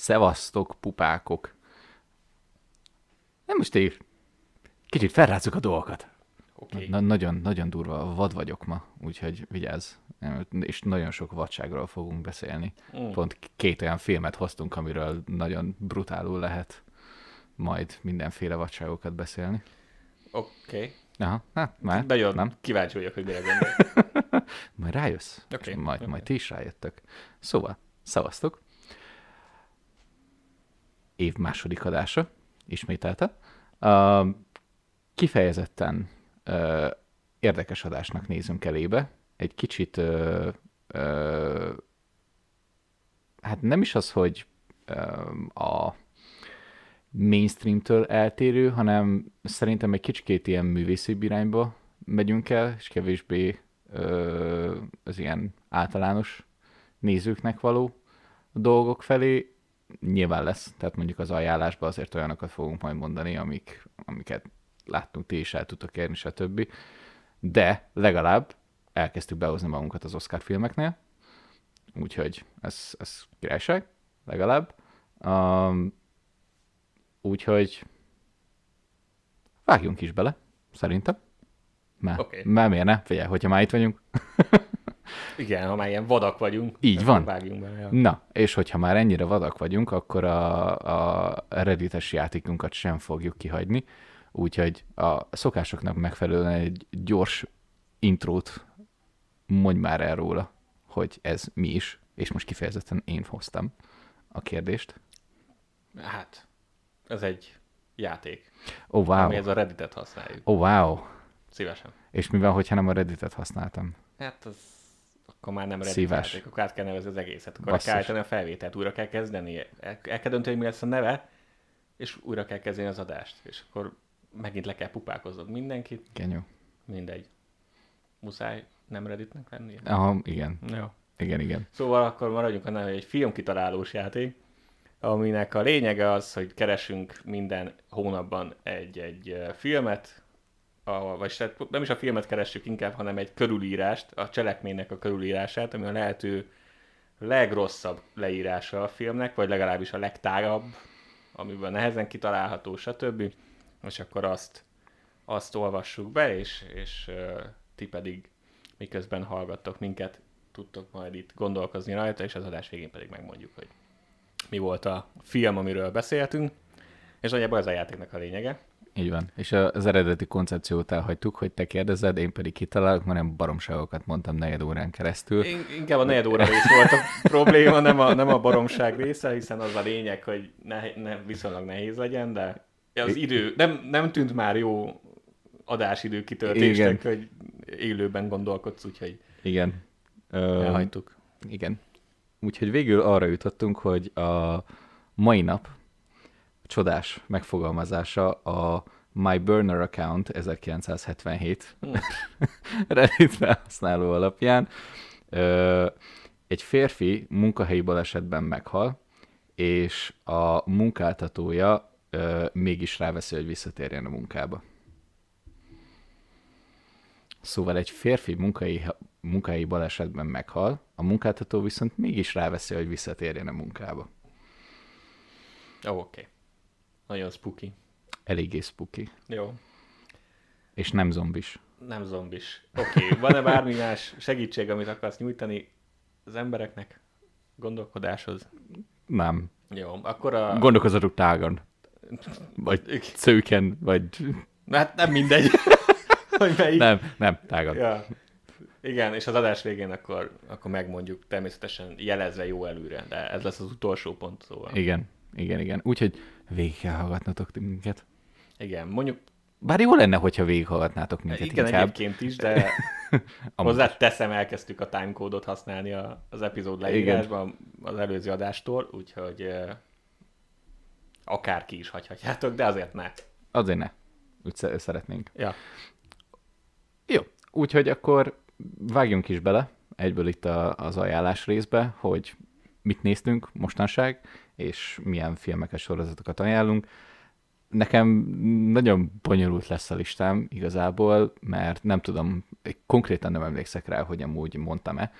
Szevasztok, pupákok! Nem most így kicsit felrázzuk a dolgokat. Oké. Na, nagyon, nagyon durva, vad vagyok ma, úgyhogy vigyázz. És nagyon sok vadságról fogunk beszélni. Mm. Pont két olyan filmet hoztunk, amiről nagyon brutálul lehet majd mindenféle vadságokat beszélni. Oké. Aha, hát már, Nagyon nem? kíváncsi vagyok, hogy mire gondol. Majd rájössz. És majd, oké. majd ti is rájöttök. Szóval, szavaztok. Év második adása, ismételte. Uh, kifejezetten uh, érdekes adásnak nézünk elébe. Egy kicsit uh, uh, hát nem is az, hogy um, a mainstreamtől eltérő, hanem szerintem egy kicsikét ilyen művészi irányba megyünk el, és kevésbé ö, az ilyen általános nézőknek való dolgok felé. Nyilván lesz, tehát mondjuk az ajánlásban azért olyanokat fogunk majd mondani, amik, amiket láttunk, ti is el tudtok érni, stb. De legalább elkezdtük behozni magunkat az Oscar filmeknél, úgyhogy ez, ez királyság, legalább. Um, úgyhogy vágjunk is bele, szerintem. Mert, Oké. mert miért ne? Figyelj, hogyha már itt vagyunk. Igen, ha már ilyen vadak vagyunk. Így van. Vágjunk be. Ja. Na, és hogyha már ennyire vadak vagyunk, akkor a, a reddites játékunkat sem fogjuk kihagyni, úgyhogy a szokásoknak megfelelően egy gyors intrót mondj már el róla, hogy ez mi is, és most kifejezetten én hoztam a kérdést. Hát, ez egy játék, oh, wow. ez a Redditet használjuk. Oh, wow. Szívesen. És mi van, hogyha nem a redditet használtam? Hát az akkor már nem játék, akkor át kell nevezni az egészet. Akkor Basszus. kell állítani a felvételt, újra kell kezdeni, el, el kell dönteni, hogy mi lesz a neve, és újra kell kezdeni az adást. És akkor megint le kell pupákoznod mindenkit, Genyó. mindegy. Muszáj nem Redditnek lennie. Aha, igen. Jó. Igen, igen. Szóval akkor maradjunk annál, hogy egy filmkitalálós játék, aminek a lényege az, hogy keresünk minden hónapban egy-egy filmet, a, vagy se- nem is a filmet keressük inkább, hanem egy körülírást, a cselekménynek a körülírását, ami a lehető legrosszabb leírása a filmnek, vagy legalábbis a legtágabb, amiben nehezen kitalálható, stb. És akkor azt, azt olvassuk be, és, és uh, ti pedig miközben hallgattok minket, tudtok majd itt gondolkozni rajta, és az adás végén pedig megmondjuk, hogy mi volt a film, amiről beszéltünk. És nagyjából ez a játéknak a lényege. Így van. És az eredeti koncepciót elhagytuk, hogy te kérdezed, én pedig kitalálok, mert nem baromságokat mondtam negyed órán keresztül. In- Inkább a negyed óra rész volt a probléma, nem a, nem a baromság része, hiszen az a lényeg, hogy ne, ne, viszonylag nehéz legyen, de az idő nem, nem tűnt már jó adásidő kitöltésnek, hogy élőben gondolkodsz, úgyhogy Igen. Elhagytuk. igen. Úgyhogy végül arra jutottunk, hogy a mai nap csodás megfogalmazása a My Burner Account 1977 Hm. Reddit felhasználó alapján ö, egy férfi munkahelyi balesetben meghal, és a munkáltatója ö, mégis ráveszi, hogy visszatérjen a munkába. Szóval egy férfi munkai, munkai balesetben meghal, a munkáltató viszont mégis ráveszi, hogy visszatérjen a munkába. Oké. Okay. Nagyon spooky. Eléggé spooky. Jó. És nem zombis. Nem zombis. Oké, okay. van-e bármi más segítség, amit akarsz nyújtani az embereknek gondolkodáshoz? Nem. Jó, akkor a... Gondolkozatok tágan. Vagy szőken, vagy... Na, hát nem mindegy, hogy melyik. Nem, nem, tágan. Ja. Igen, és az adás végén akkor, akkor megmondjuk természetesen jelezve jó előre, de ez lesz az utolsó pont, szóval. Igen, igen, igen. Úgyhogy végig kell hallgatnotok minket. Igen, mondjuk Bár jó lenne, hogyha végighallgatnátok minket igen inkább. egyébként is, de hozzá teszem, elkezdtük a timecode-ot használni az epizód leírásban az előző adástól, úgyhogy akárki is hagyhatjátok, de azért ne. Azért ne. Úgy sze- szeretnénk. Ja. Jó, úgyhogy akkor vágjunk is bele egyből itt a, az ajánlás részbe, hogy mit néztünk mostanság, és milyen filmeket, sorozatokat ajánlunk. Nekem nagyon bonyolult lesz a listám igazából, mert nem tudom, konkrétan nem emlékszek rá, hogy amúgy mondtam-e,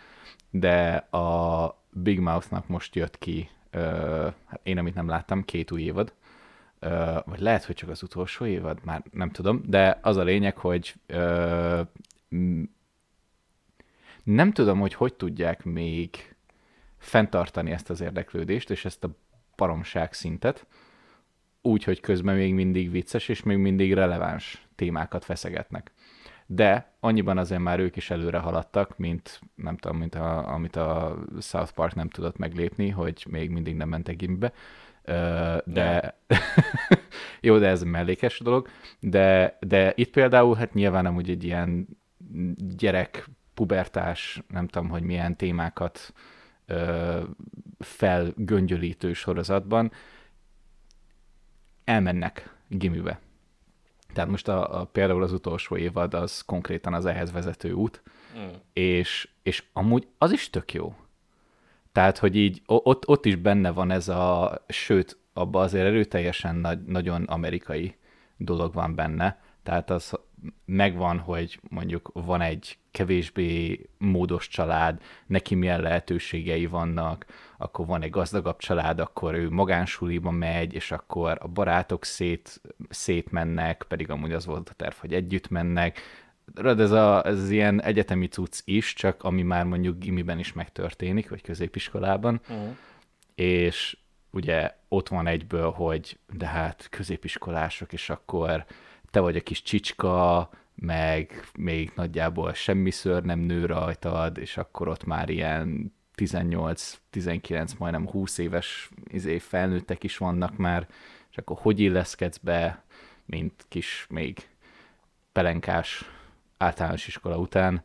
de a Big Mouth-nak most jött ki ö, hát én amit nem láttam, két új évad, ö, vagy lehet, hogy csak az utolsó évad, már nem tudom, de az a lényeg, hogy ö, nem tudom, hogy hogy tudják még fenntartani ezt az érdeklődést, és ezt a baromság szintet, úgy, hogy közben még mindig vicces, és még mindig releváns témákat feszegetnek. De annyiban azért már ők is előre haladtak, mint nem tudom, mint a, amit a South Park nem tudott meglépni, hogy még mindig nem mentek gimbe. De jó, de ez mellékes dolog. De, de itt például, hát nyilván amúgy egy ilyen gyerek, pubertás, nem tudom, hogy milyen témákat ö, felgöngyölítő sorozatban elmennek gimibe. Tehát most a, a, például az utolsó évad az konkrétan az ehhez vezető út, Mm. és, és amúgy az is tök jó. Tehát, hogy így ott, ott is benne van ez a, sőt, abban azért erőteljesen nagy, nagyon amerikai dolog van benne. Tehát az megvan, hogy mondjuk van egy kevésbé módos család, neki milyen lehetőségei vannak, akkor van egy gazdagabb család, akkor ő magánsuliba megy, és akkor a barátok szét, szétmennek, pedig amúgy az volt a terv, hogy együtt mennek. Tudod, ez, a, ez az ilyen egyetemi cucc is, csak ami már mondjuk gimiben is megtörténik, vagy középiskolában, Mm. és ugye ott van egyből, hogy de hát középiskolások, és akkor te vagy a kis csicska, meg még nagyjából semmi szőr nem nő rajtad, és akkor ott már ilyen 18-19, majdnem 20 éves izé, felnőttek is vannak már, és akkor hogy illeszkedsz be, mint kis még pelenkás általános iskola után.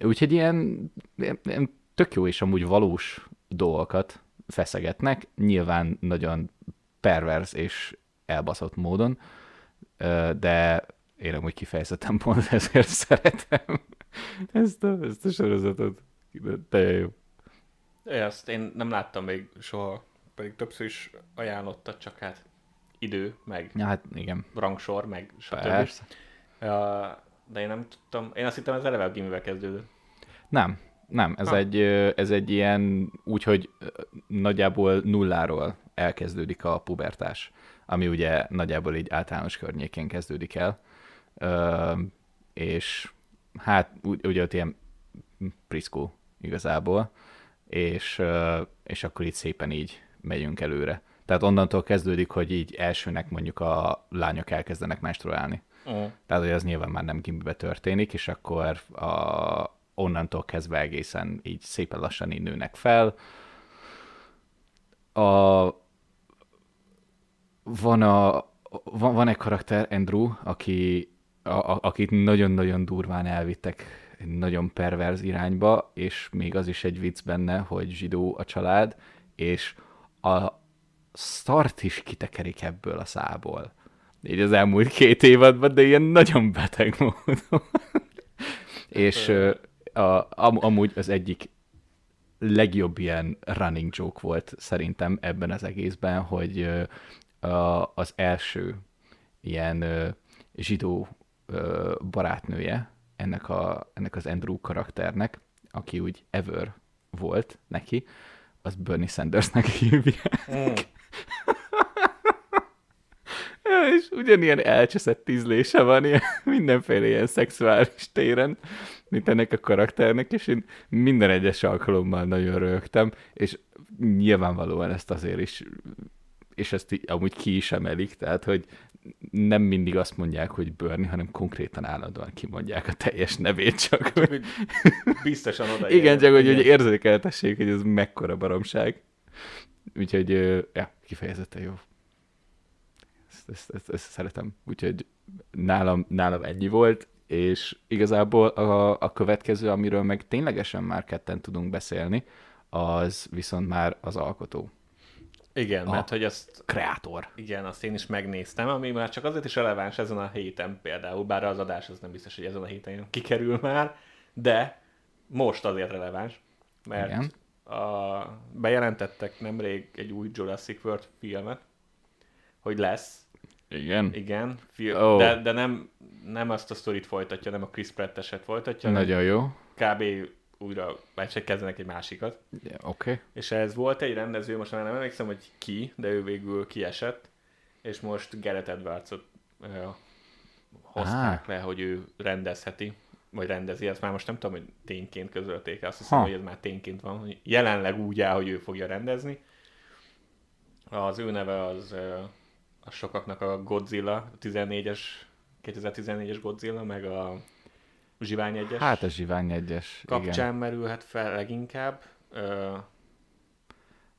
Úgyhogy ilyen, ilyen, tök jó és amúgy valós dolgokat feszegetnek, nyilván nagyon pervers és elbaszott módon, de én amúgy kifejezetten pont ezért szeretem ezt a, ezt a sorozatot. Teljesen jó. Ezt én nem láttam még soha, pedig többször is ajánlottad, csak hát idő, meg Ja, hát igen, rangsor, meg stb. persze. De én nem tudtam, én azt hittem ez eleve a gimivel kezdődött. Nem, nem, ez, Ha. egy, ez egy ilyen, úgyhogy ö, nagyjából nulláról elkezdődik a pubertás, ami ugye nagyjából így általános környékén kezdődik el, és hát ugye ott ilyen priszkó igazából, és, és akkor így szépen így megyünk előre. Tehát onnantól kezdődik, hogy így elsőnek mondjuk a lányok elkezdenek menstruálni. Mm. Tehát, hogy az nyilván már nem gimibe történik, és akkor a, onnantól kezdve egészen így szépen lassan így nőnek fel. A, van, a, van, van egy karakter, Andrew, aki, a, akit nagyon-nagyon durván elvittek egy nagyon perverz irányba, és még az is egy vicc benne, hogy zsidó a család, és a start is kitekerik ebből a szából. Így az elmúlt két évadban, de ilyen nagyon beteg módon. és a, am, amúgy az egyik legjobb ilyen running joke volt szerintem ebben az egészben, hogy a, az első ilyen zsidó ö, barátnője ennek, a, ennek az Andrew karakternek, aki úgy ever volt neki, az Bernie Sandersnek hívják. Mm. Ja, és ugyanilyen elcseszett ízlése van ilyen, mindenféle ilyen szexuális téren, mint ennek a karakternek, és én minden egyes alkalommal nagyon rögtem, és nyilvánvalóan ezt azért is, és ezt így amúgy ki is emelik, tehát, hogy nem mindig azt mondják, hogy Bernie, hanem konkrétan állandóan kimondják a teljes nevét, csak hogy Biztosan oda igen, csak hogy, hogy érzékeltessék, hogy ez mekkora baromság. Úgyhogy, ja, kifejezetten jó. Ezt, ezt, ezt, ezt szeretem. Úgyhogy nálam, nálam ennyi volt, és igazából a, a következő, amiről meg ténylegesen már ketten tudunk beszélni, az viszont már az alkotó, Igen, A- mert hogy azt, kreátor. igen, azt én is megnéztem, ami már csak azért is releváns ezen a héten például, bár az adás az nem biztos, hogy ezen a héten kikerül már, de most azért releváns, mert Igen. a, bejelentettek nemrég egy új Jurassic World filmet, hogy lesz, Igen. igen, fil- Ó. de, de nem, nem azt a sztorit folytatja, nem a Chris Pratt eset folytatja, Nagyon jó. kb. Újra, vagy csak kezdenek egy másikat. Oké. Okay. És ez volt egy rendező, most már nem emlékszem, hogy ki, de ő végül kiesett, és most Gareth Edwards-ot uh, hozták ah. le, hogy ő rendezheti, vagy rendezi, ezt már most nem tudom, hogy tényként közölték, azt hiszem, ha. hogy ez már tényként van, hogy jelenleg úgy áll, hogy ő fogja rendezni. Az ő neve az uh, a sokaknak a Godzilla, a 14-es, 2014-es Godzilla, meg a Zsivány egyes. Hát a Zsivány egyes, Kapcsán igen. merülhet fel leginkább. Uh,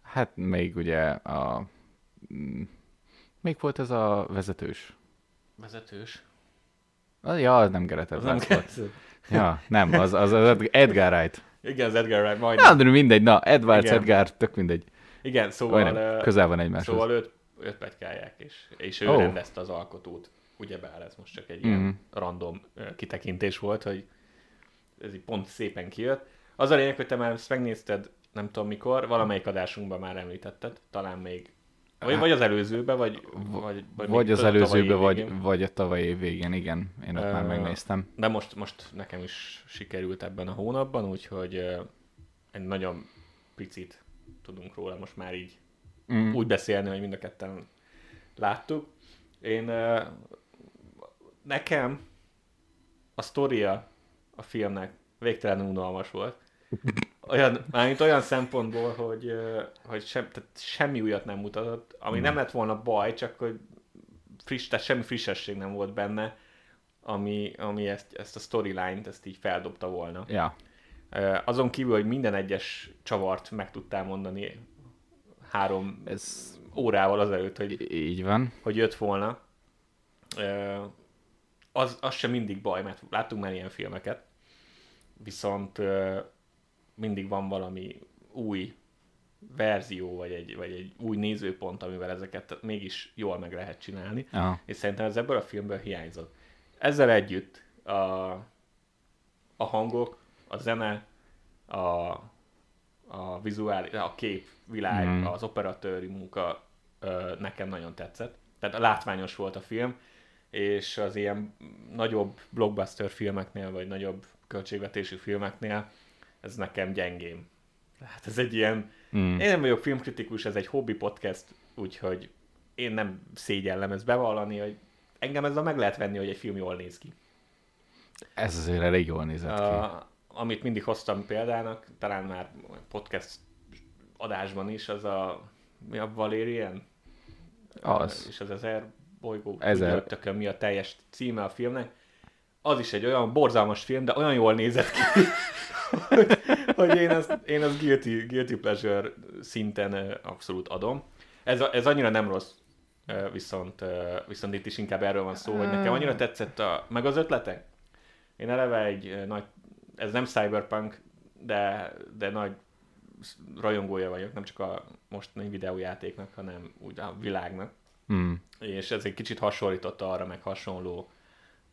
hát még ugye a... Még volt ez a vezetős. Vezetős? Ja, az nem Gerett az nem volt. Ja, nem, az, az, az Edgar Wright. Igen, az Edgar Wright, majd. Na, de mindegy, na, Edwards, Igen. Edgar, tök mindegy. Igen, szóval... nem, közel van egymáshoz. Szóval őt, őt petykálják, és, és ő oh. rendezte az alkotót ugyebár ez most csak egy mm-hmm. ilyen mhm. random kitekintés volt, hogy ez így pont szépen kijött. Az a lényeg, hogy te már ezt megnézted, nem tudom mikor, valamelyik adásunkban már említetted, talán még vagy, hát, vagy az előzőbe, vagy... Vagy, vagy, vagy az előzőbe, vagy, vagy a tavalyi év végén, igen. Én ott uh, már megnéztem. De most, most nekem is sikerült ebben a hónapban, úgyhogy uh, egy nagyon picit tudunk róla most már így mm. úgy beszélni, hogy mind a ketten láttuk. Én uh, nekem a sztoria a filmnek végtelenül unalmas volt. Olyan, mármint olyan szempontból, hogy, hogy sem, tehát semmi újat nem mutatott, ami nem lett volna baj, csak hogy friss, tehát semmi frissesség nem volt benne, ami, ami ezt, ezt a storyline-t ezt így feldobta volna. Ja. Azon kívül, hogy minden egyes csavart meg tudtál mondani három Ez órával azelőtt, hogy, így van. hogy jött volna az, az sem mindig baj, mert láttunk már ilyen filmeket, viszont mindig van valami új verzió, vagy egy, vagy egy új nézőpont, amivel ezeket mégis jól meg lehet csinálni, Aha. és szerintem ez ebből a filmből hiányzott. Ezzel együtt a, a hangok, a zene, a, a vizuális, a kép, világ, mm. az operatőri munka ö, nekem nagyon tetszett. Tehát a látványos volt a film, és az ilyen nagyobb blockbuster filmeknél, vagy nagyobb költségvetésű filmeknél ez nekem gyengém. Hát ez egy ilyen... Mm. Én nem vagyok filmkritikus, ez egy hobby podcast, úgyhogy én nem szégyellem ezt bevallani, hogy engem ezzel meg lehet venni, hogy egy film jól néz ki. Ez azért elég jól nézett ki. Uh, amit mindig hoztam példának, talán már podcast adásban is, az a mi a Valerian? Az. És az ezer bolygó Ezer. tökön mi a teljes címe a filmnek. Az is egy olyan borzalmas film, de olyan jól nézett ki, hogy, hogy én ezt, én ezt guilty, guilty pleasure szinten abszolút adom. Ez, ez annyira nem rossz, viszont, viszont itt is inkább erről van szó, hogy nekem annyira tetszett a, meg az ötlete. Én eleve egy nagy, ez nem cyberpunk, de, de nagy rajongója vagyok, nem csak a mostani videójátéknak, hanem úgy a világnak. Mm. És ez egy kicsit hasonlította arra, meg hasonló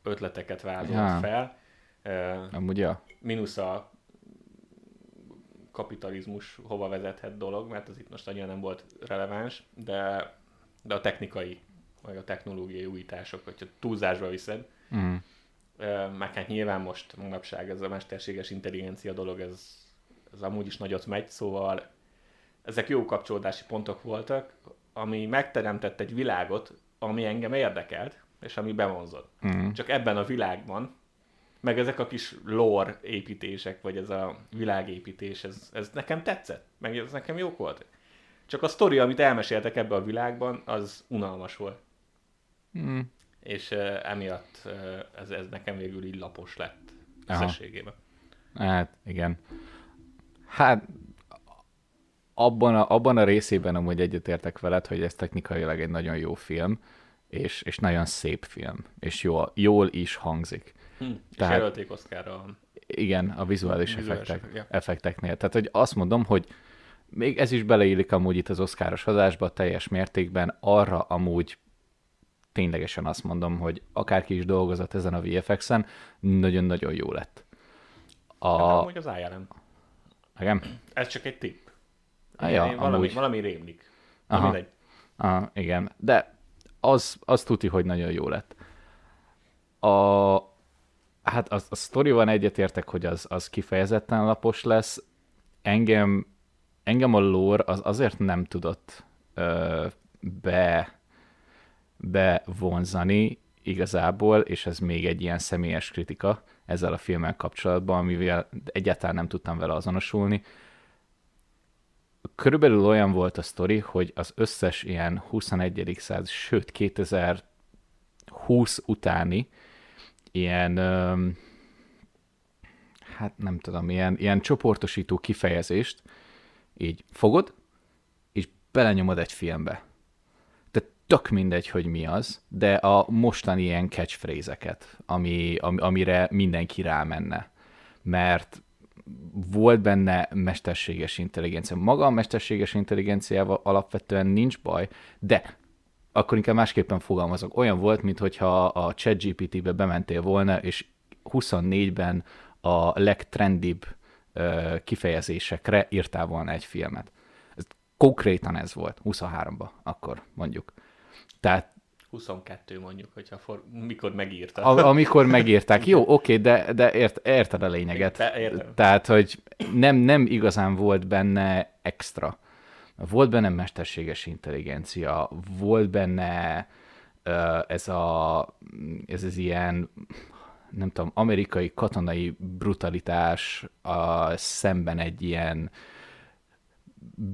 ötleteket vázolt ja. fel. Uh, Amúgy ja. Minusz a kapitalizmus hova vezethet dolog, mert az itt most annyira nem volt releváns, de, de a technikai, vagy a technológiai újítások, hogyha túlzásba viszed, mm. meg hát nyilván most manapság ez a mesterséges intelligencia dolog, ez, ez amúgy is nagyot megy, szóval ezek jó kapcsolódási pontok voltak, ami megteremtett egy világot, ami engem érdekelt, és ami bevonzott. Mm. Csak ebben a világban, meg ezek a kis lore építések, vagy ez a világépítés, ez, ez nekem tetszett, meg ez nekem jó volt. Csak a sztori, amit elmeséltek ebbe a világban, az unalmas volt. Mm. És uh, emiatt uh, ez, ez nekem végül így lapos lett összességében. Hát, igen. Hát, abban a, abban a részében amúgy egyetértek veled, hogy ez technikailag egy nagyon jó film, és, és nagyon szép film, és jól, jól is hangzik. Hm, Tehát, és jelölték Oscarra. Igen, a vizuális, vizuális effektek, ja. effekteknél. Tehát, hogy azt mondom, hogy még ez is beleillik amúgy itt az oszkáros adásba teljes mértékben, arra amúgy ténylegesen azt mondom, hogy akárki is dolgozott ezen a VFX-en, nagyon-nagyon jó lett. A... Hát, amúgy az ILM. Igen? Ez csak egy tipp. Ah, ja, igen, valami, valami rémlik. Aha. Aha, igen, de az, az tuti, hogy nagyon jó lett. A, Hát az, a sztoriban egyetértek, hogy az, az kifejezetten lapos lesz. Engem, engem a lore az azért nem tudott ö, be, bevonzani igazából, és ez még egy ilyen személyes kritika ezzel a filmmel kapcsolatban, amivel egyáltalán nem tudtam vele azonosulni. Körülbelül olyan volt a sztori, hogy az összes ilyen 21. század, sőt 2020 utáni ilyen, hát nem tudom, ilyen, ilyen csoportosító kifejezést így fogod, és belenyomod egy filmbe. Tehát tök mindegy, hogy mi az, de a mostani ilyen catchphrase-eket, ami, am, amire mindenki rámenne. Mert volt benne mesterséges intelligencia. Maga a mesterséges intelligenciával alapvetően nincs baj, de akkor inkább másképpen fogalmazok. Olyan volt, mintha a ChatGPT-be bementél volna, és 24-ben a legtrendibb kifejezésekre írtál volna egy filmet. Ez konkrétan ez volt, 23-ban akkor mondjuk. Tehát 22 mondjuk, hogyha for, mikor megírta. A, amikor megírták. Jó, oké, de, de ért, érted a lényeget. Te, értem. Tehát, hogy nem, nem igazán volt benne extra. Volt benne mesterséges intelligencia, volt benne ez a, ez az ilyen, nem tudom, amerikai katonai brutalitás a szemben egy ilyen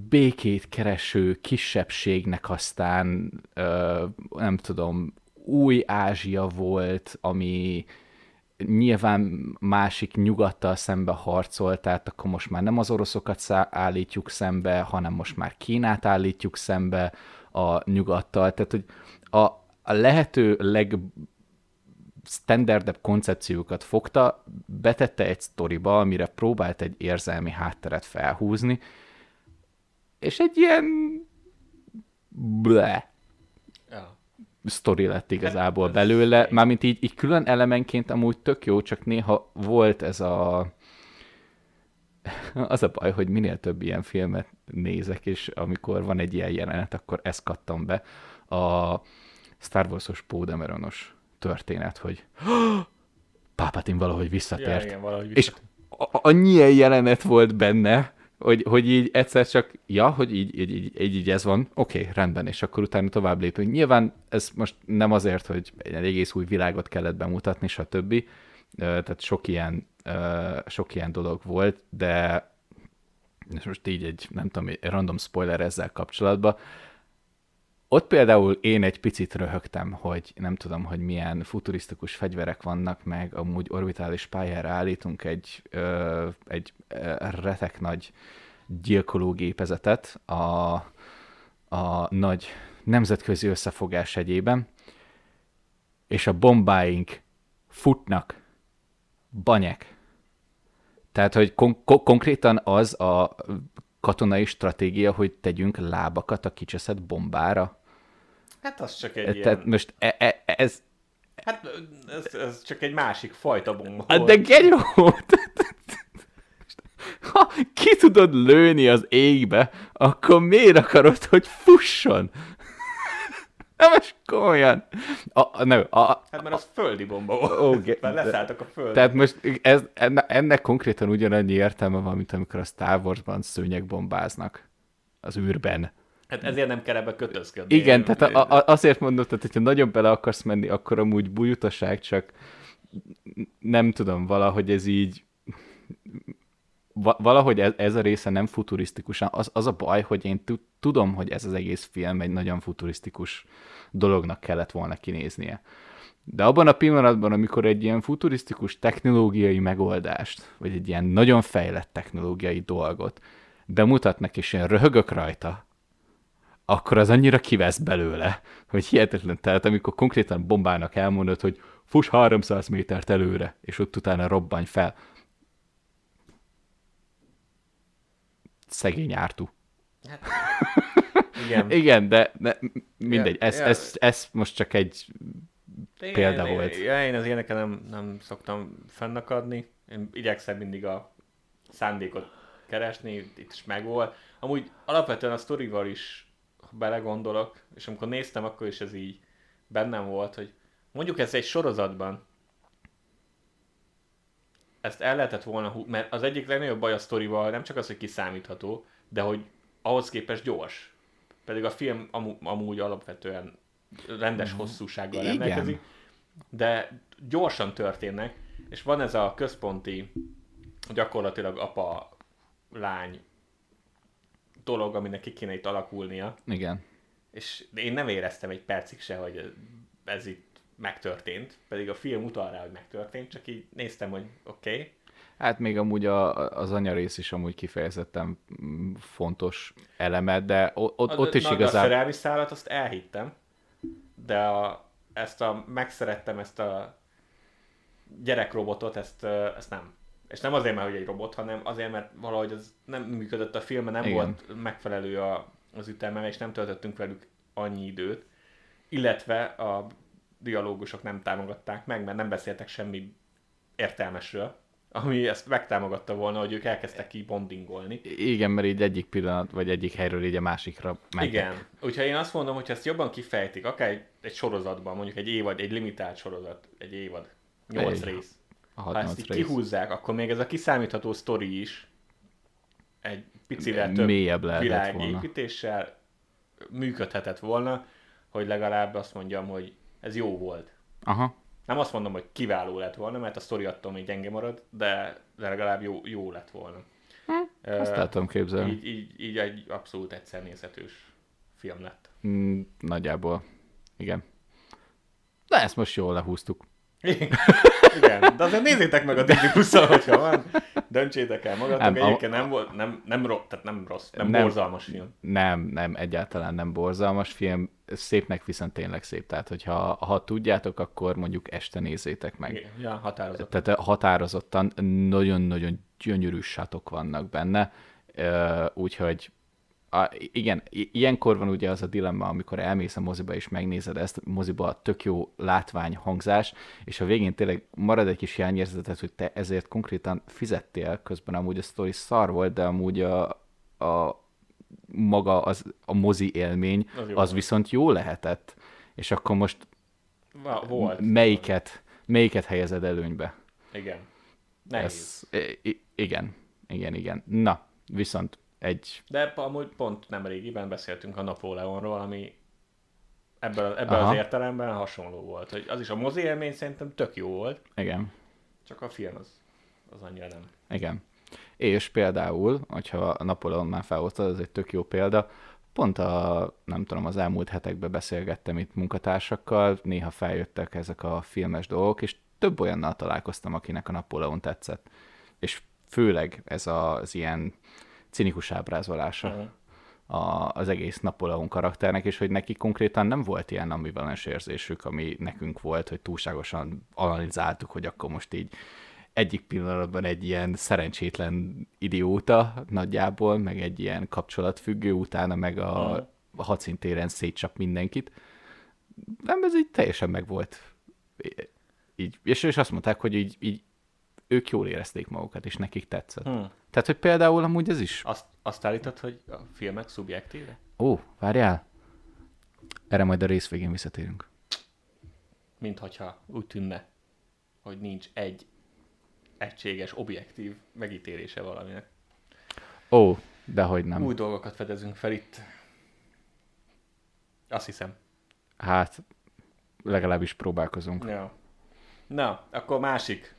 békét kereső kisebbségnek aztán, uh, nem tudom, új Ázsia volt, ami nyilván másik nyugattal szembe harcol, tehát akkor most már nem az oroszokat állítjuk szembe, hanem most már Kínát állítjuk szembe a nyugattal. Tehát, hogy a, a lehető leg standardebb koncepciókat fogta, betette egy sztoriba, amire próbált egy érzelmi hátteret felhúzni, és egy ilyen ble sztori lett igazából hát, belőle, mármint így, így külön elemenként amúgy tök jó, csak néha volt ez a az a baj, hogy minél több ilyen filmet nézek, és amikor van egy ilyen jelenet, akkor ezt kattam be. A Star Wars-os Pódemeronos történet, hogy Pápatin valahogy visszatért. Ja, igen, valahogy visszatért. És annyi jelenet volt benne, hogy, hogy így egyszer csak, ja, hogy így, így, így, így, ez van, oké, okay, rendben, és akkor utána tovább lépünk. Nyilván ez most nem azért, hogy egy egész új világot kellett bemutatni, stb. Tehát sok ilyen, sok ilyen dolog volt, de és most így egy, nem tudom, egy random spoiler ezzel kapcsolatban, ott például én egy picit röhögtem, hogy nem tudom, hogy milyen futurisztikus fegyverek vannak, meg amúgy orbitális pályára állítunk egy, ö, egy ö, retek nagy gyilkológépezetet a, a nagy nemzetközi összefogás egyében, és a bombáink futnak, banyek. Tehát, hogy kon- kon- konkrétan az a katonai stratégia, hogy tegyünk lábakat a kicseszett bombára, Hát az csak egy Tehát ilyen... most e, e, ez... Hát ez, ez csak egy másik fajta bomba hát De genyó! Ha ki tudod lőni az égbe, akkor miért akarod, hogy fusson? Nem, most komolyan. A, a, nem, a, hát mert az földi bomba volt. Okay. Mert leszálltak a földre. Tehát most ez, ennek, ennek konkrétan ugyanannyi értelme van, mint amikor a Star Wars-ban szőnyek bombáznak az űrben. Hát ezért nem kell ebbe kötözködni. Igen, tehát a, a, azért mondom, tehát hogyha nagyon bele akarsz menni, akkor amúgy bújutaság, csak nem tudom, valahogy ez így valahogy ez, ez a része nem futurisztikusan. Az, az a baj, hogy én tudom, hogy ez az egész film egy nagyon futurisztikus dolognak kellett volna kinéznie. De abban a pillanatban, amikor egy ilyen futurisztikus technológiai megoldást, vagy egy ilyen nagyon fejlett technológiai dolgot bemutatnak, és én röhögök rajta, akkor az annyira kivesz belőle, hogy hihetetlen. Tehát amikor konkrétan bombának elmondod, hogy fuss 300 métert előre, és ott utána robbanj fel. Szegény ártú. Hát, igen. igen, de, de mindegy, ja, ez, ja. Ez, ez most csak egy példa én, volt. Ja, én az ilyenekkel nem, nem szoktam fennakadni. Én igyekszem mindig a szándékot keresni, itt is megvolt. Amúgy alapvetően a sztorival is belegondolok, és amikor néztem, akkor is ez így bennem volt, hogy mondjuk ez egy sorozatban ezt el lehetett volna, mert az egyik legnagyobb baj a sztorival nem csak az, hogy kiszámítható, de hogy ahhoz képest gyors. Pedig a film amú, amúgy alapvetően rendes hosszúsággal Igen. rendelkezik, de gyorsan történnek, és van ez a központi, gyakorlatilag apa-lány dolog, aminek ki kéne itt alakulnia, Igen. és én nem éreztem egy percig se, hogy ez itt megtörtént, pedig a film utal rá, hogy megtörtént, csak így néztem, hogy oké, okay. Hát még amúgy a, az anyarész is amúgy kifejezetten fontos eleme, de ott, ott is de A igazán... szerelmi szállat azt elhittem, de a, ezt a, megszerettem ezt a gyerekrobotot, ezt, ezt nem. És nem azért, mert hogy egy robot, hanem azért, mert valahogy ez nem működött a filmben, nem Igen. volt megfelelő a, az üteme, és nem töltöttünk velük annyi időt. Illetve a dialógusok nem támogatták meg, mert nem beszéltek semmi értelmesről, ami ezt megtámogatta volna, hogy ők elkezdtek ki bondingolni. Igen, mert így egyik pillanat, vagy egyik helyről így a másikra mentek. Igen. Úgyhogy én azt mondom, hogy ezt jobban kifejtik, akár egy, egy sorozatban, mondjuk egy évad, egy limitált sorozat, egy évad, 8 Egy. rész. Ha 6 ezt így kihúzzák, akkor még ez a kiszámítható sztori is egy picivel több Mélyebb világépítéssel működhetett volna, hogy legalább azt mondjam, hogy ez jó volt. Aha. Nem azt mondom, hogy kiváló lett volna, mert a sztori attól még gyenge marad, de, de legalább jó, jó lett volna. Ö, Azt el tudom képzelni. így, így, így egy abszolút egyszer nézhetős film lett. Mm, nagyjából. Igen. De ezt most jól lehúztuk. Igen, de azért nézzétek meg a Disney plus hogyha van. Döntsétek el magatok. Nem, Egyébként nem, volt, nem, nem, rossz, tehát nem rossz, nem, Nem. borzalmas film. Nem, nem, egyáltalán nem borzalmas film. Szépnek viszont tényleg szép. Tehát, hogyha ha tudjátok, akkor mondjuk este nézzétek meg. Ja, határozott. Tehát határozottan nagyon-nagyon gyönyörű sátok vannak benne, Ö, úgyhogy a, igen, ilyenkor van ugye az a dilemma, amikor elmész a moziba és megnézed ezt, moziba tök jó látvány, hangzás, és a végén tényleg marad egy kis hiányérzetet, hogy te ezért konkrétan fizettél, közben amúgy a sztori szar volt, de amúgy a, a maga az, a mozi élmény, Az jó az viszont jó lehetett. És akkor most Va, volt. melyiket, melyiket helyezed előnybe? Igen. Nehéz. Ez, igen, igen, igen. Na, viszont egy, De amúgy pont nem régiben beszéltünk a Napóleonról, ami ebben, ebben Aha. az értelemben hasonló volt. Hogy az is a mozi élmény szerintem tök jó volt, igen, csak a film az, az annyira nem. igen. És például, hogyha a Napoleon már felhoztad, ez egy tök jó példa, pont a, nem tudom, az elmúlt hetekben beszélgettem itt munkatársakkal, néha feljöttek ezek a filmes dolgok, és több olyannal találkoztam, akinek a Napóleon tetszett. És főleg ez az ilyen cinikus ábrázolása. Mhm. a, az egész Napoleon karakternek, és hogy neki konkrétan nem volt ilyen ambivalens érzésük, ami nekünk volt, hogy túlságosan analizáltuk, hogy akkor most így egyik pillanatban egy ilyen szerencsétlen idióta nagyjából, meg egy ilyen kapcsolatfüggő, utána meg a, Mhm. a hadszintéren szétcsap mindenkit. Nem, ez így teljesen megvolt. Így, és, és azt mondták, hogy így, így ők jól érezték magukat, és nekik tetszett. Hm. Tehát, hogy például amúgy ez is Azt, azt állítod, hogy a filmek szubjektíve? Ó, várjál. Erre majd a rész végén visszatérünk. Mint hogyha úgy tűnne, hogy nincs egy egységes, objektív megítélése valaminek. Ó, dehogy nem. Új dolgokat fedezünk fel itt. Azt hiszem. Hát, legalábbis próbálkozunk. Ja. Na, akkor másik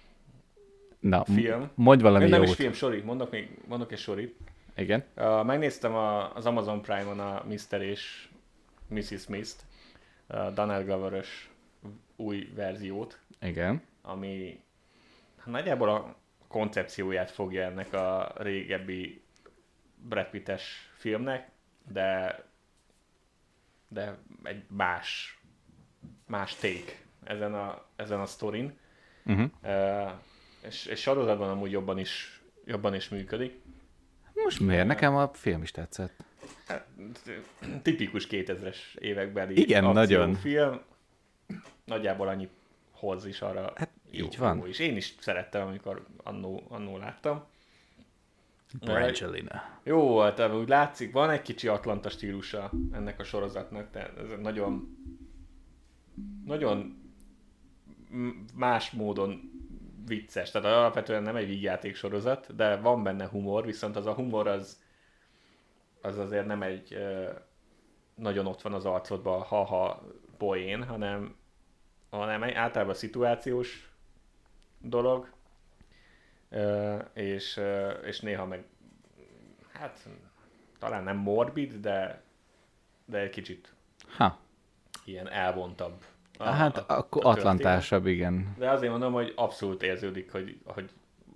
Na, film. mondj valami nem jót. is film, sori. Mondok még mondok egy sorit. Igen? Uh, megnéztem a, az Amazon Prime-on a Mr. és Mrs. Smith-t, a Donald glover új verziót, Igen. ami nagyjából a koncepcióját fogja ennek a régebbi Brad Pitt-es filmnek, de de egy más más take ezen a, ezen a sztorin. Uh-huh. Uh, és, és sorozatban amúgy jobban is, jobban is működik. Most miért? Nekem a film is tetszett. Hát, tipikus 2000-es évekbeli Igen, nagyon. film. Nagyjából annyi hoz is arra Hát jó, így van. Is. Én is szerettem, amikor annó, annó láttam. Brangelina. Jó volt, de úgy látszik, van egy kicsi Atlanta stílusa ennek a sorozatnak, tehát ez nagyon nagyon más módon vicces. Tehát alapvetően nem egy vígjáték sorozat, de van benne humor, viszont az a humor az, az azért nem egy nagyon ott van az arcodban, ha-ha poén, hanem, hanem egy általában szituációs dolog, és, és néha meg hát talán nem morbid, de, de egy kicsit Ha, ilyen elvontabb. A- hát a- akkor a atlantásabb, igen. De azért mondom, hogy abszolút érződik, hogy, hogy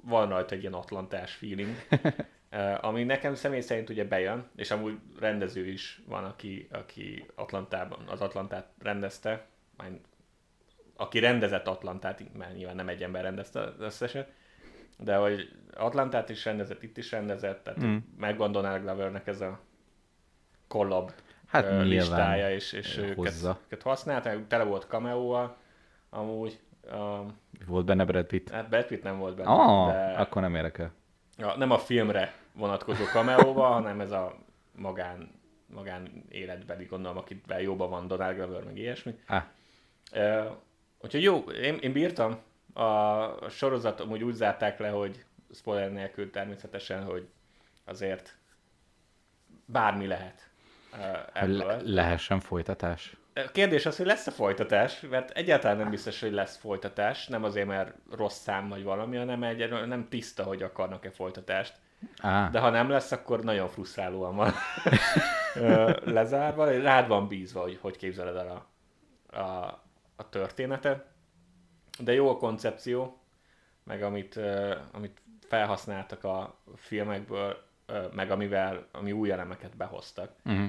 van rajta egy ilyen atlantás feeling, ami nekem személy szerint ugye bejön, és amúgy rendező is van, aki, aki Atlantában, az Atlantát rendezte, aki rendezett Atlantát, mert nyilván nem egy ember rendezte az összeset, de hogy Atlantát is rendezett, itt is rendezett, tehát Mm. megvan Donald Glovernek ez a collab Hát listája, és, és őket, hozza. őket használták, tele volt cameo amúgy, um, Volt benne Brad Pitt. hát Brad Pitt nem volt benne, Ah, de akkor nem érdekel. a, nem a filmre vonatkozó cameo hanem ez a magán, magán életbeli, gondolom, akivel jóban van Donald Glover, meg ilyesmi. Ah, Uh, úgyhogy jó, én, én bírtam. A, a sorozat amúgy úgy zárták le, hogy spoiler nélkül természetesen, hogy azért bármi lehet le- ebből. lehessen folytatás. A kérdés az, hogy lesz-e folytatás, mert egyáltalán nem biztos, hogy lesz folytatás, nem azért, mert rossz szám vagy valami, hanem egy, nem tiszta, hogy akarnak-e folytatást. Á, De ha nem lesz, akkor nagyon frusztrálóan van lezárva. Rád van bízva, hogy hogy képzeled el a, a, a történetet. De jó a koncepció, meg amit, amit felhasználtak a filmekből, meg amivel, ami új elemeket behoztak. uh-huh.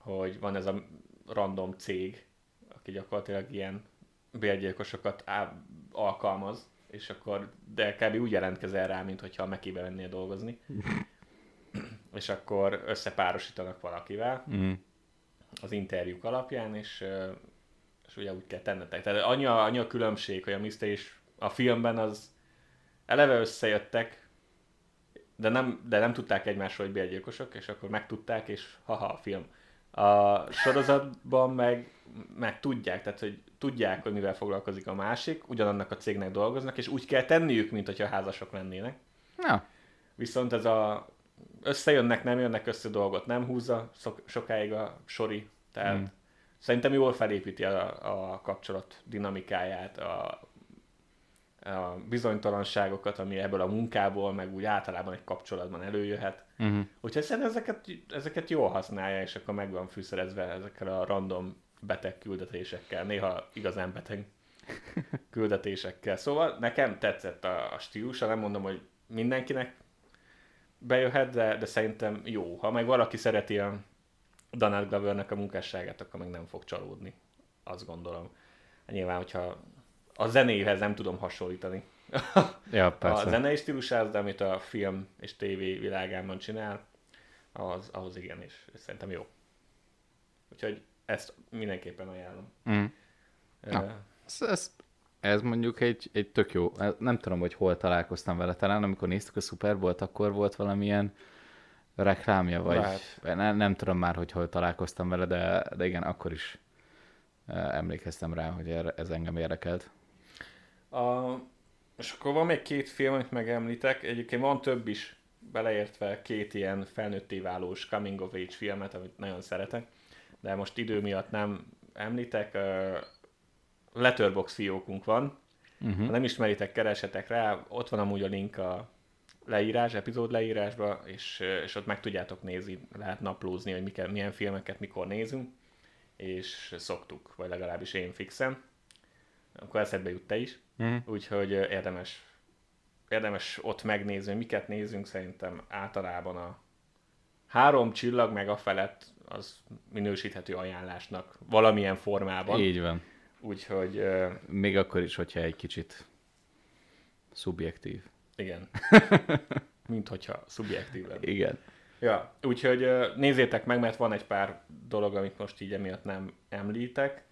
Hogy van ez a random cég, aki gyakorlatilag ilyen bérgyilkosokat á- alkalmaz, és akkor, de kb. úgy jelentkezel rá, mint hogyha a Mekibe mennél dolgozni. és akkor összepárosítanak valakivel uh-huh. az interjúk alapján, és, és ugye úgy kell tennetek. Tehát annyi a, annyi a különbség, hogy a Mr. és a filmben az eleve összejöttek, de nem, de nem tudták egymásról, hogy bérgyilkosok, és akkor megtudták, és haha, a film. A sorozatban meg, meg tudják, tehát hogy tudják, hogy mivel foglalkozik a másik, ugyanannak a cégnek dolgoznak, és úgy kell tenniük, mint hogyha házasok lennének. Na, Viszont ez a összejönnek, nem jönnek össze dolgot, nem húzza szok, sokáig a sori. Tehát Mm. mm. szerintem jól felépíti a, a kapcsolat dinamikáját, a, a bizonytalanságokat, ami ebből a munkából, meg úgy általában egy kapcsolatban előjöhet. uh-huh. Úgyhogy szerintem ezeket, ezeket jól használja, és akkor meg van fűszerezve ezekkel a random beteg küldetésekkel, néha igazán beteg küldetésekkel. Szóval nekem tetszett a, a stílusa, nem mondom, hogy mindenkinek bejöhet, de, de szerintem jó. Ha meg valaki szereti a Donald Glovernek a munkásságát, akkor meg nem fog csalódni. Azt gondolom. Nyilván, hogyha a zenéhez nem tudom hasonlítani Ja, persze. a zenei stílusához, de amit a film és tévé világában csinál, az, ahhoz igen, és szerintem jó. Úgyhogy ezt mindenképpen ajánlom. Mm. Ja. Ez, ez, ez mondjuk egy, egy tök jó, nem tudom, hogy hol találkoztam vele, talán amikor néztük a Super Bowl-t, akkor volt valamilyen reklámja, vagy Lehet. nem, nem tudom már, hogy hol találkoztam vele, de, de igen, akkor is emlékeztem rá, hogy ez engem érdekelt. A, és akkor van még két film, amit megemlítek. Egyébként van több is, beleértve két ilyen felnőtté válós coming of age filmet, amit nagyon szeretek. De most idő miatt nem említek. Letterbox fiókunk van. Uh-huh. Ha nem ismeritek, keresetek rá, ott van amúgy a link a leírás, epizód leírásba, és, és ott meg tudjátok nézni, lehet naplózni, hogy miket, milyen filmeket mikor nézünk, és szoktuk, vagy legalábbis én fixen. Akkor eszedbe jut te is. Uh-huh. Úgyhogy érdemes, érdemes ott megnézni, miket nézünk, szerintem általában a három csillag meg a felett az minősíthető ajánlásnak valamilyen formában. Így van. Úgyhogy ö, Még akkor is, hogyha egy kicsit szubjektív. igen, mint hogyha szubjektív lenne. Igen. Ja, úgyhogy ö, nézzétek meg, mert van egy pár dolog, amit most így emiatt nem említek,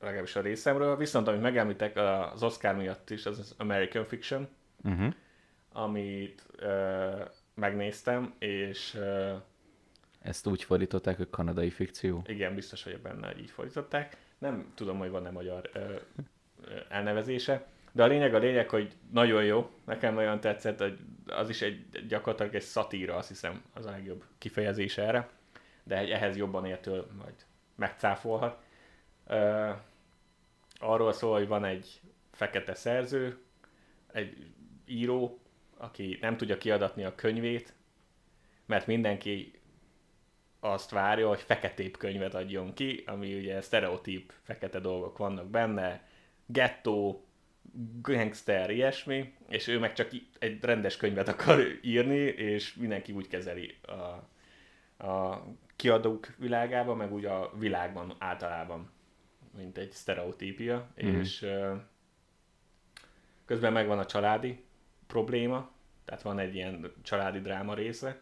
legalábbis a részemről. Viszont amit megemlítek az Oscar miatt is, az az American Fiction, Uh-huh. amit ö, megnéztem, és ö, Ezt úgy fordították, hogy kanadai fikció. igen, biztos vagyok benne, hogy így fordították. Nem tudom, hogy van-e magyar ö, elnevezése. De a lényeg a lényeg, hogy nagyon jó, nekem nagyon tetszett, hogy az is egy gyakorlatilag egy szatíra, azt hiszem, az a legjobb kifejezés erre, de egy ehhez jobban értől majd megcáfolhat. Arról szól, hogy van egy fekete szerző, egy író, aki nem tudja kiadatni a könyvét, mert mindenki azt várja, hogy feketébb könyvet adjon ki, ami ugye sztereotíp fekete dolgok vannak benne, gettó, gangster, ilyesmi, és ő meg csak egy rendes könyvet akar írni, és mindenki úgy kezeli a, a kiadók világában, meg úgy a világban általában, mint egy sztereotípia, mm. és közben megvan a családi probléma, tehát van egy ilyen családi dráma része,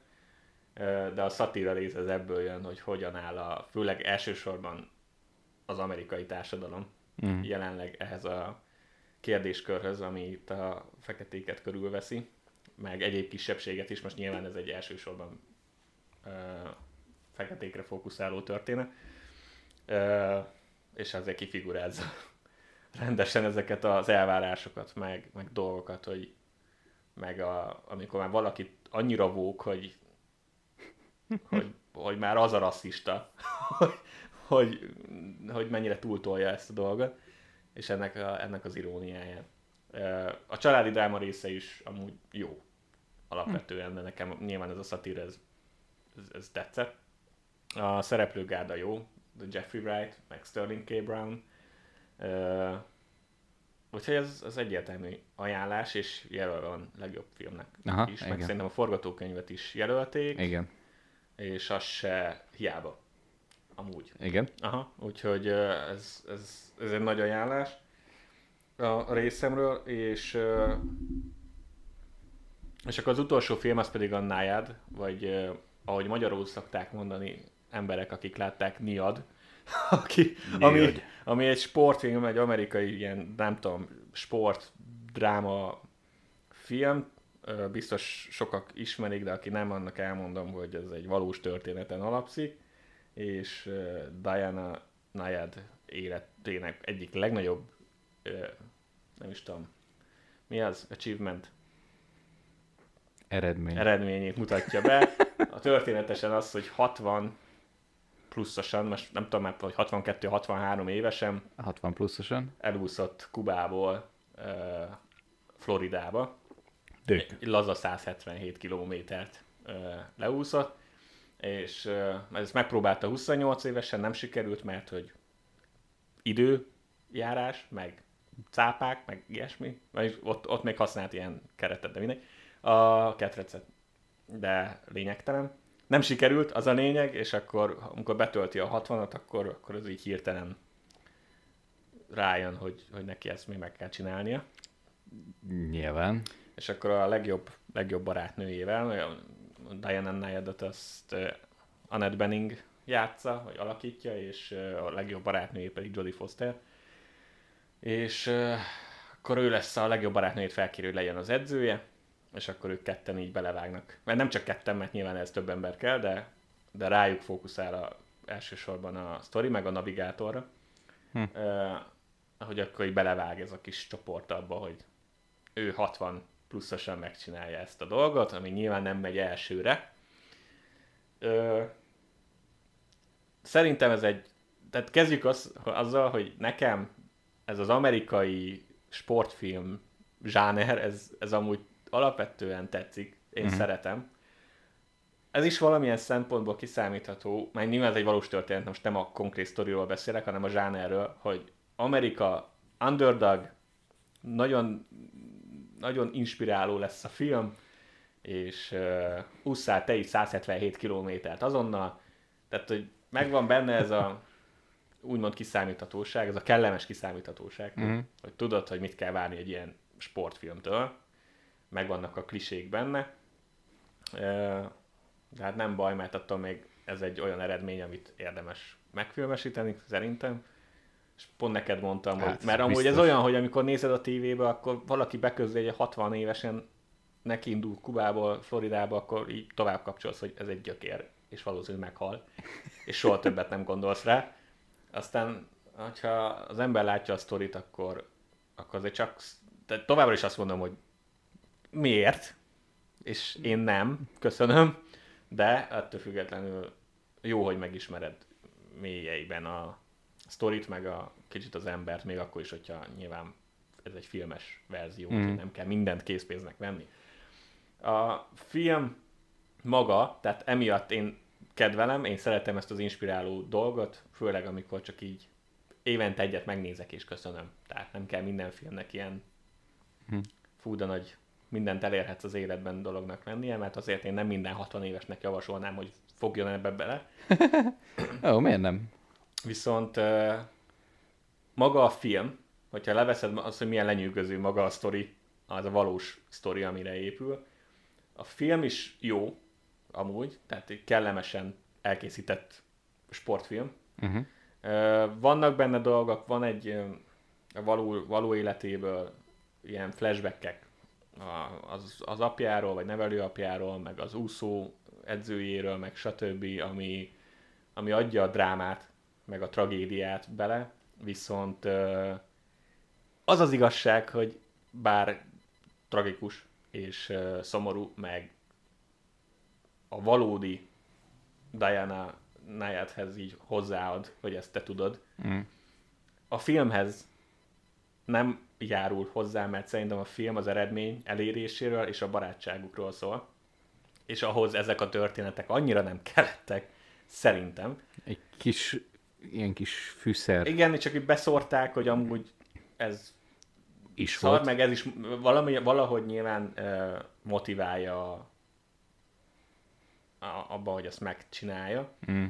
de a szatíra része az ebből jön, hogy hogyan áll a, főleg elsősorban az amerikai társadalom mm. jelenleg ehhez a kérdéskörhöz, ami itt a feketéket körülveszi, meg egyéb kisebbséget is, most nyilván ez egy elsősorban ö, feketékre fókuszáló történet, ö, és azért kifigurázza rendesen ezeket az elvárásokat, meg, meg dolgokat, hogy meg a, amikor már valaki annyira vók, hogy, hogy, hogy már az a rasszista, hogy, hogy, hogy mennyire túltolja ezt a dolgot, és ennek, a, ennek az iróniáját. A családi dráma része is amúgy jó alapvetően, de nekem nyilván ez a szatír, ez, ez, ez tetszett. A szereplőgárda jó, Jeffrey Wright, meg Sterling K. Brown. Uh, úgyhogy ez az egyértelmű ajánlás, és jelölve van legjobb filmnek Aha, is, meg igen. szerintem a forgatókönyvet is jelölték. Igen. És az se hiába. Amúgy. Igen. Aha, úgyhogy ez, ez, ez egy nagy ajánlás a részemről, és és akkor az utolsó film az pedig a Nájad, vagy ahogy magyarul szokták mondani emberek, akik látták Niad, aki, ami, ami egy sportfilm, egy amerikai ilyen, nem tudom, sport, dráma film, biztos sokak ismerik, de aki nem, annak elmondom, hogy ez egy valós történeten alapszik, és Diana Nayad életének egyik legnagyobb, nem is tudom, mi az? Achievement? Eredmény. Eredményét mutatja be. A történetesen az, hogy 60 pluszosan, most nem tudom már, hogy 62-63 évesen 60 pluszosan elúszott Kubából uh, Floridába. Dök. Laza 177 kilométert uh, leúszott, és uh, ezt megpróbálta 28 évesen, nem sikerült, mert hogy időjárás, meg cápák, meg ilyesmi, vagy ott, ott még használt ilyen keretet, de mindegy, a ketrecet, de lényegtelen. Nem sikerült, az a lényeg, és akkor, amikor betölti a 60-at, akkor, akkor az így hirtelen rájön, hogy, hogy neki ezt még meg kell csinálnia. Nyilván. És akkor a legjobb, legjobb barátnőjével, Diana Nyadat azt Annette Benning játsza, vagy alakítja, és a legjobb barátnője pedig Jodie Foster. És akkor ő lesz a legjobb barátnőjét felkérő, hogy legyen az edzője, és akkor ők ketten így belevágnak. Mert nem csak ketten, mert nyilván ez több ember kell, de, de rájuk fókuszál a, elsősorban a sztori, meg a navigátorra. Hm. Uh, hogy akkor így belevág ez a kis csoport abba, hogy ő 60 pluszosan megcsinálja ezt a dolgot, ami nyilván nem megy elsőre. Ö, szerintem ez egy, tehát kezdjük az, azzal, hogy nekem ez az amerikai sportfilm zsáner, ez, ez amúgy alapvetően tetszik, én uh-huh. szeretem. Ez is valamilyen szempontból kiszámítható, mert nyilván ez egy valós történet, most nem a konkrét sztoriról beszélek, hanem a zsánerről, hogy Amerika underdog, nagyon nagyon inspiráló lesz a film, és uh, ússzál te is 177 kilométert azonnal, tehát hogy megvan benne ez a úgymond kiszámíthatóság, ez a kellemes kiszámíthatóság, mm. hogy tudod, hogy mit kell várni egy ilyen sportfilmtől, megvannak a klisék benne, de hát nem baj, mert attól még ez egy olyan eredmény, amit érdemes megfilmesíteni, szerintem és pont neked mondtam, hát, hogy, mert amúgy biztos. ez olyan, hogy amikor nézed a tévébe, akkor valaki beközli egy 60 évesen neki indul Kubából, Floridába, akkor így tovább kapcsolsz, hogy ez egy gyökér, és valószínűleg meghal, és soha többet nem gondolsz rá. Aztán, hogyha az ember látja a sztorit, akkor, akkor azért csak tehát továbbra is azt mondom, hogy miért, és én nem, köszönöm, de ettől függetlenül jó, hogy megismered mélyeiben a sztorit, meg a kicsit az embert, még akkor is, hogyha nyilván ez egy filmes verzió, mm. nem kell mindent készpénznek venni. A film maga, tehát emiatt én kedvelem, én szeretem ezt az inspiráló dolgot, főleg amikor csak így évente egyet megnézek és köszönöm. Tehát nem kell minden filmnek ilyen hm. fú, de nagy mindent elérhetsz az életben dolognak lennie, mert azért én nem minden 60 évesnek javasolnám, hogy fogjon ebbe bele. Ó, miért nem? Viszont maga a film, hogyha leveszed azt, hogy milyen lenyűgöző maga a sztori, az a valós sztori, amire épül, a film is jó, amúgy, tehát egy kellemesen elkészített sportfilm. Uh-huh. Vannak benne dolgok, van egy a való, való életéből ilyen flashbackek az, az apjáról, vagy nevelőapjáról, meg az úszó edzőjéről, meg stb., ami, ami adja a drámát, meg a tragédiát bele, viszont az az igazság, hogy bár tragikus és szomorú, meg a valódi Diana Nayadhez így hozzáad, hogy ezt te tudod. Mm. A filmhez nem járul hozzá, mert szerintem a film az eredmény eléréséről és a barátságukról szól. És ahhoz ezek a történetek annyira nem kellettek, szerintem. Egy kis, ilyen kis fűszer. Igen, csak itt beszórták, hogy amúgy ez is szar, volt. meg ez is valami, valahogy nyilván uh, motiválja abban, hogy ezt megcsinálja. Mm.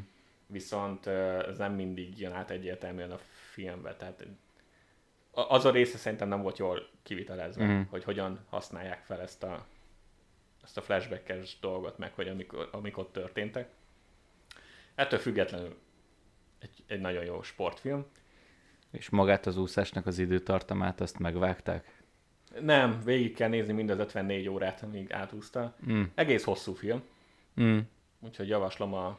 Viszont ez nem mindig jön át egyértelműen a filmbe. Tehát az a része szerintem nem volt jól kivitelezve, mm. hogy hogyan használják fel ezt a, ezt a flashbackes dolgot, meg hogy amikor, amik ott történtek. Ettől függetlenül egy, egy nagyon jó sportfilm. És magát az úszásnak az időtartamát, azt megvágták? Nem, végig kell nézni mind az 54 órát, amíg átúszta. Mm. Egész hosszú film. Mm. Úgyhogy javaslom a,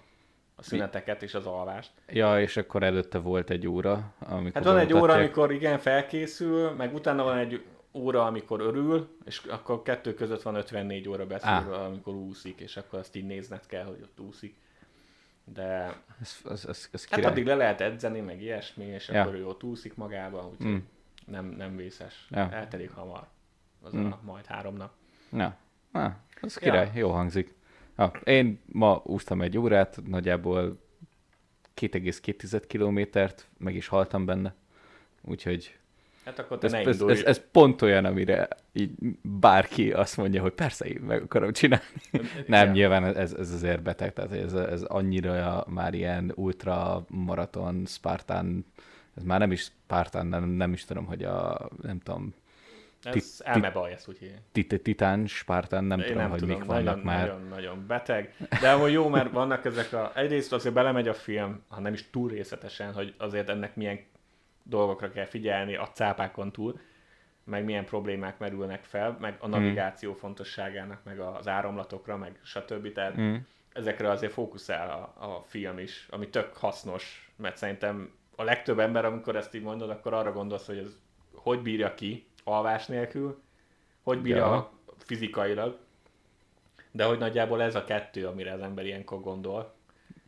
a szüneteket és az alvást. Ja, és akkor előtte volt egy óra, amikor... Hát van egy óra, amikor igen, felkészül, meg utána van egy óra, amikor örül, és akkor kettő között van 54 óra beszélve, ah. amikor úszik, és akkor azt így nézned kell, hogy ott úszik. De ez, ez, ez, ez hát addig le lehet edzeni, meg ilyesmi, és ja. akkor ő ott úszik magába, úgyhogy mm. nem, nem vészes. Ja. Eltelik hamar. Az mm. a majd három nap. Ja. Ah, az király, ja. jó hangzik. Ha, én ma úsztam egy órát, nagyjából 2,2 kilométert, meg is haltam benne. Úgyhogy Hát akkor te ez, ne ez, ez, ez, pont olyan, amire így bárki azt mondja, hogy persze én meg akarom csinálni. Nem, ja. nyilván ez, ez azért beteg, tehát ez, ez annyira már ilyen ultra maraton, Spartan, ez már nem is Spartan, nem, nem is tudom, hogy a, nem tudom, ez elmebaj, ezt úgy Titán, Spartan, nem tudom, nem hogy tudom, mik vannak nagyon, már. Nagyon, nagyon beteg. De amúgy jó, mert vannak ezek a... Egyrészt azért belemegy a film, ha nem is túl részletesen, hogy azért ennek milyen dolgokra kell figyelni a cápákon túl, meg milyen problémák merülnek fel, meg a navigáció mm. fontosságának, meg az áramlatokra, meg stb. Tehát mm. ezekre azért fókuszál a, a film is, ami tök hasznos, mert szerintem a legtöbb ember, amikor ezt így mondod, akkor arra gondolsz, hogy ez hogy bírja ki alvás nélkül, hogy bírja ja. fizikailag, de hogy nagyjából ez a kettő, amire az ember ilyenkor gondol.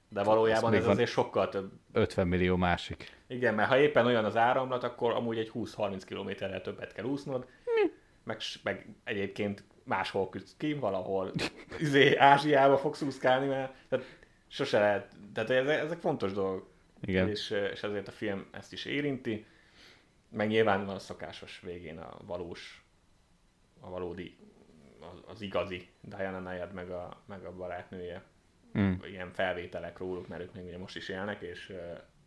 De valójában ez azért sokkal több. 50 millió másik. Igen, mert ha éppen olyan az áramlat, akkor amúgy egy 20-30 kilométerrel többet kell úsznod, Mi? meg, meg egyébként máshol küzdsz ki, valahol izé, Ázsiába fogsz úszkálni, mert tehát sose lehet, tehát ezek, ezek fontos dolgok. Igen. És, és ezért a film ezt is érinti, meg nyilván van a szokásos végén a valós, a valódi, az, az igazi Diana Nayad meg a, meg a barátnője mm. ilyen felvételek róluk, mert ők még ugye most is élnek, és,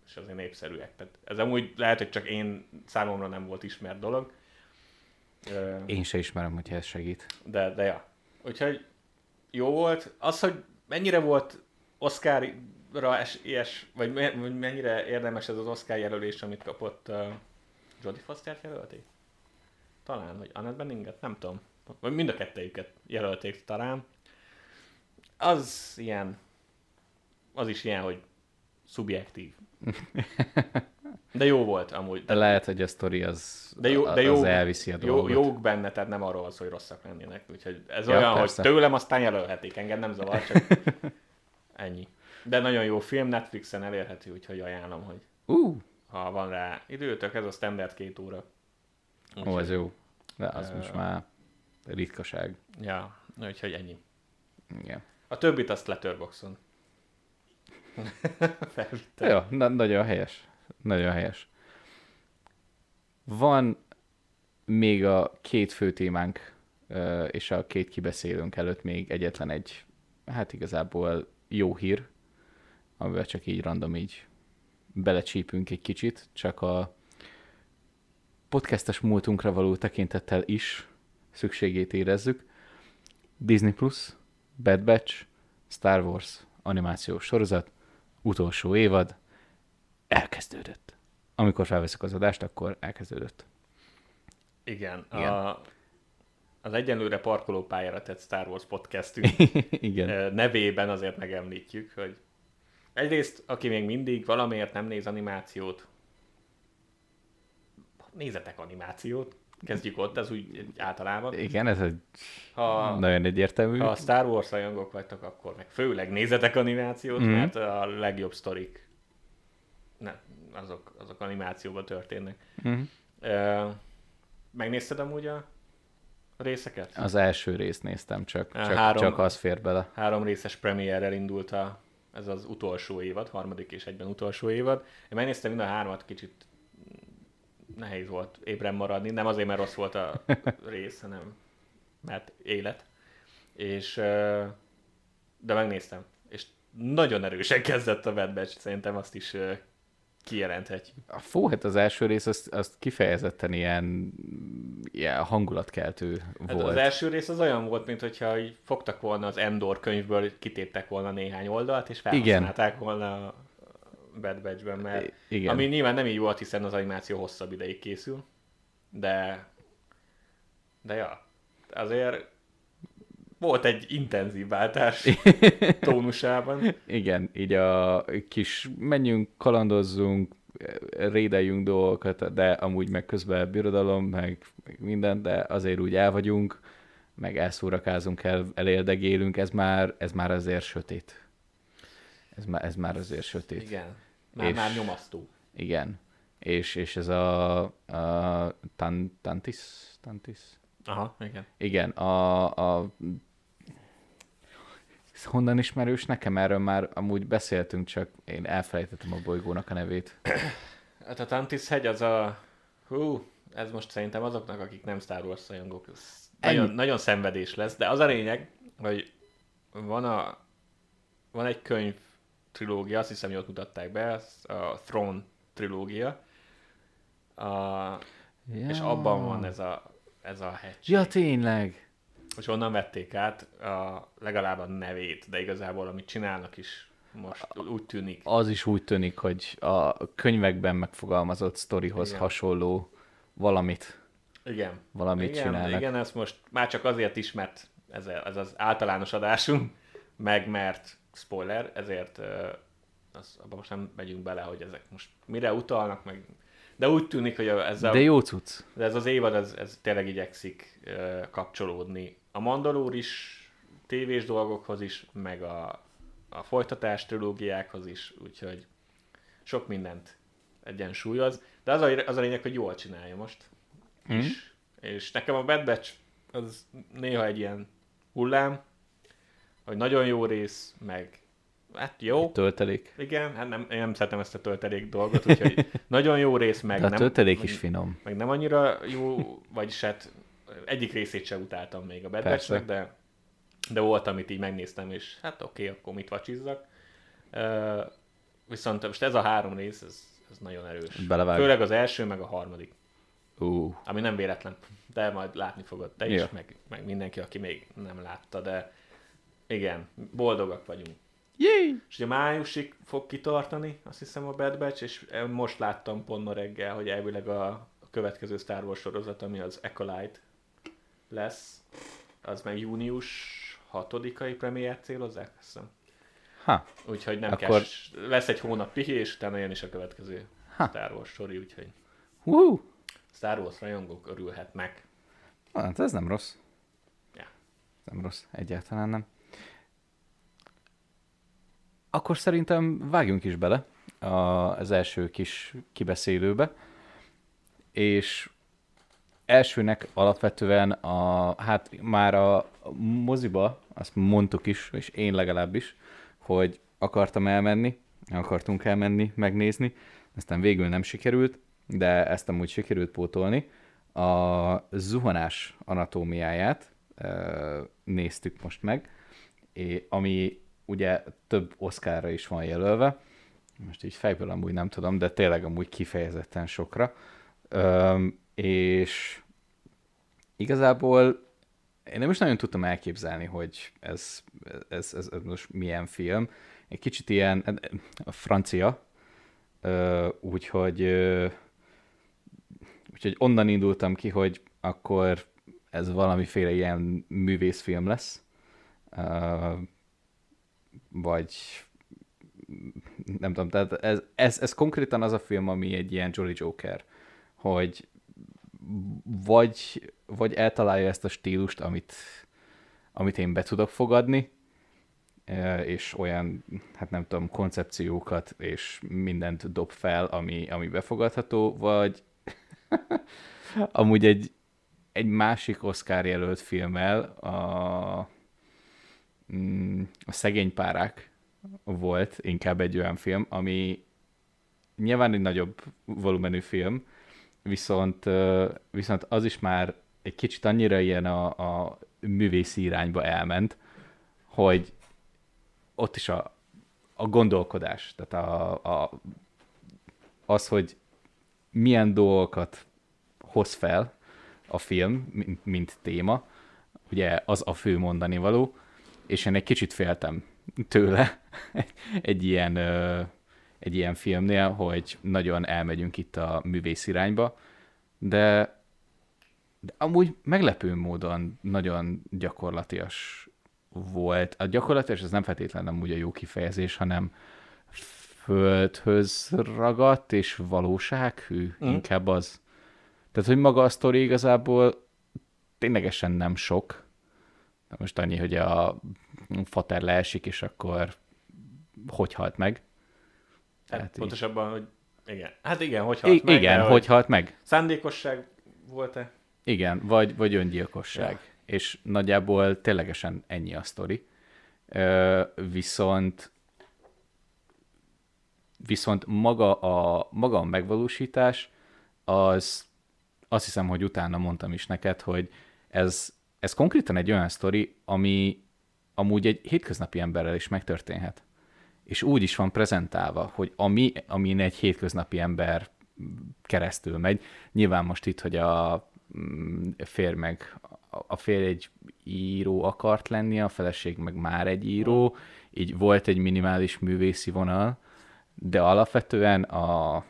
és azért népszerűek. Tehát ez amúgy lehet, hogy csak én számomra nem volt ismert dolog. Én se ismerem, hogyha ez segít. De, de ja. Úgyhogy jó volt. Az, hogy mennyire volt Oscarra ilyes, vagy mennyire érdemes ez az Oscar jelölés, amit kapott Jodie Foster jelölték? Talán, vagy Annette Beninget? Nem tudom. Vagy mind a kettejüket jelölték talán az ilyen, az is ilyen, hogy szubjektív. De jó volt amúgy. De lehet, hogy a sztori az, De jó, de az jó, elviszi a jó, dolgot. jók benne, tehát nem arról szó, hogy rosszak lennének. Úgyhogy ez Ja, olyan, persze. hogy tőlem aztán jelölhetik, engem nem zavar, csak ennyi. De nagyon jó film, Netflixen elérhető, úgyhogy ajánlom, hogy Ú, ha van rá időtök, ez a standard két óra. ó, ez jó. De az Ö, most már ritkaság. Ja, úgyhogy ennyi. Igen. A többit azt letörboxon. Felvittem. Jó, na, nagyon helyes. Nagyon helyes. Van még a két fő témánk és a két kibeszélőnk előtt még egyetlen egy, hát igazából jó hír, amivel csak így random így belecsípünk egy kicsit, csak a podcastes múltunkra való tekintettel is szükségét érezzük. Disney Plus, Bad Batch, Star Wars animációs sorozat, utolsó évad, elkezdődött. Amikor felveszek az adást, akkor elkezdődött. Igen, Igen. A, az egyenlőre parkolópályára tett Star Wars podcastünk Igen. nevében azért megemlítjük, hogy egyrészt, aki még mindig valamiért nem néz animációt, nézzetek animációt, kezdjük ott, ez úgy általában. Igen, ez egy Ha, nagyon egyértelmű. ha a Star Wars rajongók vagytok, akkor meg főleg nézzetek animációt, mm. mert a legjobb sztorik ne, azok, azok animációban történnek. Mhm. Ö, megnézted amúgy a részeket? Az első részt néztem csak, Á, csak, három- csak az fér bele. Három részes premierrel indult a, ez az utolsó évad, harmadik és egyben utolsó évad. Én megnéztem mind a hármat, kicsit nehéz volt ébren maradni, nem azért, mert rossz volt a rész, hanem mert élet. És, de megnéztem, és nagyon erősen kezdett a Bad Batch, szerintem azt is kijelenthetjük. A fú, hát az első rész az, az kifejezetten ilyen, ilyen hangulatkeltő Hát volt. az első rész az olyan volt, mint hogyha így fogtak volna az Endor könyvből, kitéptek volna néhány oldalt, és felhasználták volna a Bad Batch-ben, mert igen. ami nyilván nem így volt, hiszen az animáció hosszabb ideig készül, de de ja, azért volt egy intenzív váltás tónusában. Igen, így a kis menjünk, kalandozzunk, rédeljünk dolgokat, de amúgy meg közben birodalom, meg, meg minden, de azért úgy el vagyunk, meg elszórakázunk, el, elérdegélünk, ez már, ez már azért sötét. Ez már, ez már azért sötét. Igen, már, És- már nyomasztó. Igen. És, és ez a, a tan, Tantis, Tantis? Aha, igen. Igen, a, a honnan ismerős nekem? Erről már amúgy beszéltünk, csak én elfelejtettem a bolygónak a nevét. Hát a Tantis hegy az a... Hú, ez most szerintem azoknak, akik nem Star Wars rajongók, Ennyi. nagyon, nagyon szenvedés lesz, de az a lényeg, hogy van, a, van egy könyv trilógia, azt hiszem, hogy ott mutatták be, az a Throne trilógia, a, Ja. és abban van ez a, ez a hegy. Ja, tényleg. És onnan vették át a, legalább a nevét, de igazából amit csinálnak is most úgy tűnik. Az is úgy tűnik, hogy a könyvekben megfogalmazott sztorihoz Igen. hasonló valamit, Igen. valamit igen, csinálnak. Igen, ezt most már csak azért is, mert ez, ez az általános adásunk, meg mert spoiler, ezért az, abban most nem megyünk bele, hogy ezek most mire utalnak, meg de úgy tűnik, hogy ez, a, De jó cucc. de ez az évad, ez, ez tényleg igyekszik uh, kapcsolódni a Mandalór is, tévés dolgokhoz is, meg a, a folytatás trilógiákhoz is, úgyhogy sok mindent egyensúlyoz, de az a, az a lényeg, hogy jól csinálja most Mm. is. És nekem a Bad Batch az néha egy ilyen hullám, hogy nagyon jó rész, meg hát jó, Töltelék. igen, hát nem, én nem szeretem ezt a töltelék dolgot, úgyhogy nagyon jó rész, meg De a nem, töltelék meg, is finom. meg nem annyira jó, vagyis hát egyik részét sem utáltam még a Bad. Batchnek, de, de volt, amit így megnéztem, és hát oké, okay, akkor mit vacsizzak. Uh, viszont most ez a három rész, ez, ez nagyon erős. Belevág. Főleg az első, meg a harmadik. Ú, Ami nem véletlen, de majd látni fogod te is, Ja. meg, meg mindenki, aki még nem látta, de igen, boldogak vagyunk. Jé! És ugye májusig fog kitartani, azt hiszem a Bad Batch, és most láttam pont ma reggel, hogy elvileg a, a következő Star Wars sorozat, ami az Acolyte lesz, az meg június 6-ai premiért célozzák, azt hiszem. Ha, Úgyhogy nem Akkor- kell, lesz egy hónap pihi, és utána jön is a következő. ha. Star Wars story, úgyhogy uh. Star Wars rajongók örülhetnek. Hát ez nem rossz. Ja. Nem rossz, egyáltalán nem. Akkor szerintem vágjunk is bele az első kis kibeszélőbe. És elsőnek alapvetően a, hát már a moziba, azt mondtuk is, és én legalábbis, hogy akartam elmenni, akartunk elmenni, megnézni, aztán végül nem sikerült, de ezt amúgy sikerült pótolni. A zuhanás anatómiáját néztük most meg, ami ugye több oszkára is van jelölve, most így fejből amúgy nem tudom, de tényleg amúgy kifejezetten sokra. Üm, és igazából én nem is nagyon tudtam elképzelni, hogy ez, ez, ez, ez most milyen film. Egy kicsit ilyen a francia, úgyhogy, úgyhogy onnan indultam ki, hogy akkor ez valamiféle ilyen művészfilm lesz, vagy nem tudom, tehát ez, ez, ez konkrétan az a film, ami egy ilyen Jolly Joker, hogy vagy, vagy eltalálja ezt a stílust, amit, amit én be tudok fogadni, és olyan, hát nem tudom, koncepciókat és mindent dob fel, ami, ami befogadható, vagy amúgy egy, egy másik Oscar jelölt filmmel, a, a Szegény párák volt inkább egy olyan film, ami nyilván egy nagyobb volumenű film, viszont, viszont az is már egy kicsit annyira ilyen a, a művészi irányba elment, hogy ott is a, a gondolkodás, tehát a, a, az, hogy milyen dolgokat hoz fel a film, mint, mint téma, ugye az a fő mondani való, és én egy kicsit féltem tőle egy ilyen egy ilyen filmnél, hogy nagyon elmegyünk itt a művész irányba, de, de amúgy meglepő módon nagyon gyakorlatias volt. A gyakorlatias ez nem feltétlenül amúgy a jó kifejezés, hanem földhöz ragadt és valósághű, mm. inkább az. Tehát, hogy maga a sztori igazából ténylegesen nem sok. Most annyi, hogy a fater leesik, és akkor hogy halt meg. Hát pontosabban, hogy igen. Hát igen, hogy halt I- meg. Igen, hogy halt meg. Szándékosság volt-e? Igen, vagy, vagy öngyilkosság. Ja. És nagyjából ténylegesen ennyi a sztori. Ö, viszont viszont maga a, maga a megvalósítás, az azt hiszem, hogy utána mondtam is neked, hogy ez, ez konkrétan egy olyan sztori, ami amúgy egy hétköznapi emberrel is megtörténhet és úgy is van prezentálva, hogy ami, amin egy hétköznapi ember keresztül megy. Nyilván most itt, hogy a mm, férj meg, a férj egy író akart lenni, a feleség meg már egy író, így volt egy minimális művészi vonal, de alapvetően a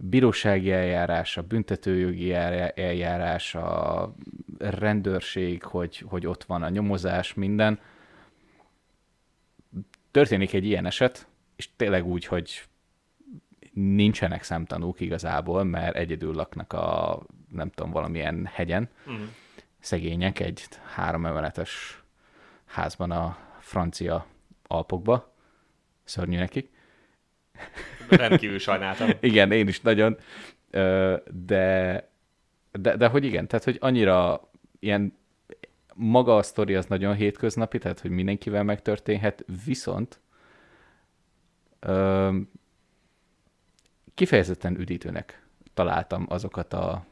bírósági eljárás, a büntetőjogi eljárás, a rendőrség, hogy, hogy ott van a nyomozás, minden, történik egy ilyen eset, és tényleg úgy, hogy nincsenek szemtanúk igazából, mert egyedül laknak a, nem tudom, valamilyen hegyen. Uh-huh. Szegények egy három emeletes házban a francia Alpokba. Szörnyű nekik. Rendkívül sajnáltam. igen, én is nagyon. De, de, de hogy igen, tehát hogy annyira ilyen maga a sztori az nagyon hétköznapi, tehát hogy mindenkivel megtörténhet, viszont ö, kifejezetten üdítőnek találtam azokat a,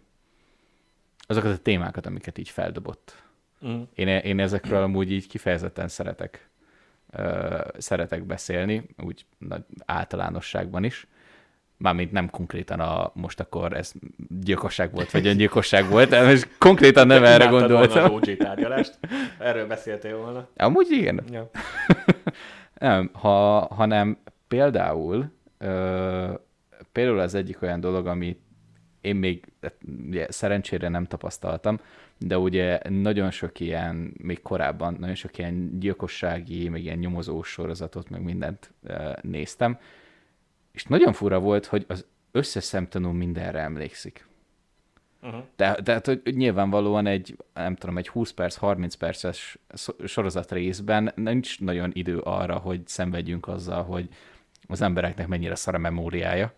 azokat a témákat, amiket így feldobott. Mm. Én, én ezekről amúgy így kifejezetten szeretek, szeretek beszélni, úgy nagy általánosságban is mármint nem konkrétan a most akkor ez gyilkosság volt, vagy öngyilkosság volt, de most konkrétan nem erre gondoltam. Volna az tárgyalást. Erről beszéltél volna. Amúgy igen. Ja. nem, ha, hanem például ö, például az egyik olyan dolog, ami én még ugye, szerencsére nem tapasztaltam, de ugye nagyon sok ilyen, még korábban nagyon sok ilyen gyilkossági, meg ilyen nyomozós sorozatot, meg mindent néztem, és nagyon fura volt, hogy az összes szemtanú mindenre emlékszik. Uh-huh. De, de hát, hogy nyilvánvalóan egy, nem tudom, egy 20 perc, 30 perces sorozat részben nincs nagyon idő arra, hogy szenvedjünk azzal, hogy az embereknek mennyire szar a memóriája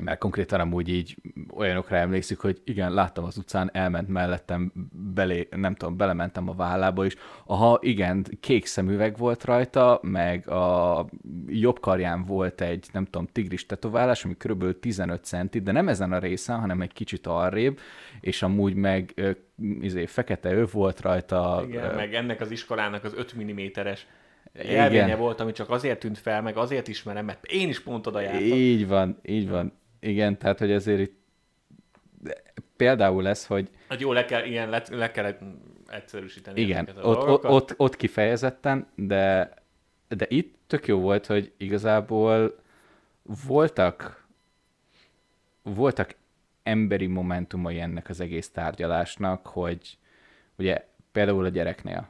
mert konkrétan amúgy így olyanokra emlékszik, hogy igen, láttam az utcán, elment mellettem, belé, nem tudom, belementem a vállába is. Aha, igen, kék szemüveg volt rajta, meg a jobb karján volt egy, nem tudom, tigris tetoválás, ami kb. 15 centi, de nem ezen a részen, hanem egy kicsit arrébb, és amúgy meg izé, fekete öv volt rajta. Igen, ö... meg ennek az iskolának az 5 mm-es jelvénye volt, ami csak azért tűnt fel, meg azért ismerem, mert én is pont oda jártam. Így van, így van igen, tehát hogy ezért itt például lesz, hogy... Hát jó, le kell, igen, le, le kell egyszerűsíteni. Igen, ott, ott, ott, ott kifejezetten, de, de itt tök jó volt, hogy igazából voltak voltak emberi momentumai ennek az egész tárgyalásnak, hogy ugye például a gyereknél,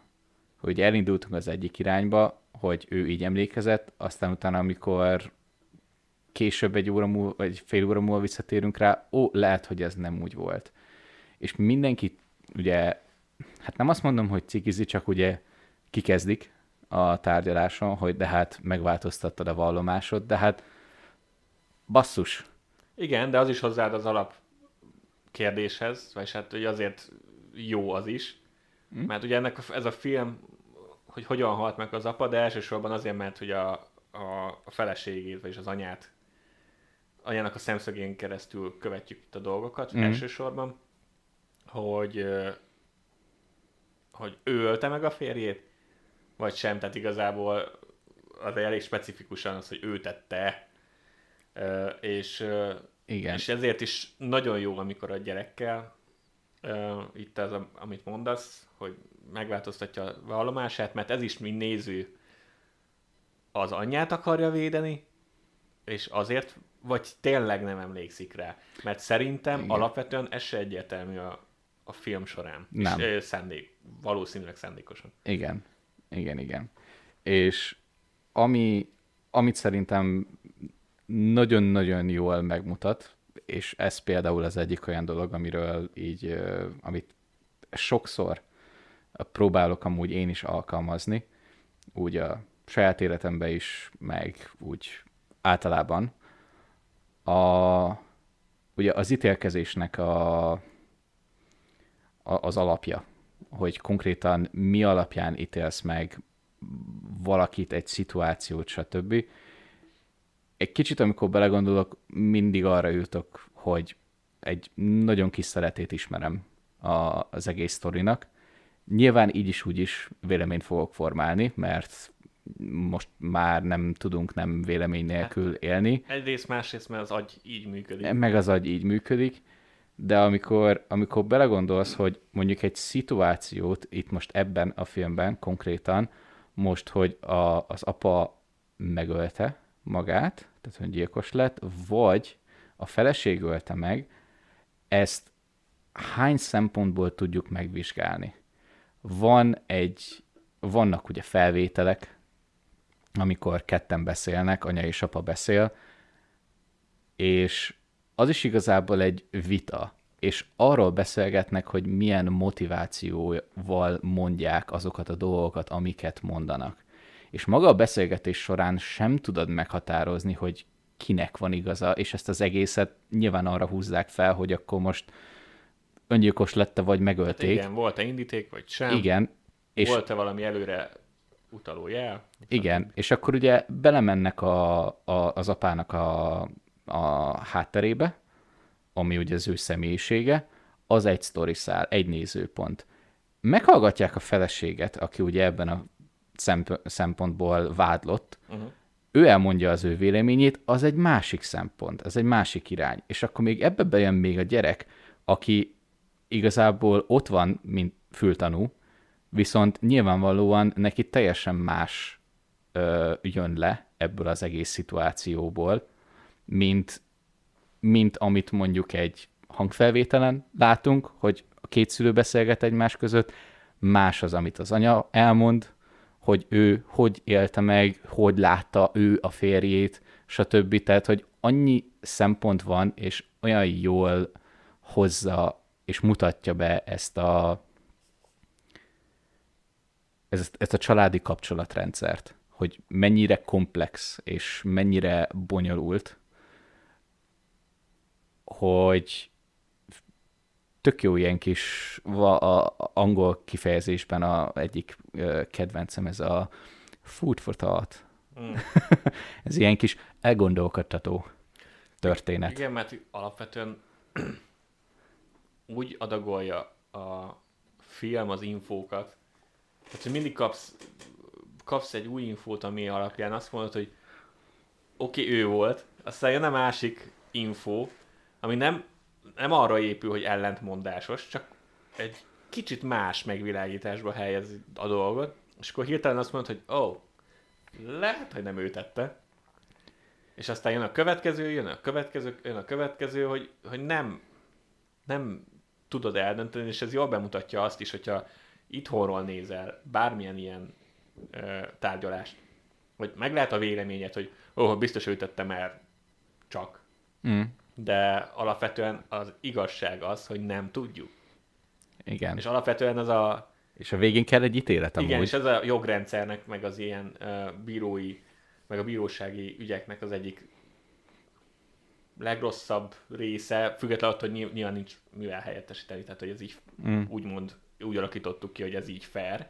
hogy elindultunk az egyik irányba, hogy ő így emlékezett, aztán utána, amikor később egy óra múlva, vagy fél óra múlva visszatérünk rá, ó, lehet, hogy ez nem úgy volt. És mindenki ugye, hát nem azt mondom, hogy cikizi, csak ugye kikezdik a tárgyaláson, hogy de hát megváltoztattad a vallomásod, de hát basszus. Igen, de az is hozzáad az alap kérdéshez, vagy hát hogy azért jó az is, hm? mert ugye ennek ez a film, hogy hogyan halt meg az apa, de elsősorban azért, mert hogy a, a, a feleségét, vagyis az anyát anyának a szemszögén keresztül követjük itt a dolgokat mm. elsősorban, hogy, hogy ő ölte meg a férjét, vagy sem, tehát igazából az elég specifikusan az, hogy ő tette, és, Igen. és ezért is nagyon jó, amikor a gyerekkel, itt az, amit mondasz, hogy megváltoztatja a vallomását, mert ez is, mint néző, az anyját akarja védeni, és azért vagy tényleg nem emlékszik rá. Mert szerintem Igen. alapvetően ez se egyértelmű a, a film során. Nem. És szándék, valószínűleg szándékosan. Igen. Igen, igen. És ami, amit szerintem nagyon-nagyon jól megmutat, és ez például az egyik olyan dolog, amiről így, amit sokszor próbálok amúgy én is alkalmazni, úgy a saját életemben is, meg úgy általában, a, ugye az ítélkezésnek a, a, az alapja, hogy konkrétan mi alapján ítélsz meg valakit, egy szituációt, stb. Egy kicsit, amikor belegondolok, mindig arra jutok, hogy egy nagyon kis szeretét ismerem a, az egész sztorinak. Nyilván így is úgy is véleményt fogok formálni, mert most már nem tudunk nem vélemény nélkül hát, élni. Egyrészt, másrészt, mert az agy így működik. Meg az agy így működik, de amikor, amikor belegondolsz, hogy mondjuk egy szituációt itt most ebben a filmben konkrétan, most, hogy a, az apa megölte magát, tehát hogy gyilkos lett, vagy a feleség ölte meg, ezt hány szempontból tudjuk megvizsgálni? Van egy, vannak ugye felvételek, amikor ketten beszélnek, anya és apa beszél, és az is igazából egy vita, és arról beszélgetnek, hogy milyen motivációval mondják azokat a dolgokat, amiket mondanak. És maga a beszélgetés során sem tudod meghatározni, hogy kinek van igaza, és ezt az egészet nyilván arra húzzák fel, hogy akkor most öngyilkos lette, vagy megölték. Hát igen, volt-e indíték, vagy sem? Igen. És volt-e valami előre utaló jel. Igen, és akkor ugye belemennek a, a, az apának a, a hátterébe, ami ugye az ő személyisége, az egy sztori szál, egy nézőpont. Meghallgatják a feleséget, aki ugye ebben a szempontból vádlott, uh-huh. ő elmondja az ő véleményét, az egy másik szempont, az egy másik irány. És akkor még ebbe bejön még a gyerek, aki igazából ott van, mint fültanú, viszont nyilvánvalóan neki teljesen más ö, jön le ebből az egész szituációból, mint, mint amit mondjuk egy hangfelvételen látunk, hogy a két szülő beszélget egymás között, más az, amit az anya elmond, hogy ő hogy élte meg, hogy látta ő a férjét, stb. Tehát, hogy annyi szempont van, és olyan jól hozza és mutatja be ezt a ezt, ezt a családi kapcsolatrendszert, hogy mennyire komplex és mennyire bonyolult, hogy tök jó ilyen kis va, a, angol kifejezésben a egyik kedvencem, ez a food for thought. Mm. ez ilyen kis elgondolkodtató történet. Igen, mert alapvetően úgy adagolja a film az infókat, tehát, hogy mindig kapsz, kapsz egy új infót, ami alapján azt mondod, hogy oké, okay, ő volt, aztán jön a másik info, ami nem, nem arra épül, hogy ellentmondásos, csak egy kicsit más megvilágításba helyez a dolgot, és akkor hirtelen azt mondod, hogy ó, oh, lehet, hogy nem ő tette. És aztán jön a következő, jön a következő, jön a következő, hogy, hogy nem, nem tudod eldönteni, és ez jól bemutatja azt is, hogyha itthonról nézel bármilyen ilyen ö, tárgyalást, vagy meg lehet a véleményed, hogy ó, oh, biztos ő tette, mert csak. Mm. De alapvetően az igazság az, hogy nem tudjuk. Igen. És alapvetően az a... És a végén kell egy ítélet amúgy. Igen, és ez a jogrendszernek, meg az ilyen uh, bírói, meg a bírósági ügyeknek az egyik legrosszabb része, függetlenül attól, hogy nyilván nincs mivel helyettesíteni, tehát hogy ez így mm. úgymond úgy alakítottuk ki, hogy ez így fair,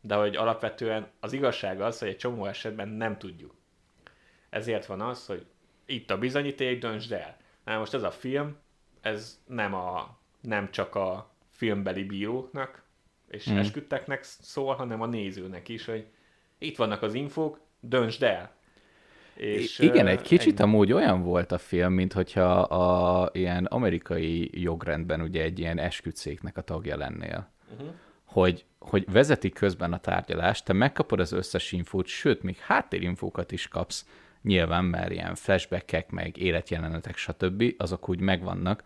de hogy alapvetően az igazság az, hogy egy csomó esetben nem tudjuk. Ezért van az, hogy itt a bizonyíték, döntsd el. Na most ez a film, ez nem, a, nem csak a filmbeli bíróknak és mm. esküdteknek szól, hanem a nézőnek is, hogy itt vannak az infók, döntsd el. És, Igen, egy kicsit ennyi. amúgy olyan volt a film, mint hogyha a ilyen amerikai jogrendben ugye egy ilyen esküdszéknek a tagja lennél. Uh-huh. Hogy, hogy vezeti közben a tárgyalást, te megkapod az összes infót, sőt, még háttérinfókat is kapsz, nyilván, mert ilyen flashbackek, meg életjelenetek, stb. azok úgy megvannak,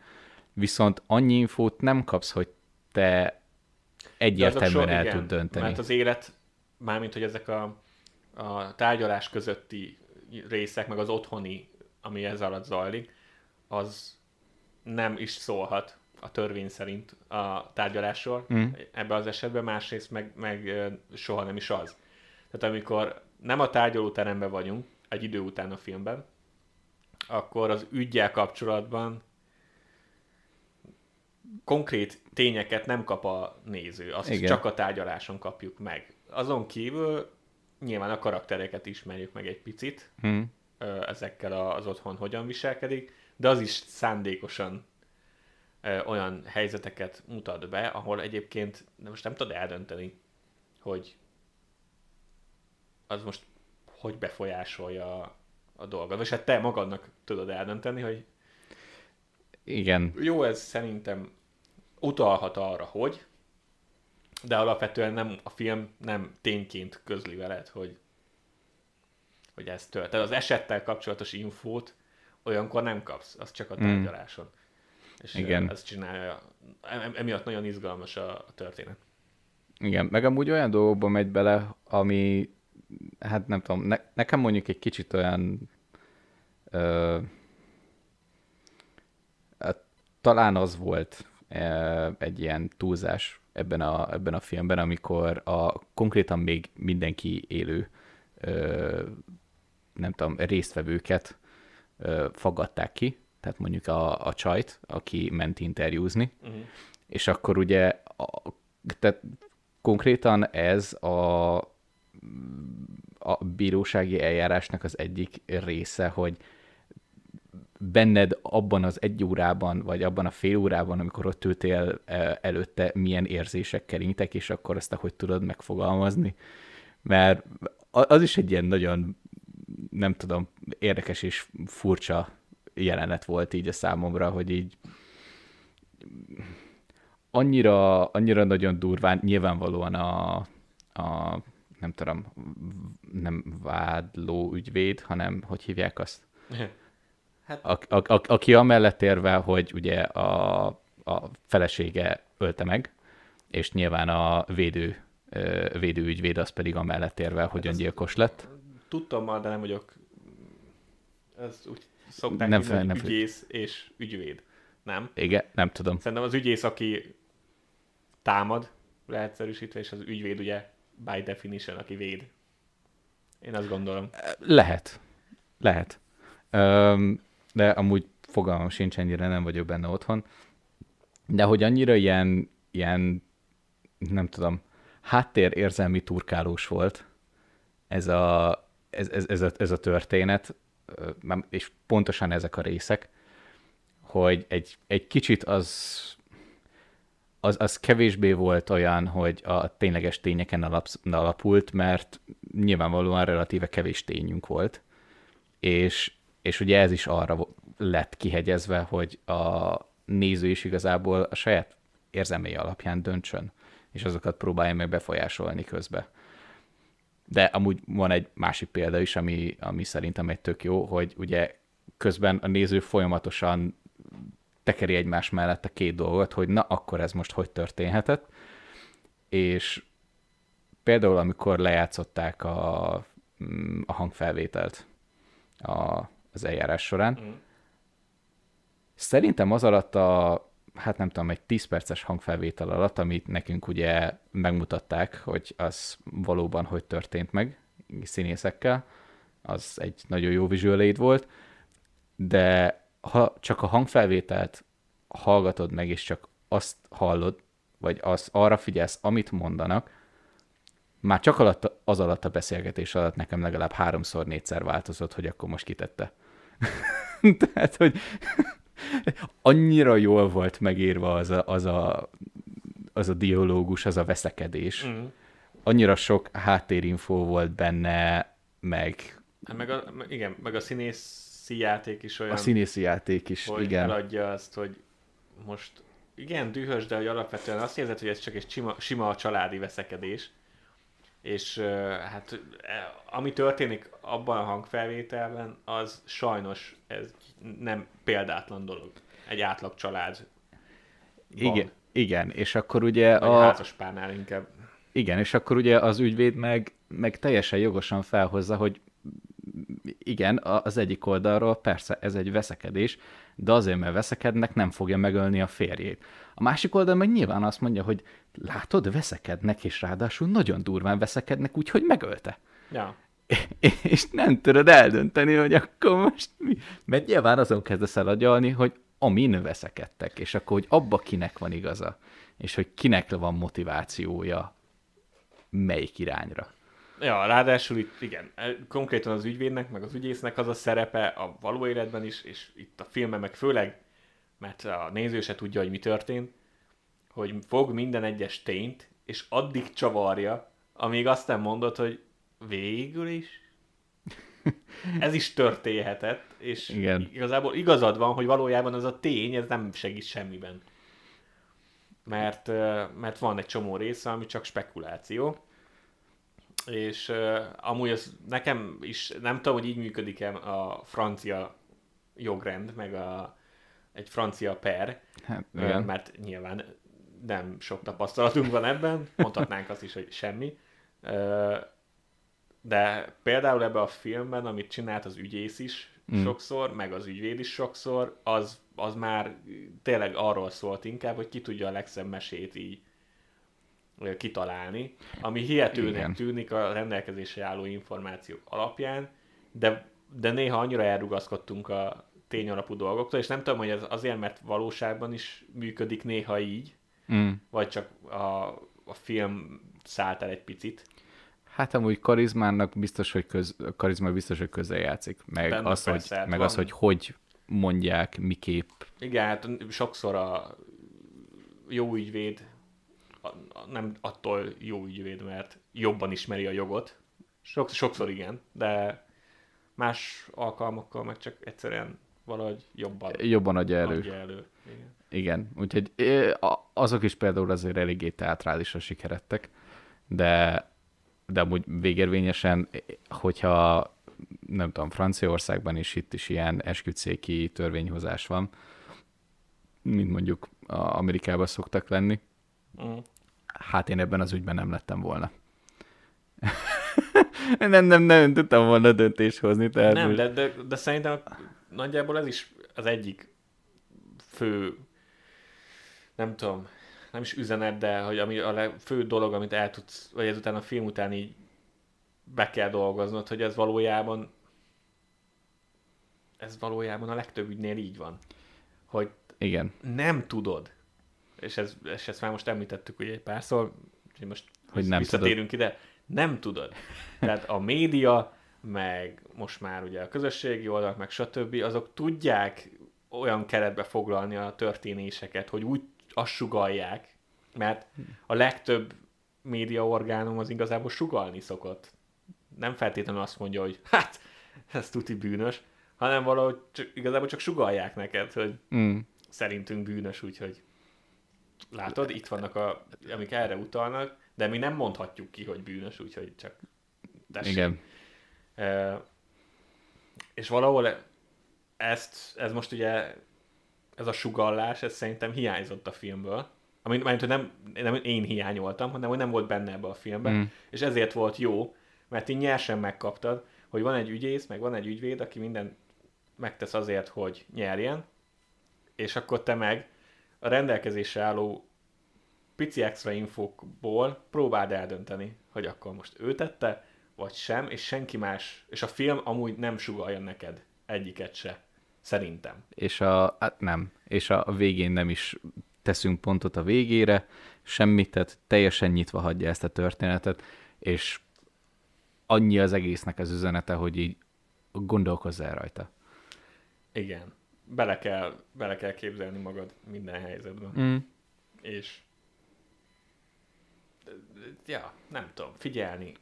viszont annyi infót nem kapsz, hogy te egyértelműen el tud dönteni. Mert az élet, mármint, hogy ezek a, a tárgyalás közötti részek, meg az otthoni, ami ez alatt zajlik, az nem is szólhat a törvény szerint a tárgyalásról mm. ebben az esetben, másrészt meg, meg soha nem is az. Tehát amikor nem a tárgyalóteremben vagyunk, egy idő után a filmben, akkor az ügyjel kapcsolatban konkrét tényeket nem kap a néző, azt Igen. csak a tárgyaláson kapjuk meg. Azon kívül nyilván a karaktereket ismerjük meg egy picit, hmm. ezekkel az otthon hogyan viselkedik, de az is szándékosan olyan helyzeteket mutat be, ahol egyébként de most nem tudod eldönteni, hogy az most hogy befolyásolja a, a dolgot. Vagy hát te magadnak tudod eldönteni, hogy igen. Jó, ez szerintem utalhat arra, hogy, de alapvetően nem, a film nem tényként közli veled, hogy, hogy ez tört. Tehát az esettel kapcsolatos infót olyankor nem kapsz, az csak a tárgyaláson. Mm. És Igen. ez csinálja, emiatt nagyon izgalmas a, történet. Igen, meg amúgy olyan dolgokba megy bele, ami, hát nem tudom, ne, nekem mondjuk egy kicsit olyan ö, talán az volt ö, egy ilyen túlzás ebben a, ebben a filmben, amikor a konkrétan még mindenki élő ö, nem tudom, résztvevőket ö, fogadták ki, tehát mondjuk a, a csajt, aki ment interjúzni, uh-huh. és akkor ugye a, tehát konkrétan ez a, a bírósági eljárásnak az egyik része, hogy benned abban az egy órában, vagy abban a fél órában, amikor ott ültél e, előtte, milyen érzések kerintek, és akkor azt hogy tudod megfogalmazni. Mert az is egy ilyen nagyon, nem tudom, érdekes és furcsa jelenet volt így a számomra, hogy így annyira, annyira nagyon durván, nyilvánvalóan a, a nem tudom, nem vádló ügyvéd, hanem hogy hívják azt? Hát... A, a, a, aki amellett érve, hogy ugye a, a felesége ölte meg, és nyilván a védő, védőügyvéd az pedig amellett érve, hogy hát öngyilkos lett. Tudtam már, de nem vagyok ez úgy szokták Nem hívni, nem ügyész és ügyvéd. Nem? Igen, nem tudom. Szerintem az ügyész, aki támad, leegyszerűsítve, és az ügyvéd ugye by definition, aki véd. Én azt gondolom. Lehet. Lehet. Öm, de amúgy fogalmam sincs ennyire, nem vagyok benne otthon. De hogy annyira ilyen, ilyen nem tudom, háttér érzelmi turkálós volt ez a, ez, ez, ez, a, ez a történet, és pontosan ezek a részek, hogy egy, egy kicsit az, az, az kevésbé volt olyan, hogy a tényleges tényeken alapsz, alapult, mert nyilvánvalóan relatíve kevés tényünk volt, és, és ugye ez is arra lett kihegyezve, hogy a néző is igazából a saját érzelmei alapján döntsön, és azokat próbálja meg befolyásolni közbe. De amúgy van egy másik példa is, ami, ami szerintem egy tök jó, hogy ugye közben a néző folyamatosan tekeri egymás mellett a két dolgot, hogy na, akkor ez most hogy történhetett. És például, amikor lejátszották a, mm, a hangfelvételt a, az eljárás során, Mm. Szerintem az alatt a, hát nem tudom, egy 10 perces hangfelvétel alatt, amit nekünk ugye megmutatták, hogy az valóban hogy történt meg színészekkel, az egy nagyon jó visual volt, de ha csak a hangfelvételt hallgatod meg, és csak azt hallod, vagy az, arra figyelsz, amit mondanak, már csak alatt, az alatt a beszélgetés alatt nekem legalább háromszor, négyszer változott, hogy akkor most kitette. Tehát, hogy annyira jól volt megírva az a, az a, az a dialógus, az a veszekedés. Mm. Annyira sok háttérinfó volt benne, meg Hát meg a, igen, meg a színészi játék is olyan, a színészi játék is, hogy igen. eladja azt, hogy most igen, dühös, de hogy alapvetően azt érzed, hogy ez csak egy sima, sima családi veszekedés. És hát eh, ami történik abban a hangfelvételben, az sajnos ez nem példátlan dolog. Egy átlag család. Igen, igen, és akkor ugye Vagy a, házaspárnál inkább. igen, és akkor ugye az ügyvéd meg, meg teljesen jogosan felhozza, hogy igen, az egyik oldalról persze ez egy veszekedés, de azért, mert veszekednek, nem fogja megölni a férjét. A másik oldal meg nyilván azt mondja, hogy látod, veszekednek, és ráadásul nagyon durván veszekednek, úgyhogy megölte. Ja. És nem tudod eldönteni, hogy akkor most mi. Mert nyilván azon kezdesz el agyalni, hogy amin veszekedtek, és akkor, hogy abba kinek van igaza, és hogy kinek van motivációja melyik irányra. Ja, ráadásul itt igen, konkrétan az ügyvédnek, meg az ügyésznek az a szerepe a való életben is, és itt a filmben meg főleg, mert a néző se tudja, hogy mi történt, hogy fog minden egyes tényt, és addig csavarja, amíg azt nem mondod, hogy végül is ez is történhetett, és Igen. igazából igazad van, hogy valójában az a tény, ez nem segít semmiben. Mert, mert van egy csomó része, ami csak spekuláció, és amúgy az nekem is, nem tudom, hogy így működik-e a francia jogrend, meg a, egy francia per, Hát, igen. mert nyilván nem sok tapasztalatunk van ebben, mondhatnánk azt is, hogy semmi. De például ebbe a filmben, amit csinált az ügyész is Mm. sokszor, meg az ügyvéd is sokszor, az, az már tényleg arról szólt inkább, hogy ki tudja a legszebb mesét így kitalálni, ami hihetőnek Igen. tűnik a rendelkezésre álló információk alapján, de, de néha annyira elrugaszkodtunk a tényalapú dolgoktól, és nem tudom, hogy ez azért, mert valóságban is működik néha így, Mm. vagy csak a, a film szállt el egy picit. Hát amúgy karizmának biztos, hogy köz, karizma biztos, hogy közel játszik. Meg, Benne az, hogy, hát meg van. az, hogy hogy mondják, miképp. Igen, hát sokszor a jó ügyvéd nem attól jó ügyvéd, mert jobban ismeri a jogot. Sok, sokszor igen, de más alkalmakkal meg csak egyszerűen valahogy jobban Jobban adja elő. adja elő. Igen. Igen, úgyhogy a- azok is például azért eléggé teátrálisra sikerettek, de, de amúgy végérvényesen, hogyha nem tudom, Franciaországban is itt is ilyen esküdszéki törvényhozás van, mint mondjuk Amerikában szoktak lenni, Mm. hát én ebben az ügyben nem lettem volna. nem, nem, nem tudtam volna döntést hozni. Tehát Nem, most- de, de, de szerintem nagyjából ez is az egyik fő, nem tudom, nem is üzenet, de hogy ami a fő dolog, amit el tudsz, vagy ezután a film után így be kell dolgoznod, hogy ez valójában ez valójában a legtöbb ügynél így van. Hogy Igen. nem tudod, és, ez, és ezt már most említettük ugye egy párszor, hogy most Hogy nem visszatérünk ide, nem tudod. Tehát a média, meg most már ugye a közösségi oldalak, meg stb. azok tudják olyan keretbe foglalni a történéseket, hogy úgy azt sugalják, mert a legtöbb média orgánum az igazából sugalni szokott. Nem feltétlenül azt mondja, hogy hát, ez tuti bűnös, hanem valahogy csak, igazából csak sugalják neked, hogy Mm. szerintünk bűnös, úgyhogy látod, itt vannak a, amik erre utalnak, de mi nem mondhatjuk ki, hogy bűnös, úgyhogy csak tessék. Igen. E, és valahol ezt, ez most ugye, ez a sugallás, ez szerintem hiányzott a filmből. Amit mert hogy nem, nem én hiányoltam, hanem hogy nem volt benne ebbe a filmben. Mm. És ezért volt jó, mert így nyersen megkaptad, hogy van egy ügyész, meg van egy ügyvéd, aki minden megtesz azért, hogy nyerjen, és akkor te meg a rendelkezésre álló pici extra infokból próbáld eldönteni, hogy akkor most ő tette, vagy sem, és senki más, és a film amúgy nem sugalja neked egyiket se, szerintem. És a, hát nem, és a végén nem is teszünk pontot a végére, semmit, tehát teljesen nyitva hagyja ezt a történetet, és annyi az egésznek az üzenete, hogy így gondolkozzál rajta. Igen. Bele kell, bele kell képzelni magad minden helyzetben. Mm. És ja, nem tudom, figyelni,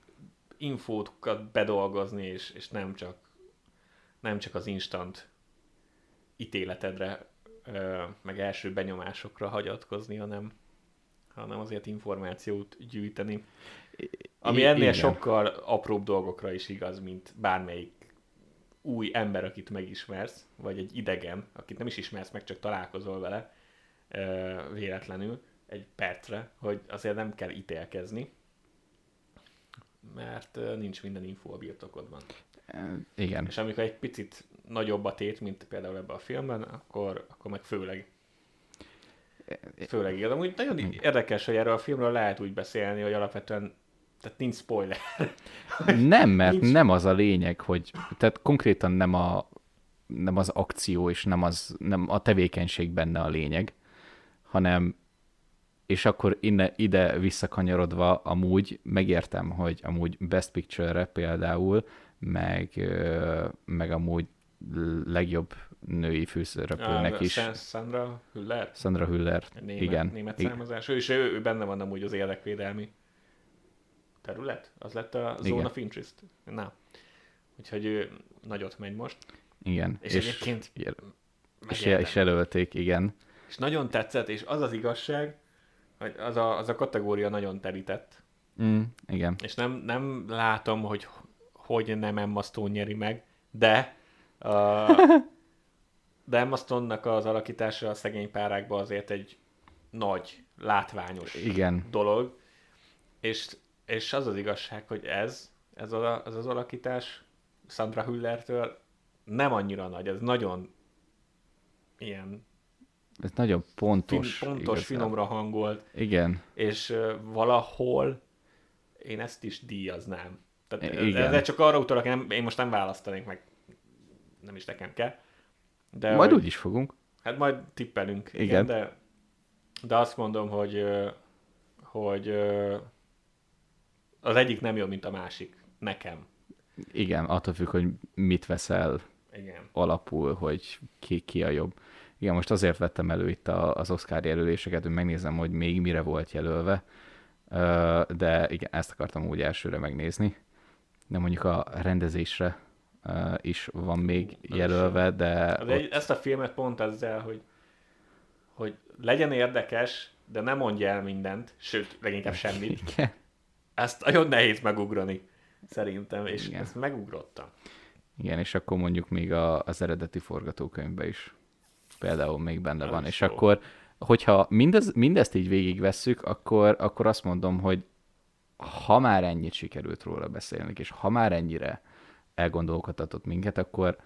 infókat bedolgozni, és, és nem csak nem csak az instant ítéletedre, meg első benyomásokra hagyatkozni, hanem, hanem azért információt gyűjteni. Ami I- ennél igen. sokkal apróbb dolgokra is igaz, mint bármelyik új ember, akit megismersz, vagy egy idegen, akit nem is ismersz meg, csak találkozol vele véletlenül egy percre, hogy azért nem kell ítélkezni, mert nincs minden info a birtokodban. Igen. És amikor egy picit nagyobb a tét, mint például ebben a filmben, akkor, akkor meg főleg főleg igaz. Amúgy nagyon érdekes, hogy erről a filmről lehet úgy beszélni, hogy alapvetően tehát nincs spoiler. Nem, mert Nincs. nem az a lényeg, hogy, tehát konkrétan nem a nem az akció és nem, az, nem a tevékenység benne a lényeg, hanem és akkor inne, ide visszakanyarodva amúgy megértem, hogy amúgy Best Picture-re például, meg, meg amúgy legjobb női főszereplőnek is. San- Sandra Hüller, Sandra Hüller, német, igen. német igen. származás. Ő, és ő, ő, benne van amúgy az érdekvédelmi terület. Az lett a Zone Igen. of Interest. Na. Úgyhogy ő nagyot megy most. igen. És, és egyébként és, és jelölték, igen. És nagyon tetszett, és az az igazság, hogy az a, az a kategória nagyon terített. Mm, igen. És nem, nem látom, hogy hogy nem Emma Stone nyeri meg, de uh, de Emma Stone-nak az alakítása a szegény párákban azért egy nagy, látványos Igen. dolog, és, és az az igazság, hogy ez, ez, a, ez az alakítás Sandra Hüllertől nem annyira nagy, ez nagyon ilyen Ez nagyon pontos. fin, pontos, igazából. finomra hangolt, Igen. és uh, valahol én ezt is díjaznám. Tehát Igen. Ezzel csak arra utalok, nem, én most nem választanék meg, nem is nekem kell. De Majd hogy, úgy is fogunk. Hát majd tippelünk, igen, Igen. de, de azt mondom, hogy, hogy az egyik nem jobb, mint a másik. Nekem. Igen, attól függ, hogy mit veszel Igen. alapul, hogy ki, ki a jobb. Igen, most azért vettem elő itt a, az Oscar jelöléseket, hogy megnézem, hogy még mire volt jelölve, de igen, ezt akartam úgy elsőre megnézni. De mondjuk a rendezésre is van még jelölve, de Az egy, ezt a filmet pont ezzel, hogy, hogy legyen érdekes, de ne mondja el mindent, sőt, leginkább semmit. Igen. Ezt nagyon nehéz megugrani, szerintem, és Igen. Ezt megugrottam. Igen, és akkor mondjuk még a, az eredeti forgatókönyvben is például még benne van. És akkor, hogyha mindez, mindezt így végigvesszük, akkor, akkor azt mondom, hogy ha már ennyit sikerült róla beszélni, és ha már ennyire elgondolkodtatott minket, akkor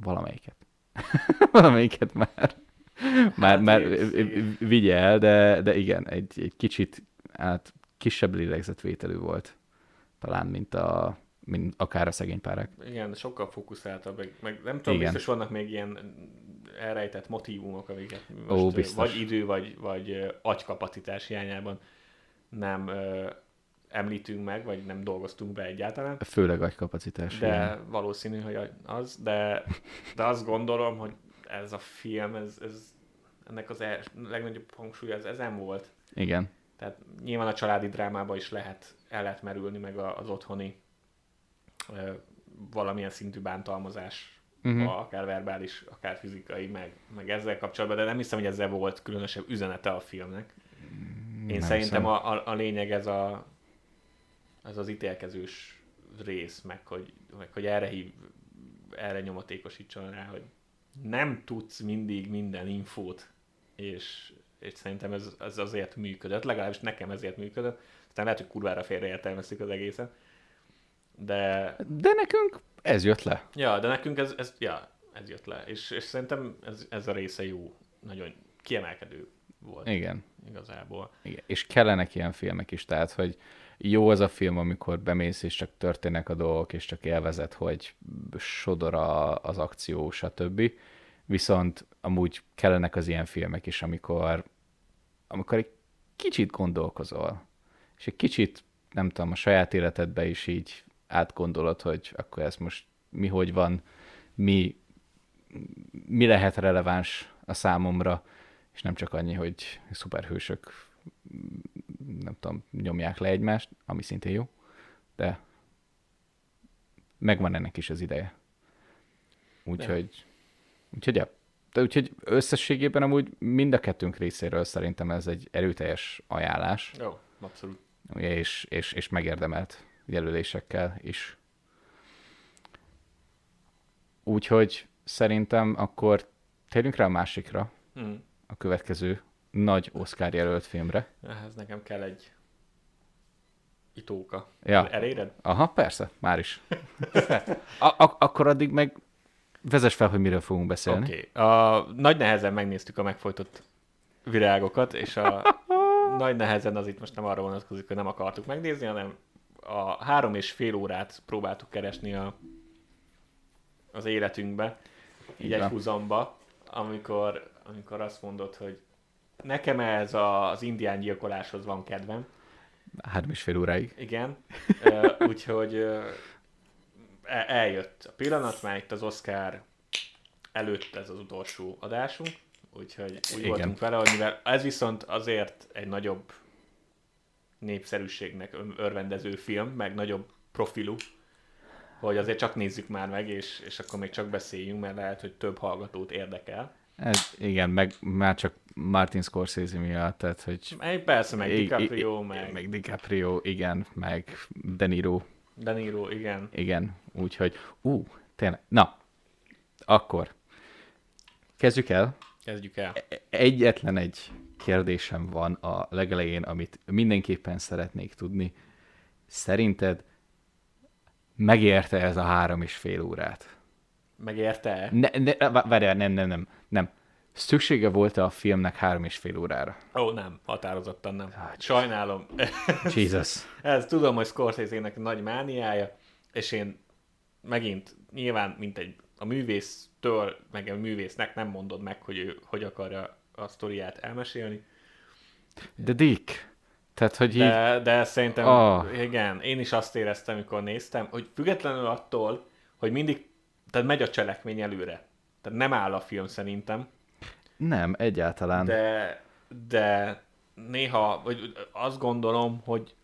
Valamelyiket. Valamelyiket már. Már, Hát már így- vigye el, de, de igen, egy, egy kicsit hát kisebb lélegzetvételű volt. Talán, mint, a, mint akár a szegény párák. Igen, sokkal fókuszáltabb, meg, meg nem tudom, Igen. biztos vannak még ilyen elrejtett motivumok, amiket Ó, most biztos. vagy idő, vagy, vagy agykapacitás hiányában nem említünk meg, vagy nem dolgoztunk be egyáltalán. Főleg agykapacitás. De igen. valószínű, hogy az, de, de azt gondolom, hogy ez a film, ez, ez ennek az els, legnagyobb hangsúly az ezen volt. igen. Tehát nyilván a családi drámába is lehet, el lehet merülni, meg az otthoni ö, valamilyen szintű bántalmazás, uh-huh. akár verbális, akár fizikai, meg, meg ezzel kapcsolatban, de nem hiszem, hogy ezzel volt különösebb üzenete a filmnek. Én Nem szerintem hiszem. a, a, a lényeg ez a, ez az ítélkezős rész, meg hogy, meg hogy erre hív, erre nyomatékosítson rá, hogy nem tudsz mindig minden infót, és, és szerintem ez, ez azért működött, legalábbis nekem ezért működött, aztán lehet, hogy kurvára félreértelmeztük az egészet, de De nekünk ez jött le. Ja, de nekünk ez, ez, ja, ez jött le, és, és szerintem ez, ez a része jó, nagyon kiemelkedő volt Igen. igazából. Igen. És kellenek ilyen filmek is, tehát, hogy jó az a film, amikor bemész, és csak történnek a dolgok, és csak élvezed, hogy sodor a, az akció, stb. Viszont amúgy kellenek az ilyen filmek is, amikor, amikor egy kicsit gondolkozol, és egy kicsit, nem tudom, a saját életedbe is így átgondolod, hogy akkor ez most mi hogy van, mi, mi lehet releváns a számomra, és nem csak annyi, hogy szuperhősök nem tudom, nyomják le egymást, ami szintén jó, de megvan ennek is az ideje. Úgyhogy, úgyhogy, ja. De úgyhogy összességében amúgy mind a kettőnk részéről szerintem ez egy erőteljes ajánlás, Jó, abszolút. és, és, és megérdemelt jelölésekkel is. Úgyhogy szerintem akkor térjünk rá a másikra, Hm. a következő nagy Oscar jelölt filmre. Ehhez nekem kell egy itóka. Ja. Eléred? Aha, persze, már is. A- ak- akkor addig meg vezess fel, hogy miről fogunk beszélni. Oké. Okay. A nagy nehezen megnéztük a megfojtott virágokat, és a nagy nehezen az itt most nem arra vonatkozik, hogy nem akartuk megnézni, hanem a három és fél órát próbáltuk keresni a, az életünkbe, így Így egy húzamba, amikor, amikor azt mondod, hogy nekem ez az indián gyilkoláshoz van kedvem, Három és fél óráig. igen, úgyhogy el- eljött a pillanat, már itt az Oscar előtt ez az utolsó adásunk, úgyhogy úgy Igen. voltunk vele, hogy mivel ez viszont azért egy nagyobb népszerűségnek örvendező film, meg nagyobb profilú, hogy azért csak nézzük már meg, és, és akkor még csak beszéljünk, mert lehet, hogy több hallgatót érdekel. Ez, igen, meg már csak Martin Scorsese miatt, tehát hogy... Meg persze, meg DiCaprio, i- meg meg DiCaprio, igen, meg De Niro, De Niro, igen. igen, úgyhogy, ú, tényleg, na, akkor kezdjük el. Kezdjük el. Egyetlen egy kérdésem van a legelején, amit mindenképpen szeretnék tudni. Szerinted megérte ez a három és fél órát? Megérte? Ne, ne, vá- várjál, nem, nem, nem, nem. Szüksége volt-e a filmnek három és fél órára? Ó, nem, határozottan nem. Sajnálom. Jesus. Ez tudom, hogy Scorsese-nek nagy mániája, és én megint nyilván, mint egy a művésztől, meg a művésznek nem mondod meg, hogy ő hogy akarja a sztoriát elmesélni. De Dick, tehát, hogy így, De, de szerintem, Ah. oh. igen, én is azt éreztem, amikor néztem, hogy függetlenül attól, hogy mindig, tehát megy a cselekmény előre. Tehát nem áll a film szerintem, nem, egyáltalán. De... de, néha, vagy azt gondolom, hogy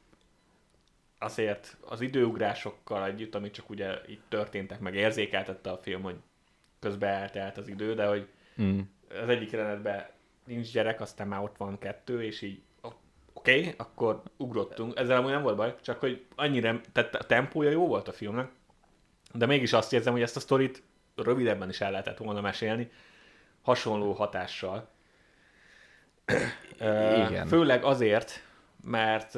azért az időugrásokkal együtt, amik csak ugye itt történtek, meg érzékeltette a film, hogy közben eltelt az idő, de hogy Mm. az egyik jelenetben nincs gyerek, aztán már ott van kettő, és így oké, okay, akkor ugrottunk. Ezzel amúgy nem volt baj, csak hogy annyira, tehát a tempója jó volt a filmnek, de mégis azt érzem, hogy ezt a sztorit rövidebben is el lehetett volna mesélni, hasonló hatással. Igen. Főleg azért, mert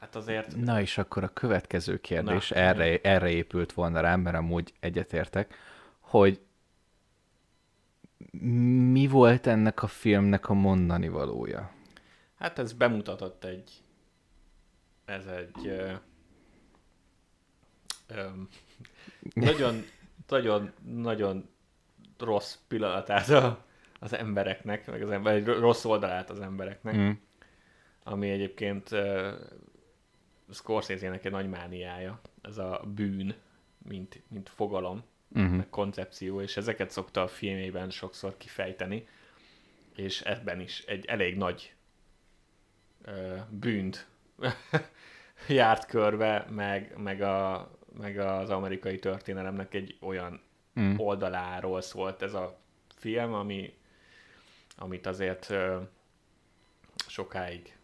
hát azért Na és akkor a következő kérdés Na, erre, erre épült volna rám, mert amúgy egyetértek, hogy mi volt ennek a filmnek a mondani valója? Hát ez bemutatott egy, ez egy ö, ö, nagyon, nagyon, nagyon rossz pillanatát a, az embereknek, meg az ember, egy rossz oldalát az embereknek, Mm. ami egyébként uh, Scorsese-nek egy nagy mániája, ez a bűn, mint, mint fogalom, Uh-huh. meg koncepció, és ezeket szokta a filmében sokszor kifejteni, és ebben is egy elég nagy ö, bűnt járt körbe, meg, meg, a, meg az amerikai történelemnek egy olyan Mm. oldaláról szólt ez a film, ami, amit azért ö, sokáig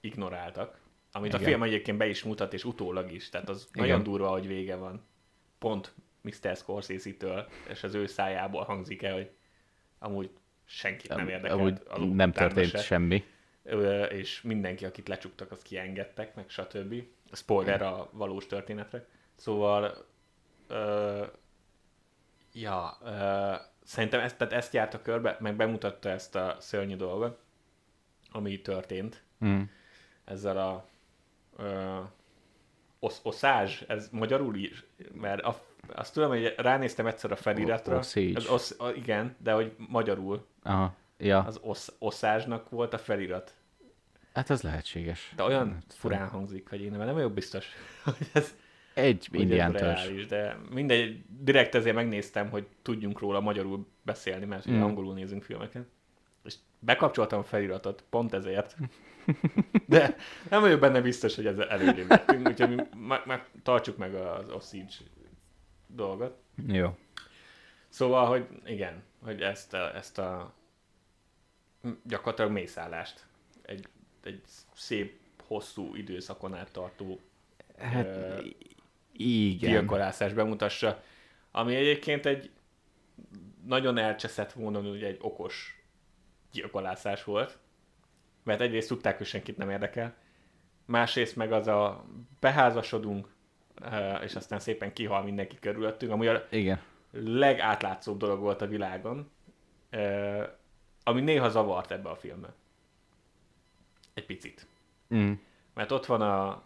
ignoráltak. Amit Igen. a film egyébként be is mutat, és utólag is. Tehát az Igen. nagyon durva, hogy vége van. Pont Mr. Scorsese-től, és az ő szájából hangzik el, hogy amúgy senkit nem érdekelt. Amúgy nem történt se. semmi. Ö, és mindenki, akit lecsuktak, azt kiengedtek, meg stb. Spoiler a valós történetre. Szóval, ö, ja, ö, szerintem ezt, tehát ezt járt a körbe, meg bemutatta ezt a szörnyű dolgot, ami történt Mm. ezzel a ö, osz, oszázs, ez magyarul is, mert a, azt tudom, hogy ránéztem egyszer a feliratra. O- oszage. Az osz, a, igen, de hogy magyarul Aha. Ja, az osz, oszázsnak volt a felirat. hát az lehetséges. De olyan Hát, furán hangzik, hogy én nem nem vagyok biztos, hogy ez, Egy indián ez törzs. reális, de mindegy, direkt ezért megnéztem, hogy tudjunk róla magyarul beszélni, mert mm. Angolul nézünk filmeket. És bekapcsoltam a feliratot, pont ezért. De nem vagyok benne biztos, hogy ezzel előrébb lettünk, úgyhogy mi meg, meg, tartsuk meg az Osage dolgot. Jó. Szóval, hogy igen, hogy ezt a, ezt a gyakorlatilag mészállást egy, egy szép, hosszú időszakon át tartó Hát Ö, igen. gyilkolászás bemutassa, ami egyébként egy nagyon elcseszett volna, hogy egy okos gyilkolászás volt, mert egyrészt tudták, hogy senkit nem érdekel, másrészt meg az a beházasodunk, eh, és aztán szépen kihal mindenki körülöttünk, ami a Igen. legátlátszóbb dolog volt a világon, ami néha zavart ebbe a filmbe. Egy picit. Mm. Mert ott van a,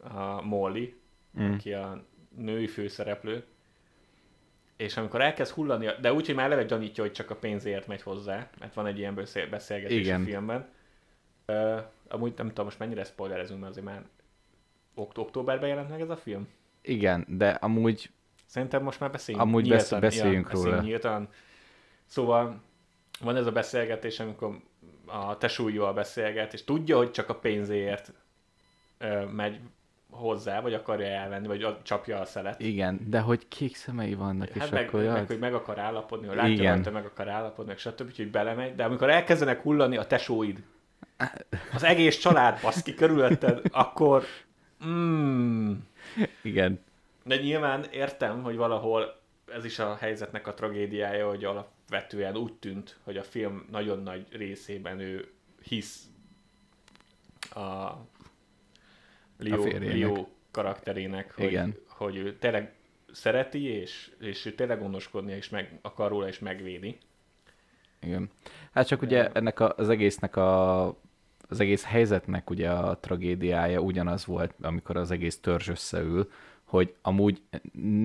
a Molly, Mm. aki a női főszereplő, és amikor elkezd hullani, de úgy, hogy már eleve gyanítja, hogy csak a pénzért megy hozzá, mert van egy ilyen beszél- beszélgetés Igen. a filmben. Uh, amúgy nem tudom, most mennyire spoilerezünk, mert azért már okt- októberben jelent meg ez a film. Igen, de amúgy Szerintem most már beszéljünk Amúgy nyíltan, besz- beszéljünk beszéljünk róla. Nyíltan. Szóval van ez a beszélgetés, amikor a tesóival beszélget, és tudja, hogy csak a pénzéért ö, megy hozzá, vagy akarja elvenni, vagy csapja a szelet. igen, de hogy kék szemei vannak, és Hát meg, akkor meg, jaj, hogy meg akar állapodni, hogy látja Igen. rajta, meg akar állapodni, meg stb. Úgyhogy belemegy, de amikor elkezdenek hullani a tesóid, az egész család baszki körülötted, akkor mm, igen, de nyilván értem, hogy valahol ez is a helyzetnek a tragédiája, hogy alapvetően úgy tűnt, hogy a film nagyon nagy részében ő hisz a Leo, férjének. Leo karakterének, hogy, Igen. hogy ő tényleg szereti, és, és ő tényleg gondoskodni, és meg akar róla, és megvédi. igen. Hát csak ugye ennek a, az egésznek a az egész helyzetnek ugye a tragédiája ugyanaz volt, amikor az egész törzs összeül, hogy amúgy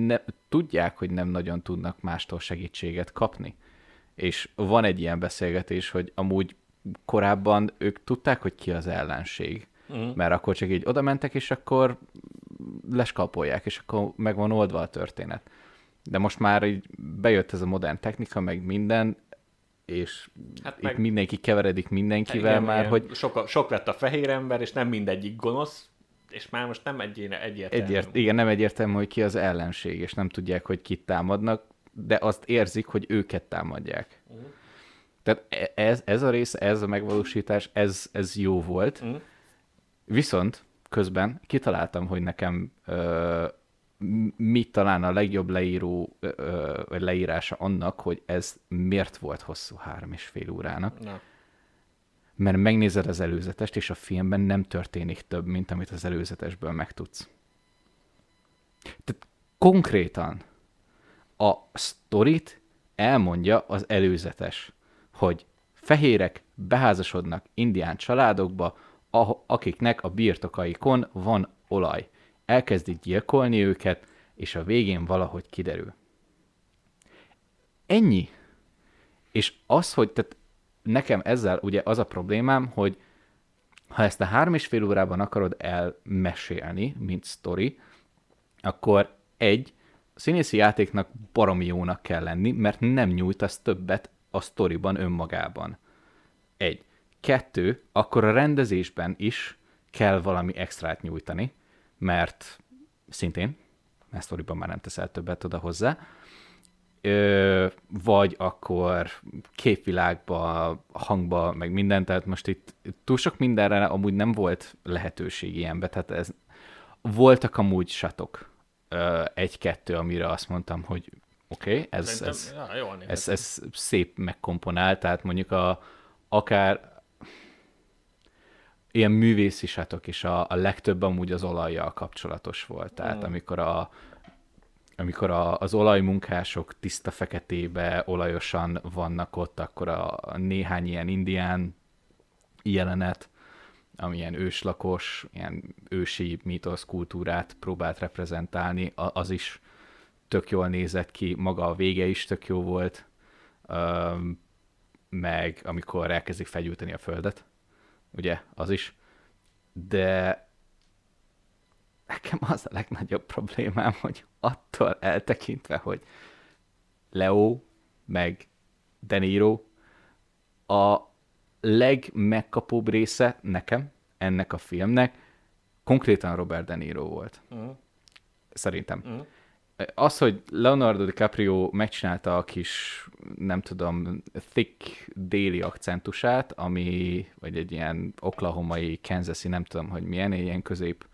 ne, tudják, hogy nem nagyon tudnak mástól segítséget kapni. És van egy ilyen beszélgetés, hogy amúgy korábban ők tudták, hogy ki az ellenség. Mm. Mert akkor csak így oda mentek, és akkor leskalpolják, és akkor meg van oldva a történet. De most már így bejött ez a modern technika, meg minden, és Hát hát meg- itt mindenki keveredik mindenkivel Igen, már, igen. hogy Sok, sok lett a fehér ember, és nem mindegyik gonosz, és már most nem egy, egyértelmű. egyért, igen, nem egyértelmű, hogy ki az ellenség, és nem tudják, hogy kit támadnak, de azt érzik, hogy őket támadják. Mhm. Tehát e- ez, ez a rész, ez a megvalósítás, ez, ez jó volt. Mm. Viszont közben kitaláltam, hogy nekem ö, m- mit talán a legjobb leíró, ö, vagy leírása annak, hogy ez miért volt hosszú három és fél órának. Na. Mert megnézed az előzetest, és a filmben nem történik több, mint amit az előzetesből megtudsz. Tehát konkrétan A sztorit elmondja az előzetes, hogy fehérek beházasodnak indián családokba, akiknek a birtokaikon van olaj. Elkezdik gyilkolni őket, és a végén valahogy kiderül. Ennyi. És az, hogy tehát nekem ezzel ugye az a problémám, hogy ha ezt a három és fél órában akarod elmesélni, mint sztori, akkor egy, a színészi játéknak baromi jónak kell lenni, mert nem nyújtasz többet a sztoriban önmagában. Egy. Kettő, akkor a rendezésben is kell valami extrát nyújtani, mert szintén, mert sztoriban már nem teszel többet oda hozzá, ö, vagy akkor képvilágba, hangba, meg minden, tehát most itt túl sok mindenre amúgy nem volt lehetőség ilyenbe, tehát ez, voltak amúgy satok, egy-kettő, amire azt mondtam, hogy oké, okay, ez, ez, ja, ez, ez szép megkomponált, tehát mondjuk a, akár ilyen művészi satok is a, a legtöbb amúgy az olajjal kapcsolatos volt. Tehát mm. amikor a, amikor a, az olajmunkások tiszta feketébe olajosan vannak ott, akkor a, a néhány ilyen indián jelenet, ami ilyen őslakos, ilyen ősi mítosz kultúrát próbált reprezentálni, az is tök jól nézett ki, maga a vége is tök jó volt, meg amikor elkezdik fegyülteni a földet, ugye, az is, de nekem az a legnagyobb problémám, hogy attól eltekintve, hogy Leo meg De Niro a legmegkapóbb része nekem, ennek a filmnek, konkrétan Robert De Niro volt. Uh-huh. Szerintem. Uh-huh. Az, hogy Leonardo DiCaprio megcsinálta a kis, nem tudom, thick déli akcentusát, ami, vagy egy ilyen oklahomai, kansasi, nem tudom, hogy milyen, egy ilyen közép,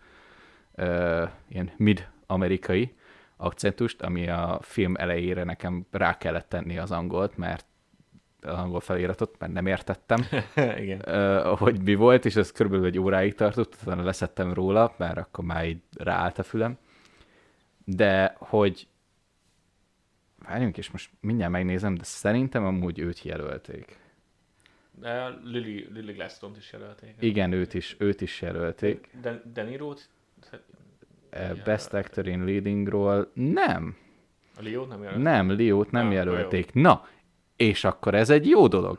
uh, ilyen mid-amerikai akcentust, ami a film elejére nekem rá kellett tenni az angolt, mert az angol feliratot, mert nem értettem, Igen. Uh, hogy mi volt, és ez körülbelül egy óráig tartott, utána leszettem róla, mert akkor már így ráállt a fülem. De hogy várjunk, és most mindjárt megnézem, de szerintem amúgy őt jelölték. De Lily, Lily Glaston is jelölték. Igen, őt is, őt is jelölték. De, De Niro-t? Best Actor in Leadingról nem. A Leo nem jelölték? Nem, Leo-t nem, nem jelölték. Na, és akkor ez egy jó dolog,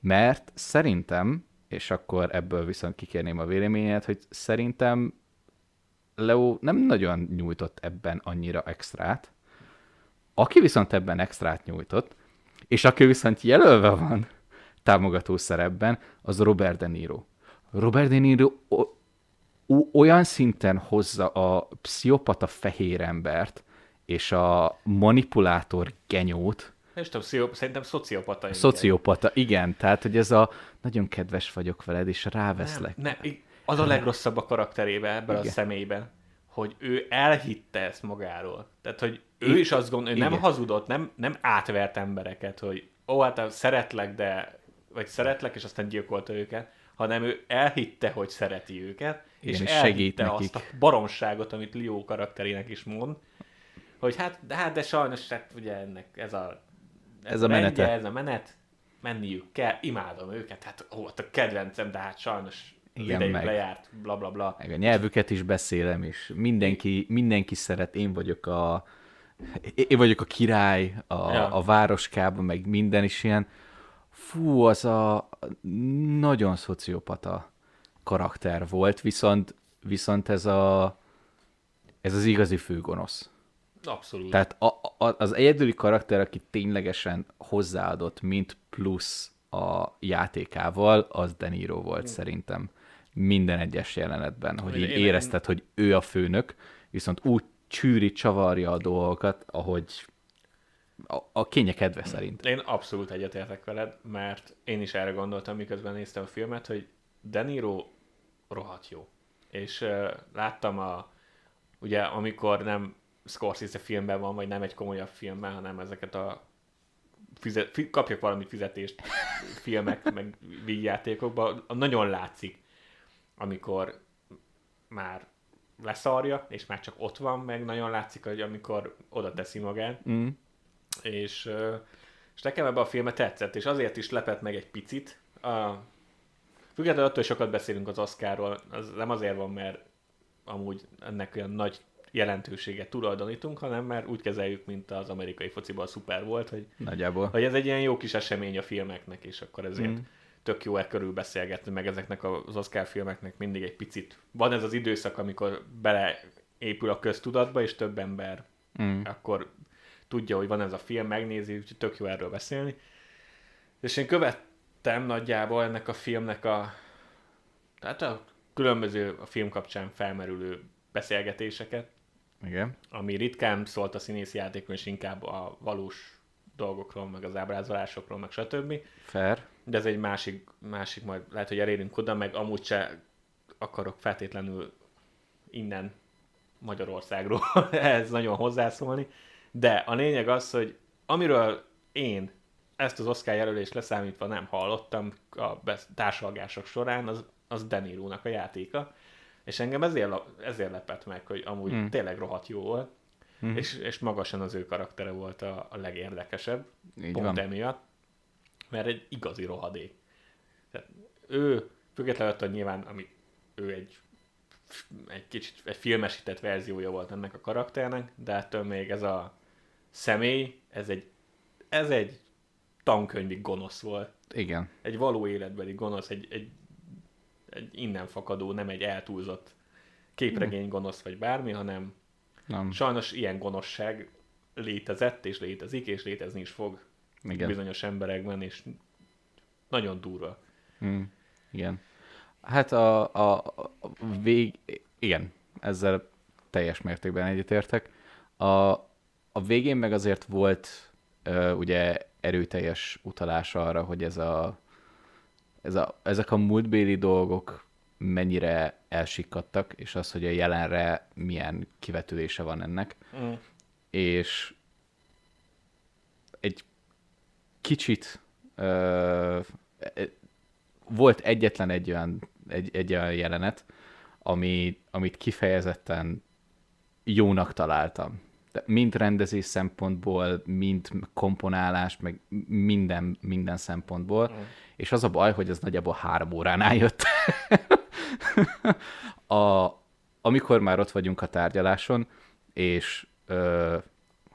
mert szerintem, és akkor ebből viszont kikérném a véleményet, hogy szerintem Leo nem nagyon nyújtott ebben annyira extrát. Aki viszont ebben extrát nyújtott, és aki viszont jelölve van támogató szerepben, az Robert De Niro. Robert De Niro olyan szinten hozza a pszichopata fehér embert, és a manipulátor genyót, és tudom, szerintem szociopata. Szociopata, igen. Tehát, hogy ez a nagyon kedves vagyok veled, és ráveszlek. Nem, ne, az a legrosszabb a karakterébe ebben igen. a személyben, hogy ő elhitte ezt magáról. Tehát, hogy ő I- is azt gondolja, hogy nem hazudott, nem, nem átvert embereket, hogy ó, hát szeretlek, de vagy szeretlek, és aztán gyilkolta őket, hanem ő elhitte, hogy szereti őket, Igen, és, és elhitte azt a baromságot, amit Leo karakterének is mond, hogy hát, de, hát, de sajnos, hát ugye ennek ez a ez a menete. Ez a menet, menniük kell, imádom őket, hát ó, a kedvencem, de hát sajnos igen, meg, lejárt, bla bla bla. Meg a nyelvüket is beszélem, és mindenki, mindenki szeret, én vagyok a én vagyok a király a, ja. a városkában, meg minden is ilyen. Fú, az a nagyon szociopata karakter volt, viszont, viszont ez a ez az igazi főgonosz. Abszolút. Tehát a, a, az egyedüli karakter, aki ténylegesen hozzáadott, mint plusz a játékával, az De Niro volt mm. szerintem minden egyes jelenetben, hogy így érezted, hogy ő a főnök, viszont úgy csűri, csavarja a dolgokat, ahogy a, a kénye kedve szerint. Én abszolút egyetértek veled, mert én is erre gondoltam, miközben néztem a filmet, hogy De Niro rohadt jó. És uh, láttam a, ugye amikor nem Scorsese filmben van, vagy nem egy komolyabb filmben, hanem ezeket a fizet, fi, kapjak valami fizetést filmek, meg vígjátékokban, nagyon látszik, amikor már leszarja, és már csak ott van, meg nagyon látszik, hogy amikor oda teszi magát. Mm. És, és nekem ebben a filme tetszett, és azért is lepett meg egy picit. A, függetlenül attól, hogy sokat beszélünk az Oscarról, az nem azért van, mert amúgy ennek olyan nagy jelentőséget tulajdonítunk, hanem mert úgy kezeljük, mint az amerikai fociban a szuper volt, hogy, Nagyjából. hogy ez egy ilyen jó kis esemény a filmeknek, és akkor ezért mm. Tök jó e körül beszélgetni, meg ezeknek az Oscar filmeknek mindig egy picit. Van ez az időszak, amikor beleépül a köztudatba, és több ember mm. akkor tudja, hogy van ez a film, megnézi, úgyhogy tök jó erről beszélni. És én követtem nagyjából ennek a filmnek a, tehát a különböző a film kapcsán felmerülő beszélgetéseket, Igen. ami ritkán szólt a színészi játékon, és inkább a valós dolgokról, meg az ábrázolásokról, meg stb. Fair. De ez egy másik, másik majd lehet, hogy elérünk oda, meg amúgy se akarok feltétlenül innen Magyarországról ez nagyon hozzászólni. De a lényeg az, hogy amiről én ezt az Oscar jelölést leszámítva nem hallottam a társalgások során, az, az Denirónak a játéka. És engem ezért, ezért lepett meg, hogy amúgy mm. tényleg rohadt jó volt, mm. és, és magasan az ő karaktere volt a, a legérdekesebb, Így pont van. emiatt, mert egy igazi rohadék. Tehát ő, függetlenül attól nyilván, ami ő egy egy kicsit egy filmesített verziója volt ennek a karakternek, de ettől még ez a személy, ez egy, ez egy tankönyvi gonosz volt. Igen. Egy való életbeli gonosz, egy, egy egy innen fakadó, nem egy eltúlzott képregény gonosz vagy bármi, hanem nem. sajnos ilyen gonoszság létezett, és létezik, és létezni is fog Igen. bizonyos emberekben, és nagyon durva. Hmm. Igen. Hát a, a, a vég... Igen, ezzel teljes mértékben egyetértek. A, a végén meg azért volt uh, ugye erőteljes utalás arra, hogy ez a ez a, ezek a múltbéli dolgok mennyire elsikkadtak, és az, hogy a jelenre milyen kivetülése van ennek. Mm. És egy kicsit uh, volt egyetlen egy olyan, egy, egy olyan jelenet, ami, amit kifejezetten jónak találtam. De mind rendezés szempontból, mind komponálás, meg minden, minden szempontból. Mm és az a baj, hogy ez nagyjából három óránál jött. a, amikor már ott vagyunk a tárgyaláson, és ö,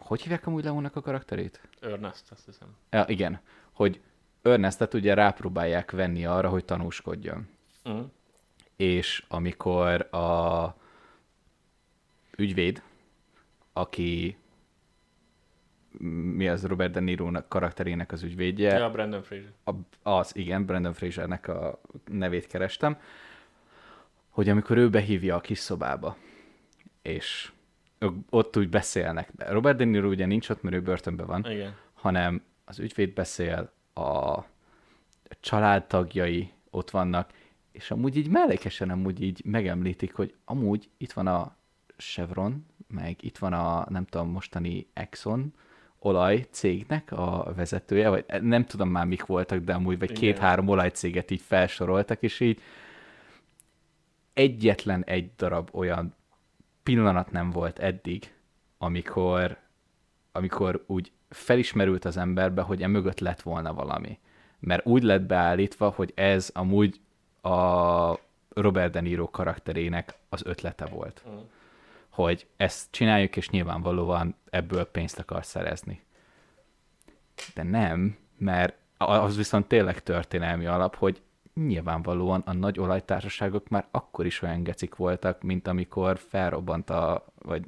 hogy hívják amúgy Leónak a karakterét? Ernest, azt hiszem. Ja, igen, hogy Ernestet ugye rápróbálják venni arra, hogy tanúskodjon. Uh-huh. És amikor a ügyvéd, aki mi az Robert De Niro karakterének az ügyvédje. Ja, Brandon Fraser. A, az, igen, Brandon Frasernek a nevét kerestem, hogy amikor ő behívja a kis szobába, és ott úgy beszélnek. Robert De Niro ugye nincs ott, mert ő börtönben van, igen. hanem az ügyvéd beszél, a családtagjai ott vannak, és amúgy így mellékesen amúgy így megemlítik, hogy amúgy itt van a Chevron, meg itt van a, nem tudom, mostani Exxon, olajcégnek a vezetője, vagy nem tudom már mik voltak, de amúgy vagy két-három olajcéget így felsoroltak, és így egyetlen egy darab olyan pillanat nem volt eddig, amikor, amikor úgy felismerült az emberbe, hogy emögött lett volna valami. Mert úgy lett beállítva, hogy ez amúgy a Robert De Niro karakterének az ötlete volt. Mm hogy ezt csináljuk, és nyilvánvalóan ebből pénzt akar szerezni. De nem, mert az viszont tényleg történelmi alap, hogy nyilvánvalóan a nagy olajtársaságok már akkor is olyan gecik voltak, mint amikor felrobbant a, vagy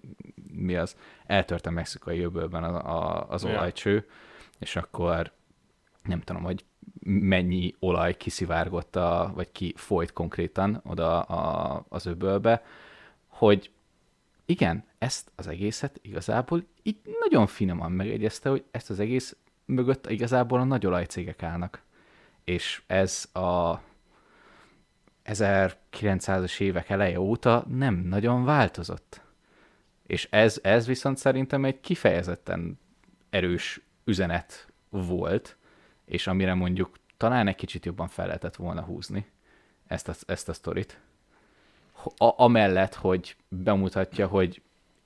mi az, eltört a mexikai jövőben a, a, az olajcső, és akkor nem tudom, hogy mennyi olaj kiszivárgott, a, vagy ki folyt konkrétan oda a, az öbölbe, hogy igen, ezt az egészet igazából így nagyon finoman megegyezte, hogy ezt az egész mögött igazából a nagy olajcégek állnak. És ez a 1900-as évek eleje óta nem nagyon változott. És ez, ez viszont szerintem egy kifejezetten erős üzenet volt, és amire mondjuk talán egy kicsit jobban fel lehetett volna húzni ezt a, ezt a sztorit a, amellett, hogy bemutatja, hogy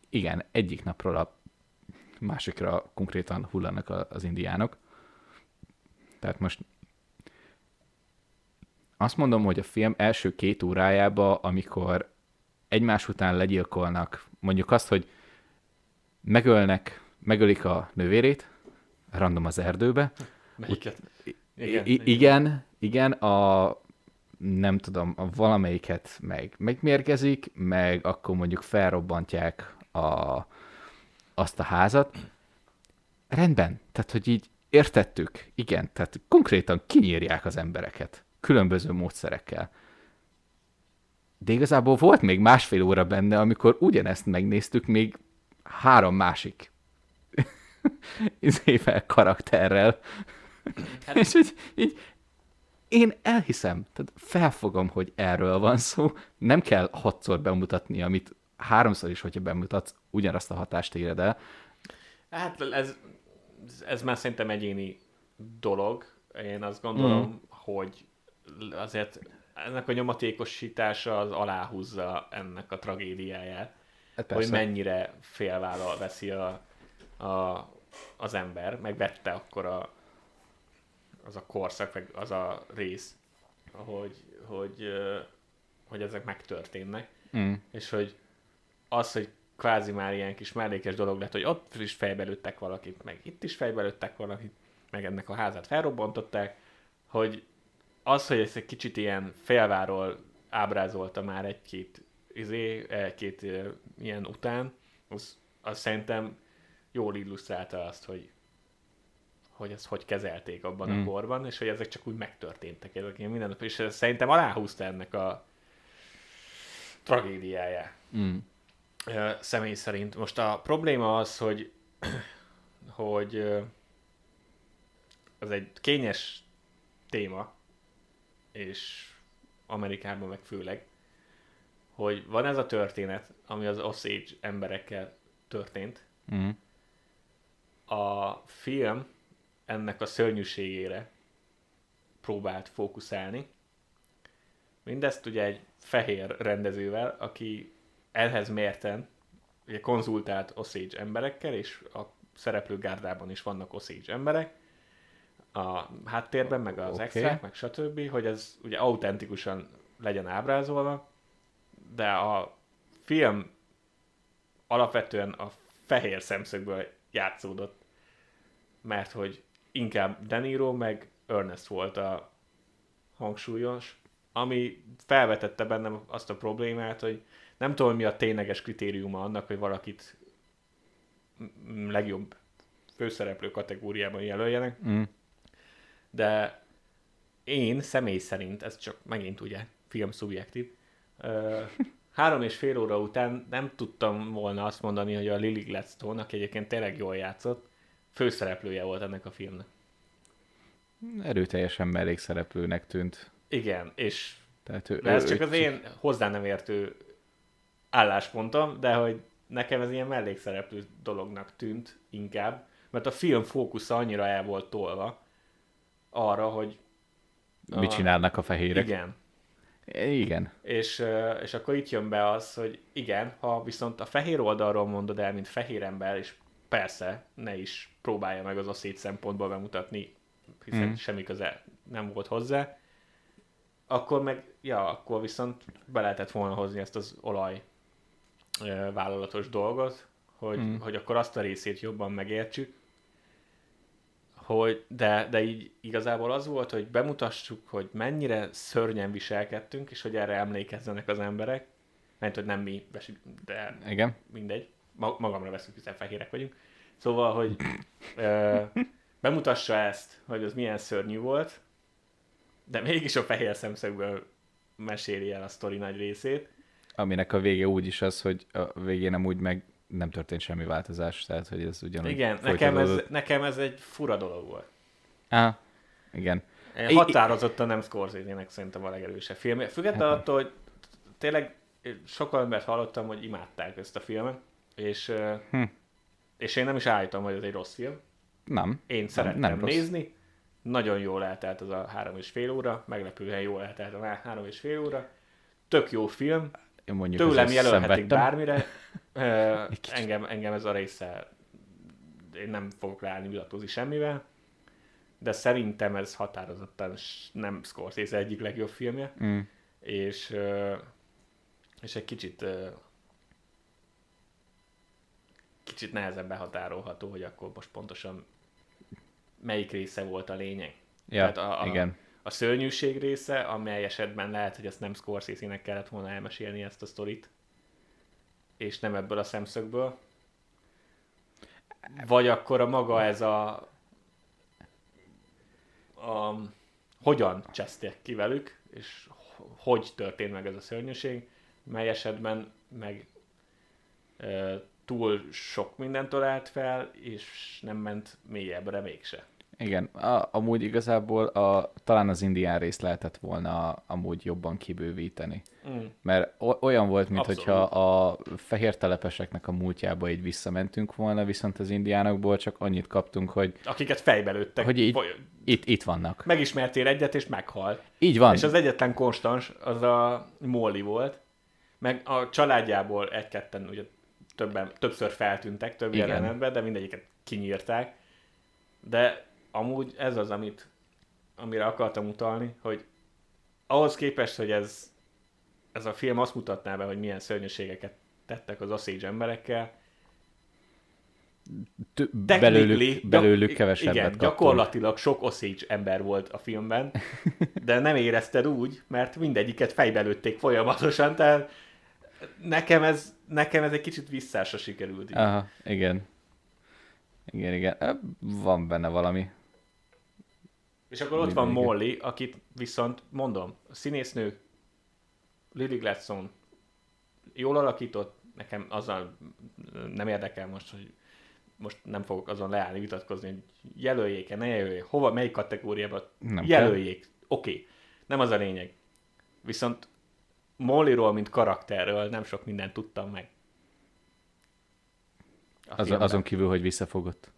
igen, egyik napról a másikra konkrétan hullanak az indiánok. Tehát most azt mondom, hogy a film első két órájába, amikor egymás után legyilkolnak, mondjuk azt, hogy megölnek, megölik a nővérét, random az erdőbe, Melyiket? igen, I- igen, igen, a nem tudom, a valamelyiket meg megmérgezik, meg akkor mondjuk felrobbantják a, azt a házat. Rendben, tehát hogy így értettük, igen, tehát konkrétan kinyírják az embereket különböző módszerekkel. De igazából volt még másfél óra benne, amikor ugyanezt megnéztük még három másik izével, karakterrel. Hát... És így, így én elhiszem, tehát felfogom, hogy erről van szó, nem kell hatszor bemutatni, amit háromszor is, hogyha bemutatsz, ugyanazt a hatást éred el. Hát ez, ez már szerintem egyéni dolog. Én azt gondolom, mm. hogy azért ennek a nyomatékosítása az aláhúzza ennek a tragédiáját. Hát hogy mennyire félvállal veszi a, a, az ember, meg vette akkor a, az a korszak, meg az a rész, hogy, hogy, hogy ezek megtörténnek, Mm. és hogy az, hogy kvázi már ilyen kis mellékes dolog lett, hogy ott is fejbelőttek valakit, meg itt is fejbelőttek valakit, meg ennek a házát felrobbantották, hogy az, hogy ezt egy kicsit ilyen félváról ábrázolta már egy-két izé, egy-két ö, ilyen után, az, az szerintem jól illusztrálta azt, hogy hogy ezt hogy kezelték abban mm. A korban, és hogy ezek csak úgy megtörténtek, ezek ilyen minden, és ez szerintem aláhúzta ennek a tragédiáját Mm. személy szerint. Most a probléma az, hogy, hogy ez egy kényes téma, és Amerikában meg főleg, hogy van ez a történet, ami az Osage emberekkel történt. Mm. A film ennek a szörnyűségére próbált fókuszálni. Mindezt ugye egy fehér rendezővel, aki ehhez mérten ugye konzultált Osage emberekkel, és a szereplő gárdában is vannak Osage emberek, a háttérben, meg az okay. extrák, meg stb., hogy ez ugye autentikusan legyen ábrázolva, de a film alapvetően a fehér szemszögből játszódott, mert hogy inkább De Niro meg Ernest volt a hangsúlyos, ami felvetette bennem azt a problémát, hogy nem tudom, mi a tényleges kritériuma annak, hogy valakit legjobb főszereplő kategóriában jelöljenek, Mm. De én személy szerint, ez csak megint ugye film szubjektív, ö, három és fél óra után nem tudtam volna azt mondani, hogy a Lily Gladstone, aki egyébként tényleg jól játszott, főszereplője volt ennek a filmnek. Erőteljesen mellékszereplőnek tűnt. Igen, és Tehát ő, de ez ő- csak ő- az én hozzá nem értő álláspontom, de hogy nekem ez ilyen mellékszereplő dolognak tűnt inkább, mert a film fókusza annyira el volt tolva arra, hogy Mit csinálnak a fehérek? igen, Igen. És, és akkor itt jön be az, hogy igen, ha viszont a fehér oldalról mondod el, mint fehér ember, és persze ne is próbálja meg az oszét szempontból bemutatni, hiszen Mm. semmi köze nem volt hozzá, akkor meg, ja, akkor viszont be lehetett volna hozni ezt az olaj vállalatos dolgot, hogy, Mm. hogy akkor azt a részét jobban megértsük, hogy, de, de így igazából az volt, hogy bemutassuk, hogy mennyire szörnyen viselkedtünk, és hogy erre emlékezzenek az emberek, mert hogy nem mi, de Igen. mindegy, Ma- magamra veszünk, hiszen fehérek vagyunk. Szóval, hogy ö, bemutassa ezt, hogy az milyen szörnyű volt, de mégis a fehér szemszögből meséli el a sztori nagy részét. Aminek a vége úgy is az, hogy a végén nem úgy meg nem történt semmi változás, tehát hogy ez ugyanúgy Igen, nekem ez, nekem ez egy fura dolog volt. Á, igen. Én határozottan nem Scorsese-nek szerintem a legerősebb film. Függetlenül Hát attól, hogy tényleg sokkal embert hallottam, hogy imádták ezt a filmet, és, Hm. és én nem is állítom, hogy ez egy rossz film. Nem. Én szerettem nem rossz. nézni, nagyon jól eltelt az a három és fél óra, meglepően jól eltelt a há- három és fél óra. Tök jó film, mondjuk tőlem jelölhetik szenvedtem. bármire. Engem, engem ez a része én nem fogok ráállni vitatkozni semmivel, de szerintem ez határozottan nem Scorsese egyik legjobb filmje, Mm. és, és egy kicsit kicsit nehezebb behatárolható, hogy akkor most pontosan melyik része volt a lényeg. Ja, Tehát a- a- igen. A szörnyűség része, amely esetben lehet, hogy ezt nem Scorsese-nek kellett volna elmesélni ezt a sztorit, és nem ebből a szemszögből. Vagy akkor a maga ez a, a hogyan cseszték ki velük, és ho- hogy történt meg ez a szörnyűség, mely esetben meg e, túl sok mindent talált fel, és nem ment mélyebbre mégse. Igen, a, amúgy igazából a, talán az indián részt lehetett volna amúgy jobban kibővíteni. Mm. Mert o- olyan volt, mint Abszolút. hogyha a fehér telepeseknek a múltjába így visszamentünk volna, viszont az indiánokból csak annyit kaptunk, hogy Akiket fejbe lőttek. Hogy így- Foly- itt, itt vannak. Megismertél egyet, és meghal. Így van. És az egyetlen konstans az a Molly volt, meg a családjából egy-ketten ugye többen, többször feltűntek, több Igen. jelenetben, de mindegyiket kinyírták. De amúgy ez az, amit, amire akartam utalni, hogy ahhoz képest, hogy ez, ez a film azt mutatná be, hogy milyen szörnyűségeket tettek az Osage emberekkel, T- belőlük, belőlük kevesebbet Igen, kaptunk. gyakorlatilag sok Osage ember volt a filmben, de nem érezted úgy, mert mindegyiket fejbe lőtték folyamatosan, tehát nekem ez, nekem ez egy kicsit visszásra sikerült. így. Aha, igen. Igen, igen. Van benne valami. És akkor ott van. Molly, akit viszont mondom, a színésznő Lily Gladstone jól alakított, nekem azzal nem érdekel most, hogy most nem fogok azon leállni, vitatkozni, hogy jelöljék-e, ne jelöljék, hova, melyik kategóriába Nem jelöljék. Oké, okay. nem az a lényeg. Viszont Mollyról, mint karakterről nem sok mindent tudtam meg. A filmben. azon kívül, hogy visszafogott.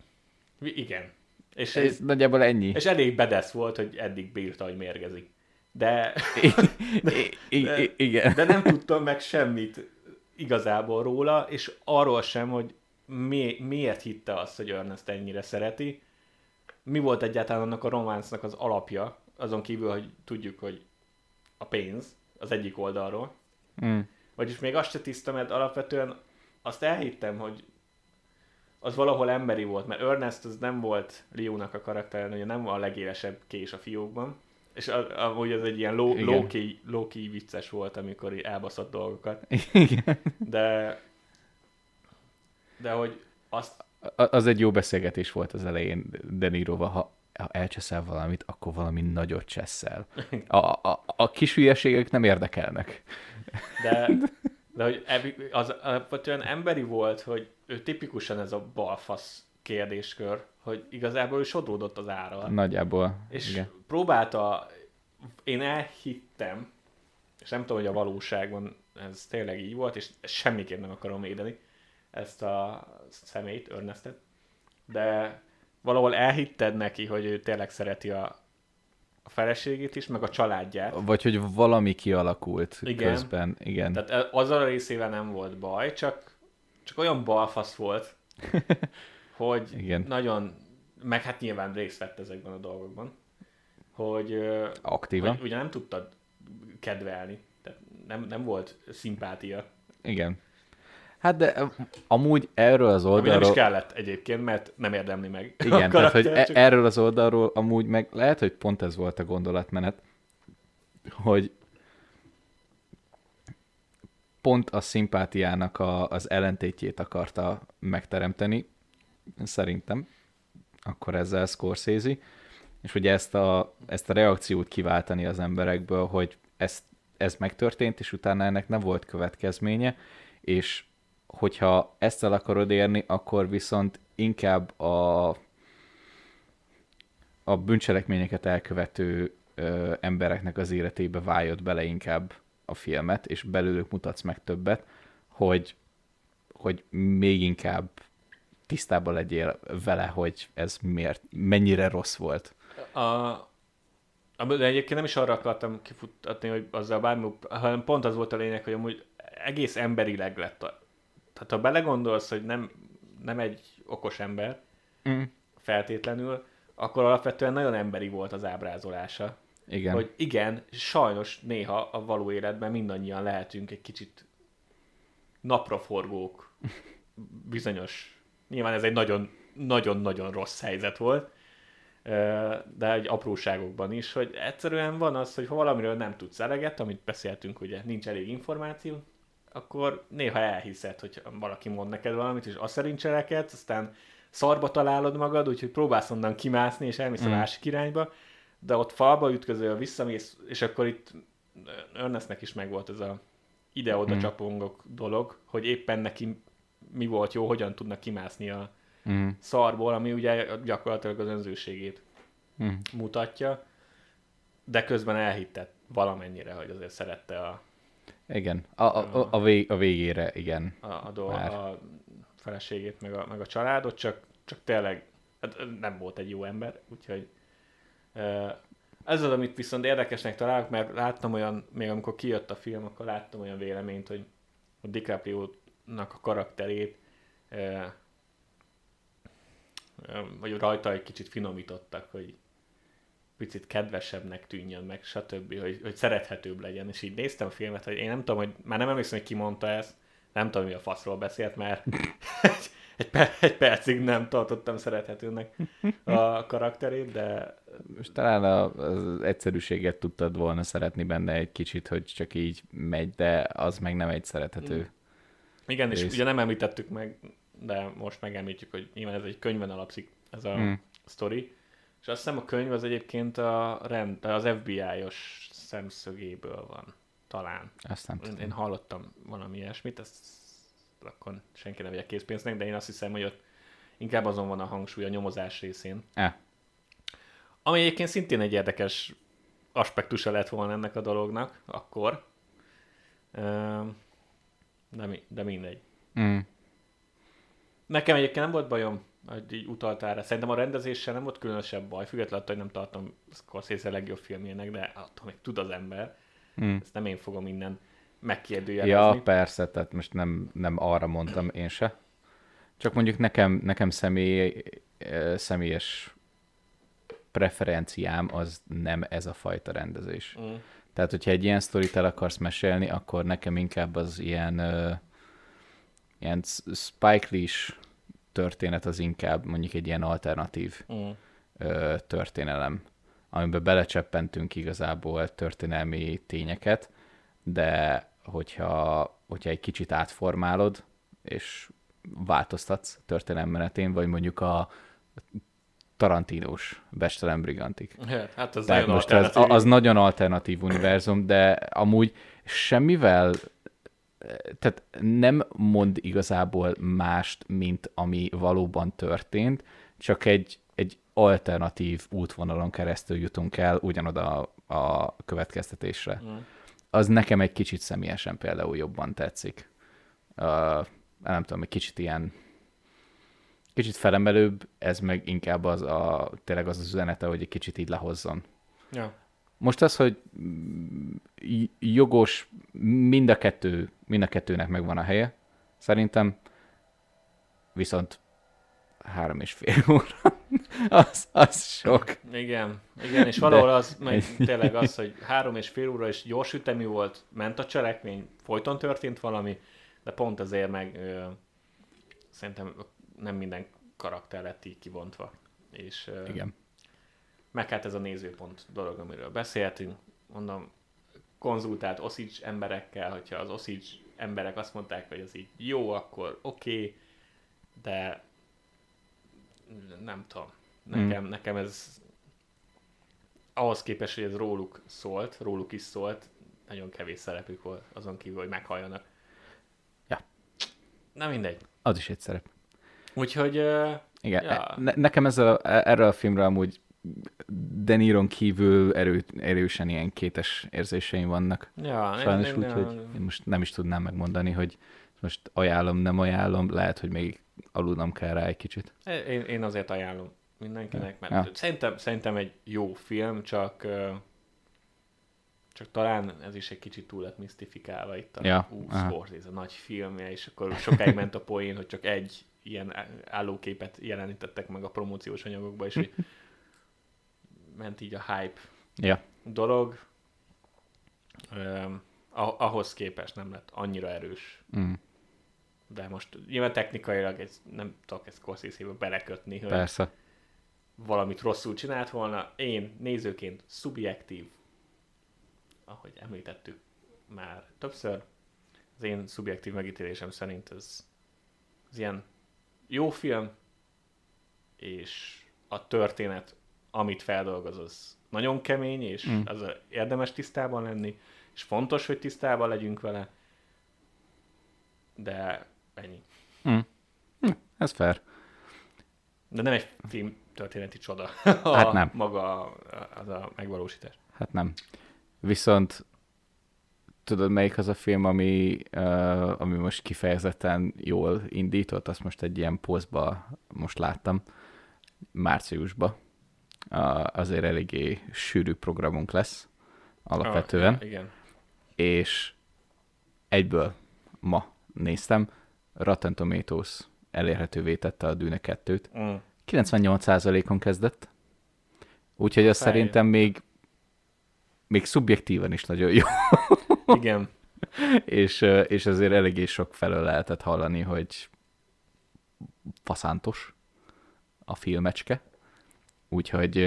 Igen. És, Ez nagyjából ennyi. és elég bedesz volt, hogy eddig bírta, hogy mérgezik. De, de- I- igen. de nem tudtam meg semmit igazából róla, és arról sem, hogy mi, miért hitte azt, hogy Ernest ennyire szereti. Mi volt egyáltalán annak a románcnak az alapja, azon kívül, hogy tudjuk, hogy a pénz az egyik oldalról. Mm. Vagyis még azt se tiszta, mert alapvetően azt elhittem, hogy az valahol emberi volt, mert Ernest az nem volt Liu-nak a karakter, hogy nem a legélesebb kés a fiókban. És a- amúgy ez egy ilyen low-key, low-key vicces volt, amikor így elbaszott dolgokat. Igen. De, de hogy azt, Az egy jó beszélgetés volt az elején De Niroval, ha ha elcseszel valamit, akkor valami nagyot cseszel. A, a, a kis hülyeségek nem érdekelnek. de, de hogy az alapvetően emberi volt, hogy ő tipikusan ez a balfasz kérdéskör, hogy igazából ő sodródott az ára. Nagyjából. És Igen. Igen. próbálta, én elhittem, és nem tudom, hogy a valóságban ez tényleg így volt, és semmiképp nem akarom védeni ezt a szemét, Ernestet, de valahol elhitted neki, hogy ő tényleg szereti a, a feleségét is, meg a családját. Vagy hogy valami kialakult Igen. közben. Igen. Tehát e- azzal a részével nem volt baj, csak, csak olyan balfasz volt, hogy Igen. nagyon, meg hát nyilván részt vett ezekben a dolgokban, hogy, Aktívan. hogy ugye nem tudtad kedvelni, tehát nem, nem volt szimpátia. Igen. Hát de amúgy erről az Ami nem is oldalról... kellett egyébként, mert nem érdemli meg. Igen, tehát hogy e- erről az oldalról amúgy meg lehet, hogy pont ez volt a gondolatmenet, hogy pont a szimpátiának a, az ellentétjét akarta megteremteni, szerintem, akkor ezzel Scorsese, és ugye ezt a, ezt a reakciót kiváltani az emberekből, hogy ezt, ez megtörtént, és utána ennek nem volt következménye, és hogyha ezt el akarod érni, akkor viszont inkább a, a bűncselekményeket elkövető ö, embereknek az életébe váljod bele inkább a filmet, és belőlük mutatsz meg többet, hogy, hogy még inkább tisztában legyél vele, hogy ez miért, mennyire rossz volt. A, de egyébként nem is arra akartam kifutatni, hogy azzal bármi, hanem pont az volt a lényeg, hogy amúgy egész emberileg lett. A, tehát ha belegondolsz, hogy nem, nem egy okos ember, Mm. feltétlenül, akkor alapvetően nagyon emberi volt az ábrázolása. Igen. Hogy igen, sajnos néha a való életben mindannyian lehetünk egy kicsit napraforgók bizonyos. Nyilván ez egy nagyon, nagyon-nagyon rossz helyzet volt, de egy apróságokban is, hogy egyszerűen van az, hogy ha valamiről nem tudsz eleget, amit beszéltünk, ugye nincs elég információ, akkor néha elhiszed, hogy valaki mond neked valamit, és azt szerint cselekedsz, aztán szarba találod magad, úgyhogy próbálsz onnan kimászni, és elmész a Mm. másik irányba, de ott falba ütközöl, visszamész, és akkor itt Ernestnek is megvolt ez a ide-oda Mm. csapongok dolog, hogy éppen neki mi volt jó, hogyan tudnak kimászni a Mm. szarból, ami ugye gyakorlatilag az önzőségét Mm. mutatja, de közben elhittett valamennyire, hogy azért szerette a, Igen. A, a, a, vég, a végére, igen. a, a, Már. a feleségét, meg a, meg a családot, csak, csak tényleg hát nem volt egy jó ember, úgyhogy ez az, amit viszont érdekesnek találok, mert láttam olyan, még amikor kijött a film, akkor láttam olyan véleményt, hogy a DiCaprio-nak a karakterét vagy rajta egy kicsit finomítottak, hogy picit kedvesebbnek tűnjön meg, stb., hogy, hogy szerethetőbb legyen. És így néztem a filmet, hogy én nem tudom, hogy már nem emlékszem, hogy ki mondta ezt, nem tudom, mi a faszról beszélt, mert egy, per- egy percig nem tartottam szerethetőnek a karakterét, de Most talán az egyszerűséget tudtad volna szeretni benne egy kicsit, hogy csak így megy, de az meg nem egy szerethető. igen, és Rész. ugye nem említettük meg, de most megemlítjük, hogy nyilván ez egy könyvben alapszik ez a Mm. sztori, és azt hiszem a könyv az egyébként a rend, az FBI-os szemszögéből van, talán. Azt nem tudom. én hallottam valami ilyesmit, ezt akkor senki ne vegye készpénznek, de én azt hiszem, hogy ott inkább azon van a hangsúly a nyomozás részén. Eh, Ami egyébként szintén egy érdekes aspektusa lett volna ennek a dolognak, akkor. De, mi, de mindegy. mm. Nekem egyébként nem volt bajom, így utaltál rá. Szerintem a rendezéssel nem volt különösebb baj, függetlenül attól, hogy nem tartom Scorsese legjobb filmjének, de attól még tud az ember. Mm. Ezt nem én fogom innen megkérdőjelezni. Ja, persze, tehát most nem, nem arra mondtam én se. Csak mondjuk nekem, nekem személy, személyes preferenciám az nem ez a fajta rendezés. Mm. Tehát, hogyha egy ilyen sztorit el akarsz mesélni, akkor nekem inkább az ilyen, uh, ilyen Spike Lee-s történet az inkább mondjuk egy ilyen alternatív Mm. ö, történelem, amiben belecsöppentünk igazából történelmi tényeket, de hogyha, hogyha egy kicsit átformálod, és változtatsz történelem menetén, vagy mondjuk a Tarantinos Bestelen Brigantik. Hát az Tehát nagyon most az, az nagyon alternatív univerzum, de amúgy semmivel, tehát nem mond igazából mást, mint ami valóban történt, csak egy, egy alternatív útvonalon keresztül jutunk el ugyanoda a, a következtetésre. Mm. Az nekem egy kicsit személyesen például jobban tetszik. Uh, nem tudom, egy kicsit ilyen kicsit felemelőbb, ez meg inkább az a, tényleg az az üzenete, hogy egy kicsit így lehozzon. Ja. Most az, hogy jogos, mind a kettő, mind a kettőnek megvan a helye, szerintem, viszont három és fél óra, az, az sok. Igen, igen, és valahol az, meg tényleg az, hogy három és fél óra és gyors ütemű volt, ment a cselekmény, folyton történt valami, de pont ezért meg ö, szerintem nem minden karakter lett így kivontva. És ö, Igen. Meg hát ez a nézőpont dolog, amiről beszéltünk. Mondom, konzultált Oszics emberekkel, hogyha az Oszics emberek azt mondták, hogy ez így jó, akkor oké, okay, de nem tudom. Nekem, mm. nekem ez ahhoz képest, hogy ez róluk szólt, róluk is szólt, nagyon kevés szerepük volt azon kívül, hogy meghalljanak. Ja. Na mindegy. Az is egy szerep. Úgyhogy ö, Igen. Ja. Ne, nekem ezzel, a- erről a filmről amúgy De Niron kívül erő, erősen ilyen kétes érzéseim vannak. ja, Sajnos én- úgy, én- hogy én most nem is tudnám megmondani, hogy most ajánlom, nem ajánlom, lehet, hogy még aludnom kell rá egy kicsit. Én, én azért ajánlom mindenkinek, mert Ja. szerintem, szerintem egy jó film, csak csak talán ez is egy kicsit túl lett misztifikálva itt a Ja, ú. Scorsese, a nagy filmje, és akkor sokáig ment a poén, hogy csak egy ilyen állóképet jelenítettek meg a promóciós anyagokba, és hogy ment így a hype Ja. dolog. Öm, ahhoz képest nem lett annyira erős. Mm. De most nyilván technikailag ez, nem tudok ezt scorsese belekötni, hogy Persze. valamit rosszul csinált volna. Én nézőként szubjektív, ahogy említettük már többször, az én szubjektív megítélésem szerint ez, ez ilyen jó film, és a történet, amit feldolgoz, az nagyon kemény, és mm. az érdemes tisztában lenni, és fontos, hogy tisztában legyünk vele, de ennyi. Mm. Hm, ez fair. De nem egy film történeti csoda. Hát nem. Maga az a megvalósítás. Hát nem. Viszont tudod, melyik az a film, ami, uh, ami most kifejezetten jól indított, azt most egy ilyen posztba most láttam, márciusban. Azért eléggé sűrű programunk lesz, alapvetően. Ah, igen. És egyből ma néztem, Rotten Tomatoes elérhetővé tette a Dűne 2-t. Mm. 98%-on kezdett. Úgyhogy azt szerintem még még szubjektíven is nagyon jó. Igen. és, és azért eléggé sok felől lehetett hallani, hogy faszántos a filmecske. Úgyhogy,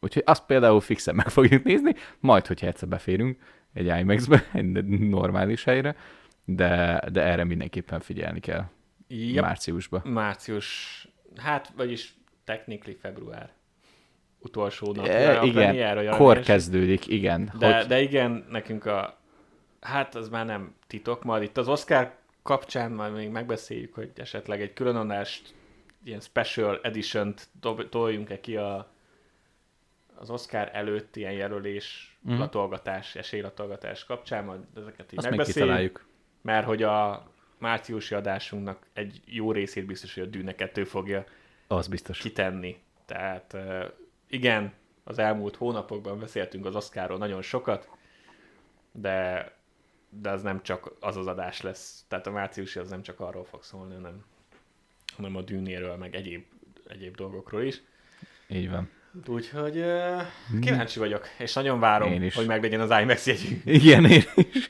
úgyhogy azt például fixen meg fogjuk nézni, majd, hogyha egyszer beférünk egy IMAX-be, egy normális helyre, de, de erre mindenképpen figyelni kell Yep. márciusban. Március, hát vagyis technically február utolsó nap. E, igen, premierre, kor kezdődik, igen. De, hogy, de igen, nekünk a, hát az már nem titok, majd itt az Oscar kapcsán majd még megbeszéljük, hogy esetleg egy különadást, ilyen special edition-t toljunk-e ki a, az Oscar előtt ilyen jelölés, mm. latolgatás, esélylatolgatás kapcsán, majd ezeket így azt megbeszéljük, mert hogy a márciusi adásunknak egy jó részét biztos, hogy a Dűne 2 fogja Az biztos. kitenni. Tehát igen, az elmúlt hónapokban beszéltünk az Oscarról nagyon sokat, de, de az nem csak az az adás lesz. Tehát a márciusi az nem csak arról fog szólni, hanem, hanem a dűnéről, meg egyéb, egyéb dolgokról is. Így van. Úgyhogy ö, kíváncsi vagyok, és nagyon várom, Én is. hogy meglegyen az IMAX jegyünk, Igen, én is.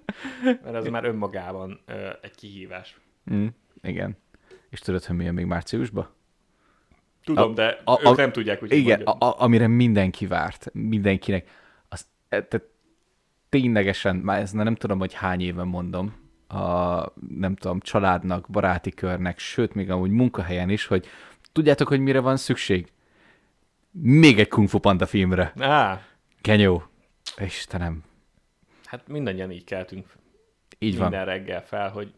mert ez már önmagában ö, egy kihívás. Mm, igen. És tudod, hogy milyen még márciusban? Tudom, A- de a- ők a- nem tudják, hogy Igen, a, a, amire mindenki várt. Mindenkinek. Az, e, tehát ténylegesen, már ez nem tudom, hogy hány éve mondom, a, nem tudom, családnak, baráti körnek, sőt, még amúgy munkahelyen is, hogy tudjátok, hogy mire van szükség? Még egy Kung Fu Panda filmre. Á, Kenyó. Istenem. hát mindannyian így keltünk Így van. minden reggel fel, hogy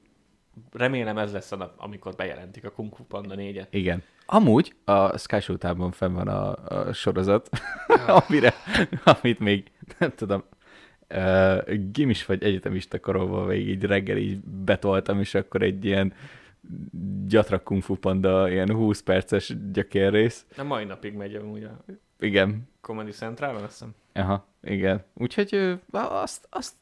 remélem ez lesz a nap, amikor bejelentik a Kung Fu Panda 4-et. Igen. Amúgy a Sky Show-tában fenn van a, a sorozat, amire, amit még, nem tudom, uh, gimis vagy egyetemista koromban még így reggel így betoltam, és akkor egy ilyen gyatra kung fu panda, ilyen 20 perces gyökérrész. De mai napig megy amúgy a Igen. Comedy Central-on, azt hiszem. Aha, igen. Úgyhogy azt, azt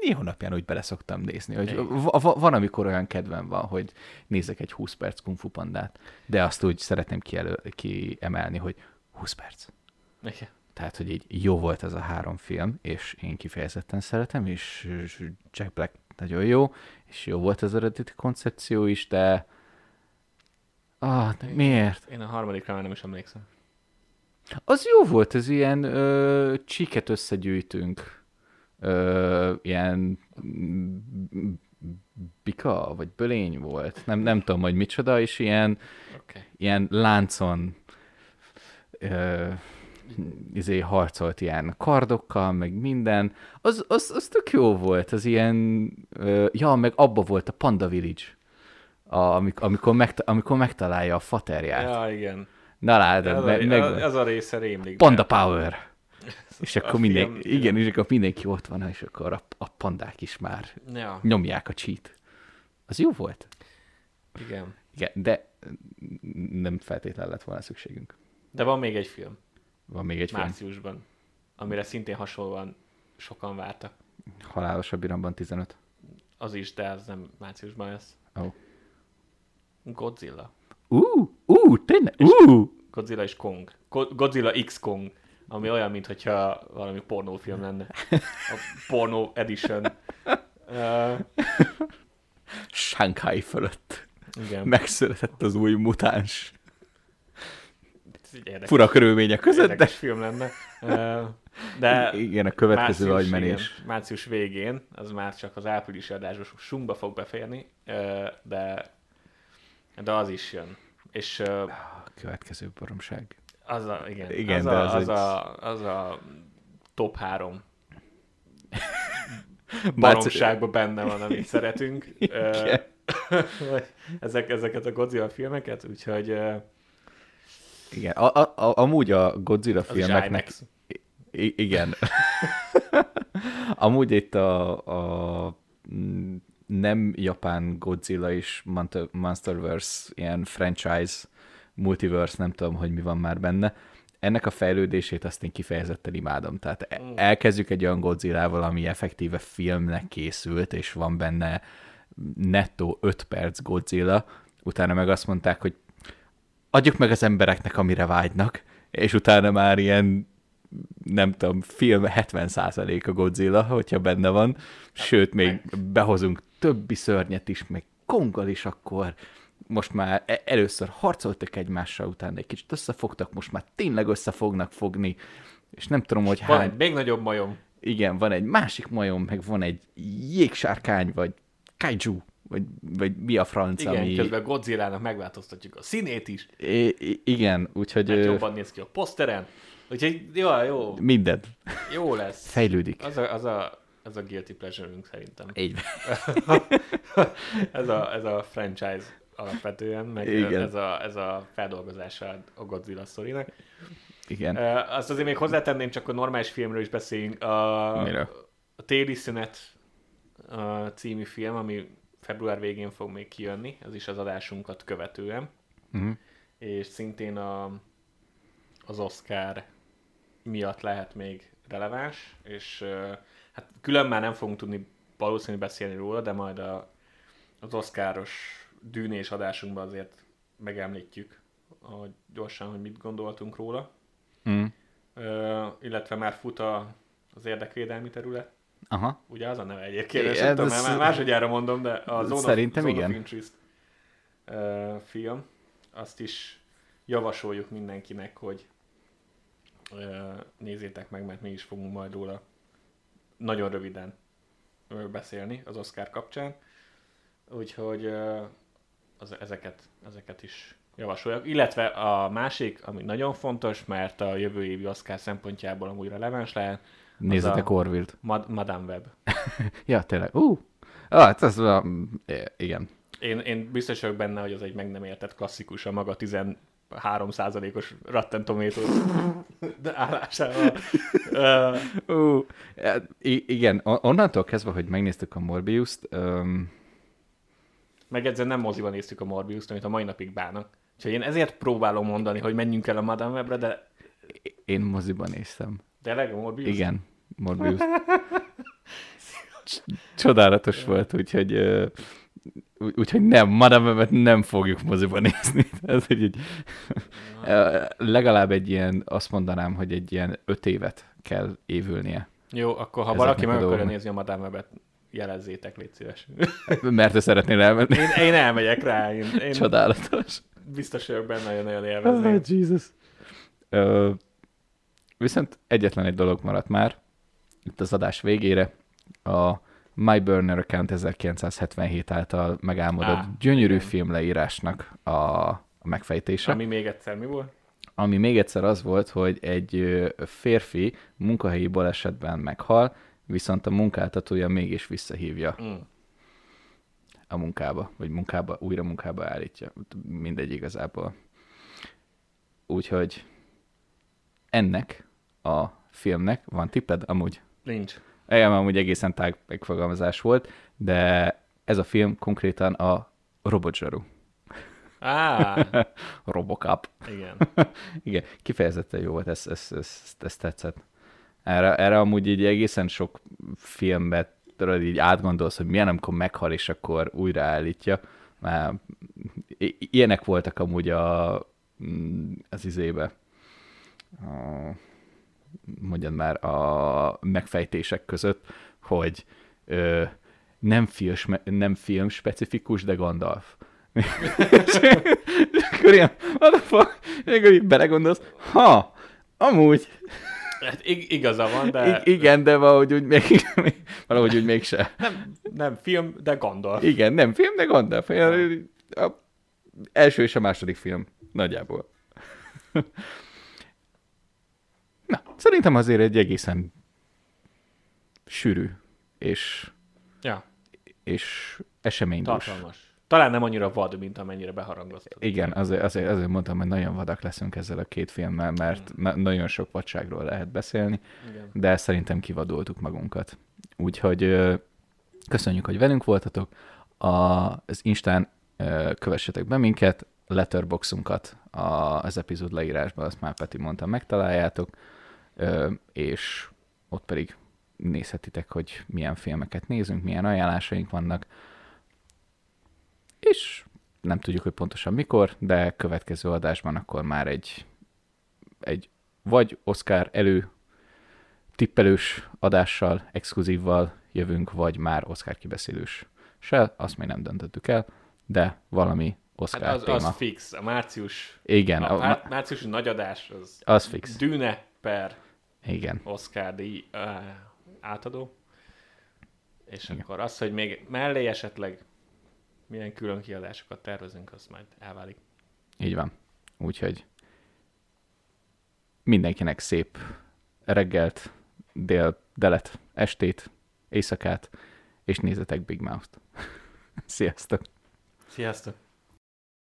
néha napján úgy bele szoktam nézni, hogy va- va- van, amikor olyan kedvem van, hogy nézek egy 20 perc kung fu pandát, de azt úgy szeretném kielő, kiemelni, hogy 20 perc. Igen. Tehát, hogy így jó volt ez a három film, és én kifejezetten szeretem, és Jack Black nagyon jó, és jó volt az eredeti koncepció is, de... Ah, de miért? Én a harmadikra már nem is emlékszem. Az jó volt, ez ilyen ö, csíket összegyűjtünk, ö, ilyen mm, bika, vagy bölény volt, nem, nem tudom, hogy micsoda, és ilyen. Okay. ilyen láncon ö, izé harcolt ilyen kardokkal, meg minden. Az, az, az tök jó volt, az ilyen, ö, ja, meg abba volt a Panda Village, a, amikor, amikor, megta, amikor megtalálja a faterját. Ja. Igen. Na látod, me, a, meg, az, a része rémlik. Panda Power. És akkor minden, film- igen, és akkor mindenki ott van, és akkor a, a pandák is már Ja, nyomják a cheat. Az jó volt. igen. Igen, de nem feltétlenül lett volna szükségünk. De van még egy film, Van még egy film. márciusban, amire szintén hasonlóan sokan vártak. Halálos a Biramban 15. Az is, de az nem márciusban lesz. Ó. Godzilla. Ú, ú, tényleg, ú. Godzilla és Kong. Go- Godzilla X Kong. Ami olyan, mintha valami pornófilm lenne. A pornó edition. Uh, Shanghai fölött igen. megszületett az új mutáns. Egy érdekes, Fura körülmények között, de érdekes film lenne. De igen, a következő március, agymenés. igen, március végén, az már csak az áprilisi adásban sumba fog beférni, de, de az is jön. És A következő baromság. az a, igen, Igen, az, de a, az az, egy- a, az a top három baromságban benne van, amit szeretünk. Ezek, ezeket a Godzilla filmeket, úgyhogy Igen, a, a, a, amúgy a Godzilla az filmeknek... I- igen. amúgy itt a, a mm, nem japán Godzilla Monster- Monsterverse, ilyen franchise, multiverse, nem tudom, hogy mi van már benne. Ennek a fejlődését azt én kifejezetten imádom. Tehát e- Mm. elkezdjük egy olyan Godzilla-val, ami effektíve filmnek készült, és van benne nettó 5 perc Godzilla, utána meg azt mondták, hogy adjuk meg az embereknek, amire vágynak, és utána már ilyen nem tudom, film 70% a Godzilla, hogyha benne van, sőt, még behozunk többi szörnyet is, meg Konggal is akkor, most már e- először harcoltak egymással, utána egy kicsit összefogtak, most már tényleg össze fognak fogni, és nem tudom, hogy Van hány... egy még nagyobb majom. Igen, van egy másik majom, meg van egy jégsárkány, vagy kaiju, vagy, vagy mi a franc, Igen, ami... közben Godzilla-nak megváltoztatjuk a színét is, I- igen, úgyhogy mert jobban néz ki a poszteren. Úgyhogy jó, jó, minden jó lesz. fejlődik. Az a, az a, az a guilty pleasure-ünk szerintem. Így. ez, a, ez a franchise alapvetően, meg Igen. ez a, ez a feldolgozása a Godzilla sztorinak. Igen. Azt azért még hozzátenném, csak a normális filmről is beszéljünk. A, Miről? a Téli Szünet a című film, ami február végén fog még kijönni, ez is az adásunkat követően, Uh-huh. és szintén a, az Oscar miatt lehet még releváns, és hát külön már nem fogunk tudni valószínűleg beszélni róla, de majd a, az Oscaros dűnés adásunkban azért megemlítjük a, gyorsan, hogy mit gondoltunk róla. Mm. Ö, illetve már fut a, az érdekvédelmi terület. Aha. Ugye az a neve egyébként, Igen, nem tudom, ez- már másodjára mondom, de a Zone Szerintem of, Zone igen. of Interest ö, film, azt is javasoljuk mindenkinek, hogy ö, nézzétek meg, mert mi is fogunk majd róla nagyon röviden beszélni az Oscar kapcsán. Úgyhogy ö, az, ezeket, ezeket is javasoljuk. Illetve a másik, ami nagyon fontos, mert a jövő évi Oscar szempontjából amúgy releváns lehet, Nézzetek a- Orville-t. Mad- Madame Web. Ja, tényleg. Uh. Ah, hát ez a... Igen. Én, én biztos vagyok benne, hogy az egy meg nem értett klasszikus a maga 13%-os Rotten Tomatoes állásával. Uh, i- igen, onnantól kezdve, hogy megnéztük a Morbius-t, um, Megjegyzem, nem moziban néztük a Morbius-t, amit a mai napig bánnak. Úgyhogy én ezért próbálom mondani, hogy menjünk el a Madame Webre, de én moziban néztem. Tényleg Morbius? Igen, Morbius. Csodálatos volt, úgyhogy úgyhogy nem, Madame Web-et nem fogjuk moziban nézni. Ez egy, egy, legalább egy ilyen, azt mondanám, hogy egy ilyen öt évet kell évülnie. Jó, akkor ha valaki meg akarja nézni a Madame Webet, jelezzétek, légy szíves. Mert te szeretnél elmenni. Én, én elmegyek rá, én, én Csodálatos. biztos vagyok benne, hogy nagyon Oh, élvezném. Jesus. Ö, viszont egyetlen egy dolog maradt már, itt az adás végére, a My Burner Account 1977 által megálmodott Á, gyönyörű igen. filmleírásnak a, a megfejtése. Ami még egyszer mi volt? Ami még egyszer az volt, hogy egy férfi munkahelyi balesetben meghal, viszont a munkáltatója mégis visszahívja Mm. a munkába, vagy munkába, újra munkába állítja. Mindegy igazából. Úgyhogy ennek a filmnek van tipped? Amúgy. Nincs. Igen, amúgy egészen tág megfogalmazás volt, de ez a film konkrétan a robotzsaru. Á, Robocop. igen. Igen, kifejezetten jó volt, ez, ez, ez, ez, tetszett. Erre, erre amúgy így egészen sok filmben tudod, így átgondolsz, hogy milyen, amikor meghal, és akkor újraállítja. Már ilyenek voltak amúgy a, mm, az izébe. A, mondjad már a megfejtések között, hogy ö, nem, film, nem film specifikus, de Gandalf. és akkor ilyen, what the fuck? És akkor így belegondolsz, ha, amúgy, Hát ig- igaza van, de I- igen, de valahogy úgy, még, valahogy úgy mégse. nem, nem film, de Gandalf. Igen, nem film, de Gandalf. A első és a második film, nagyjából. Na, szerintem azért egy egészen sűrű és, Ja, és eseménydús. tartalmas. Talán nem annyira vad, mint amennyire beharangoztad. Igen, azért, azért, azért mondtam, hogy nagyon vadak leszünk ezzel a két filmmel, mert na- nagyon sok vadságról lehet beszélni, Igen. de szerintem kivadoltuk magunkat. Úgyhogy köszönjük, hogy velünk voltatok. A, az Instán kövessetek be minket, letterboxunkat az epizód leírásban, azt már Peti mondta, megtaláljátok, és ott pedig nézhetitek, hogy milyen filmeket nézünk, milyen ajánlásaink vannak, és nem tudjuk, hogy pontosan mikor, de következő adásban akkor már egy, egy vagy Oscar elő tippelős adással, exkluzívval jövünk, vagy már Oscar kibeszélős. Se, azt még nem döntöttük el, de valami Oscar Hát az, téma. az fix. A március, igen, a, a, már, márciusi nagyadás az az fix. Dűne per Igen. Oscar díj uh, átadó. És Igen. akkor az, hogy még mellé esetleg milyen külön kiadásokat tervezünk, az majd elválik. Így van. Úgyhogy mindenkinek szép reggelt, dél, delet, estét, éjszakát, és nézzetek Big Mouth-t. Sziasztok! Sziasztok!